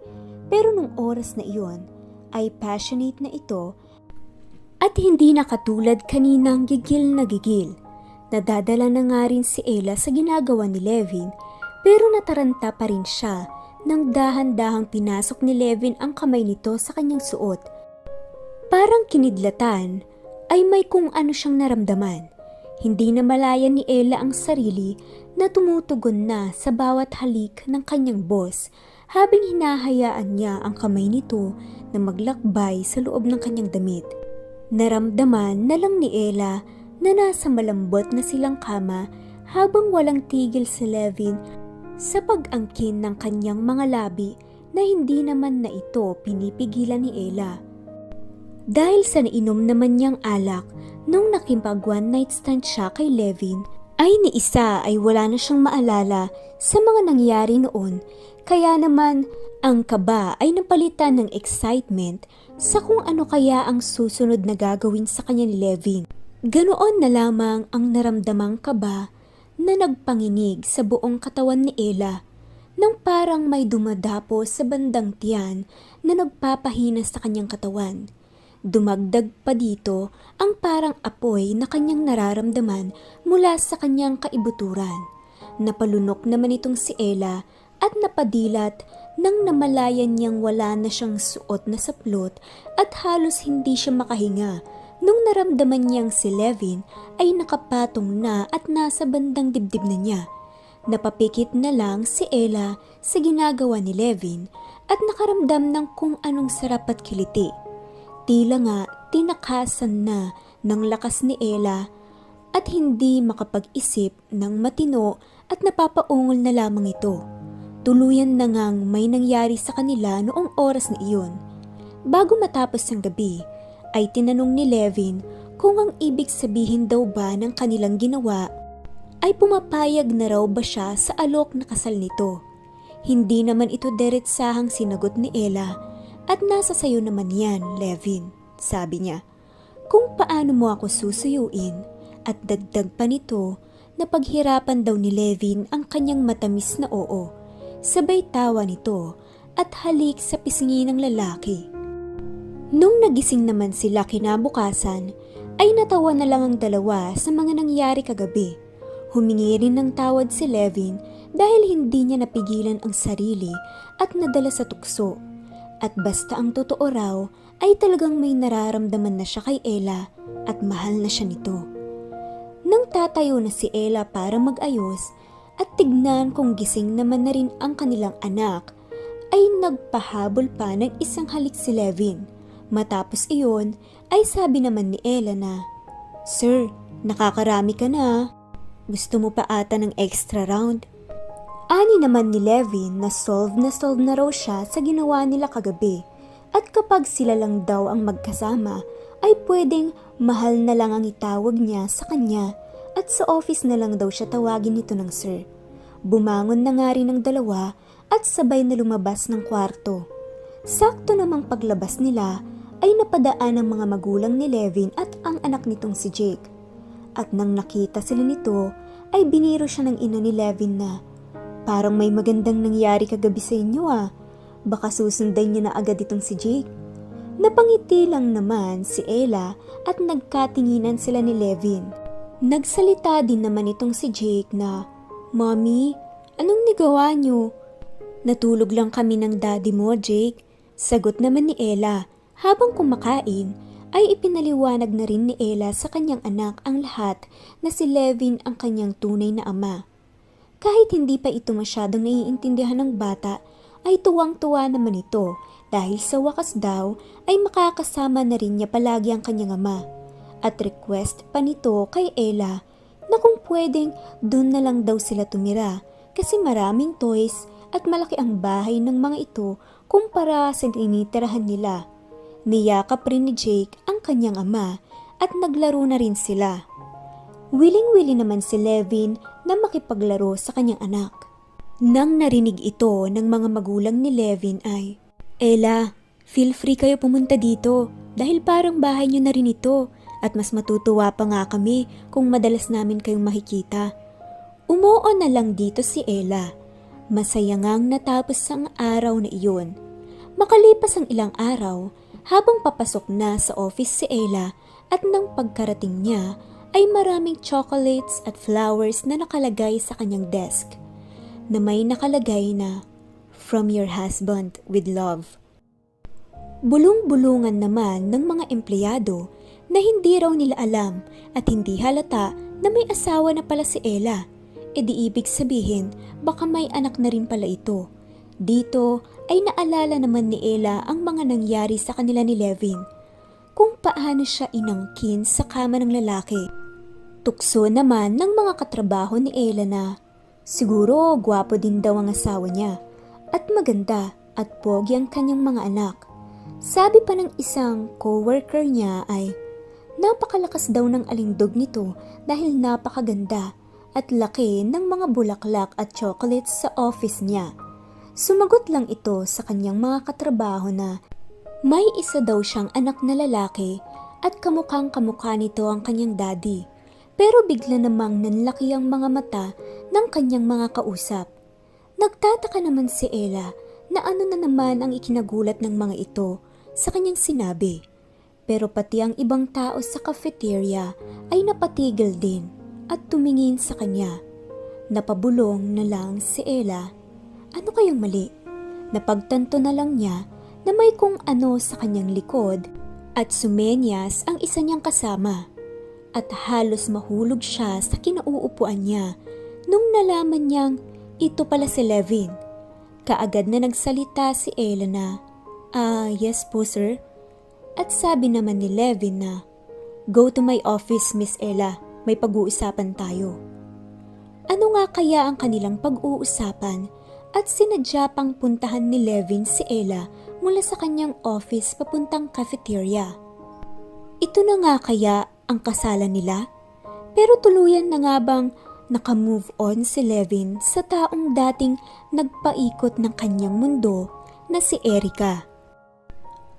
pero nung oras na iyon ay passionate na ito at hindi na katulad kaninang gigil na gigil. Nadadala na nga rin si Ella sa ginagawa ni Levin pero nataranta pa rin siya nang dahan-dahang pinasok ni Levin ang kamay nito sa kanyang suot. Parang kinidlatan ay may kung ano siyang naramdaman. Hindi na malaya ni Ella ang sarili na tumutugon na sa bawat halik ng kanyang boss habang hinahayaan niya ang kamay nito na maglakbay sa loob ng kanyang damit. Naramdaman na lang ni Ella na nasa malambot na silang kama habang walang tigil si Levin sa pag-angkin ng kanyang mga labi na hindi naman na ito pinipigilan ni Ella. Dahil sa nainom naman niyang alak nung nakipag one night stand siya kay Levin, ay ni isa ay wala na siyang maalala sa mga nangyari noon kaya naman ang kaba ay napalitan ng excitement sa kung ano kaya ang susunod na gagawin sa kanya ni Levin. Ganoon na lamang ang naramdamang kaba na nagpanginig sa buong katawan ni Ella nang parang may dumadapo sa bandang tiyan na nagpapahina sa kanyang katawan. Dumagdag pa dito ang parang apoy na kanyang nararamdaman mula sa kanyang kaibuturan. Napalunok naman itong si Ella at napadilat nang namalayan niyang wala na siyang suot na saplot at halos hindi siya makahinga Nung naramdaman niyang si Levin ay nakapatong na at nasa bandang dibdib na niya. Napapikit na lang si Ella sa ginagawa ni Levin at nakaramdam ng kung anong sarap at kiliti. Tila nga tinakasan na ng lakas ni Ella at hindi makapag-isip ng matino at napapaungol na lamang ito. Tuluyan na ngang may nangyari sa kanila noong oras na iyon. Bago matapos ang gabi, ay tinanong ni Levin kung ang ibig sabihin daw ba ng kanilang ginawa ay pumapayag na raw ba siya sa alok na kasal nito. Hindi naman ito diretsahang sinagot ni Ella at nasa sayo naman yan, Levin, sabi niya. Kung paano mo ako susuyuin at dagdag pa nito na paghirapan daw ni Levin ang kanyang matamis na oo. Sabay tawa nito at halik sa pisngi ng lalaki. Nung nagising naman sila kinabukasan, ay natawa na lang ang dalawa sa mga nangyari kagabi. Humingi rin ng tawad si Levin dahil hindi niya napigilan ang sarili at nadala sa tukso. At basta ang totoo raw ay talagang may nararamdaman na siya kay Ella at mahal na siya nito. Nang tatayo na si Ella para mag-ayos at tignan kung gising naman na rin ang kanilang anak, ay nagpahabol pa ng isang halik si Levin. Matapos iyon ay sabi naman ni Ella na, Sir, nakakarami ka na. Gusto mo pa ata ng extra round? Ani naman ni Levin na solve na solve na raw siya sa ginawa nila kagabi at kapag sila lang daw ang magkasama ay pwedeng mahal na lang ang itawag niya sa kanya at sa office na lang daw siya tawagin nito ng sir. Bumangon na nga rin ang dalawa at sabay na lumabas ng kwarto. Sakto namang paglabas nila ay napadaan ang mga magulang ni Levin at ang anak nitong si Jake. At nang nakita sila nito ay biniro siya ng ina ni Levin na Parang may magandang nangyari kagabi sa inyo ah. Baka susundan niya na agad itong si Jake. Napangiti lang naman si Ella at nagkatinginan sila ni Levin. Nagsalita din naman itong si Jake na, Mommy, anong nigawa niyo? Natulog lang kami ng daddy mo, Jake. Sagot naman ni Ella. Habang kumakain, ay ipinaliwanag na rin ni Ella sa kanyang anak ang lahat na si Levin ang kanyang tunay na ama. Kahit hindi pa ito masyadong naiintindihan ng bata, ay tuwang-tuwa naman ito dahil sa wakas daw ay makakasama na rin niya palagi ang kanyang ama. At request pa nito kay Ella na kung pwedeng doon na lang daw sila tumira kasi maraming toys at malaki ang bahay ng mga ito kumpara sa tinitirahan nila. Niyakap rin ni Jake ang kanyang ama at naglaro na rin sila. Willing-willing naman si Levin na makipaglaro sa kanyang anak. Nang narinig ito ng mga magulang ni Levin ay, Ella, feel free kayo pumunta dito dahil parang bahay niyo na rin ito at mas matutuwa pa nga kami kung madalas namin kayong makikita. Umuo na lang dito si Ella. Masaya ngang natapos ang araw na iyon. Makalipas ang ilang araw, habang papasok na sa office si Ella at nang pagkarating niya ay maraming chocolates at flowers na nakalagay sa kanyang desk na may nakalagay na From your husband with love. Bulong-bulungan naman ng mga empleyado na hindi raw nila alam at hindi halata na may asawa na pala si Ella. E di ibig sabihin baka may anak na rin pala ito. Dito ay naalala naman ni Ella ang mga nangyari sa kanila ni Levin. Kung paano siya inangkin sa kama ng lalaki. Tukso naman ng mga katrabaho ni Ella na siguro gwapo din daw ang asawa niya at maganda at pogi ang kanyang mga anak. Sabi pa ng isang co-worker niya ay napakalakas daw ng alindog nito dahil napakaganda at laki ng mga bulaklak at chocolates sa office niya. Sumagot lang ito sa kanyang mga katrabaho na may isa daw siyang anak na lalaki at kamukhang kamukha nito ang kanyang daddy. Pero bigla namang nanlaki ang mga mata ng kanyang mga kausap. Nagtataka naman si Ella na ano na naman ang ikinagulat ng mga ito sa kanyang sinabi. Pero pati ang ibang tao sa cafeteria ay napatigil din at tumingin sa kanya. Napabulong na lang si Ella. Ano kayang mali? Napagtanto na lang niya na may kung ano sa kanyang likod at sumenyas ang isa niyang kasama at halos mahulog siya sa kinauupuan niya nung nalaman niyang ito pala si Levin. Kaagad na nagsalita si Ella na, Ah, yes po sir. At sabi naman ni Levin na, Go to my office, Miss Ella. may pag-uusapan tayo. Ano nga kaya ang kanilang pag-uusapan at sinadya pang puntahan ni Levin si Ella mula sa kanyang office papuntang cafeteria? Ito na nga kaya ang kasalan nila? Pero tuluyan na nga bang nakamove on si Levin sa taong dating nagpaikot ng kanyang mundo na si Erika?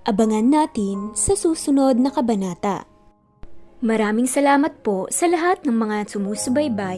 Abangan natin sa susunod na kabanata. Maraming salamat po sa lahat ng mga sumusubaybay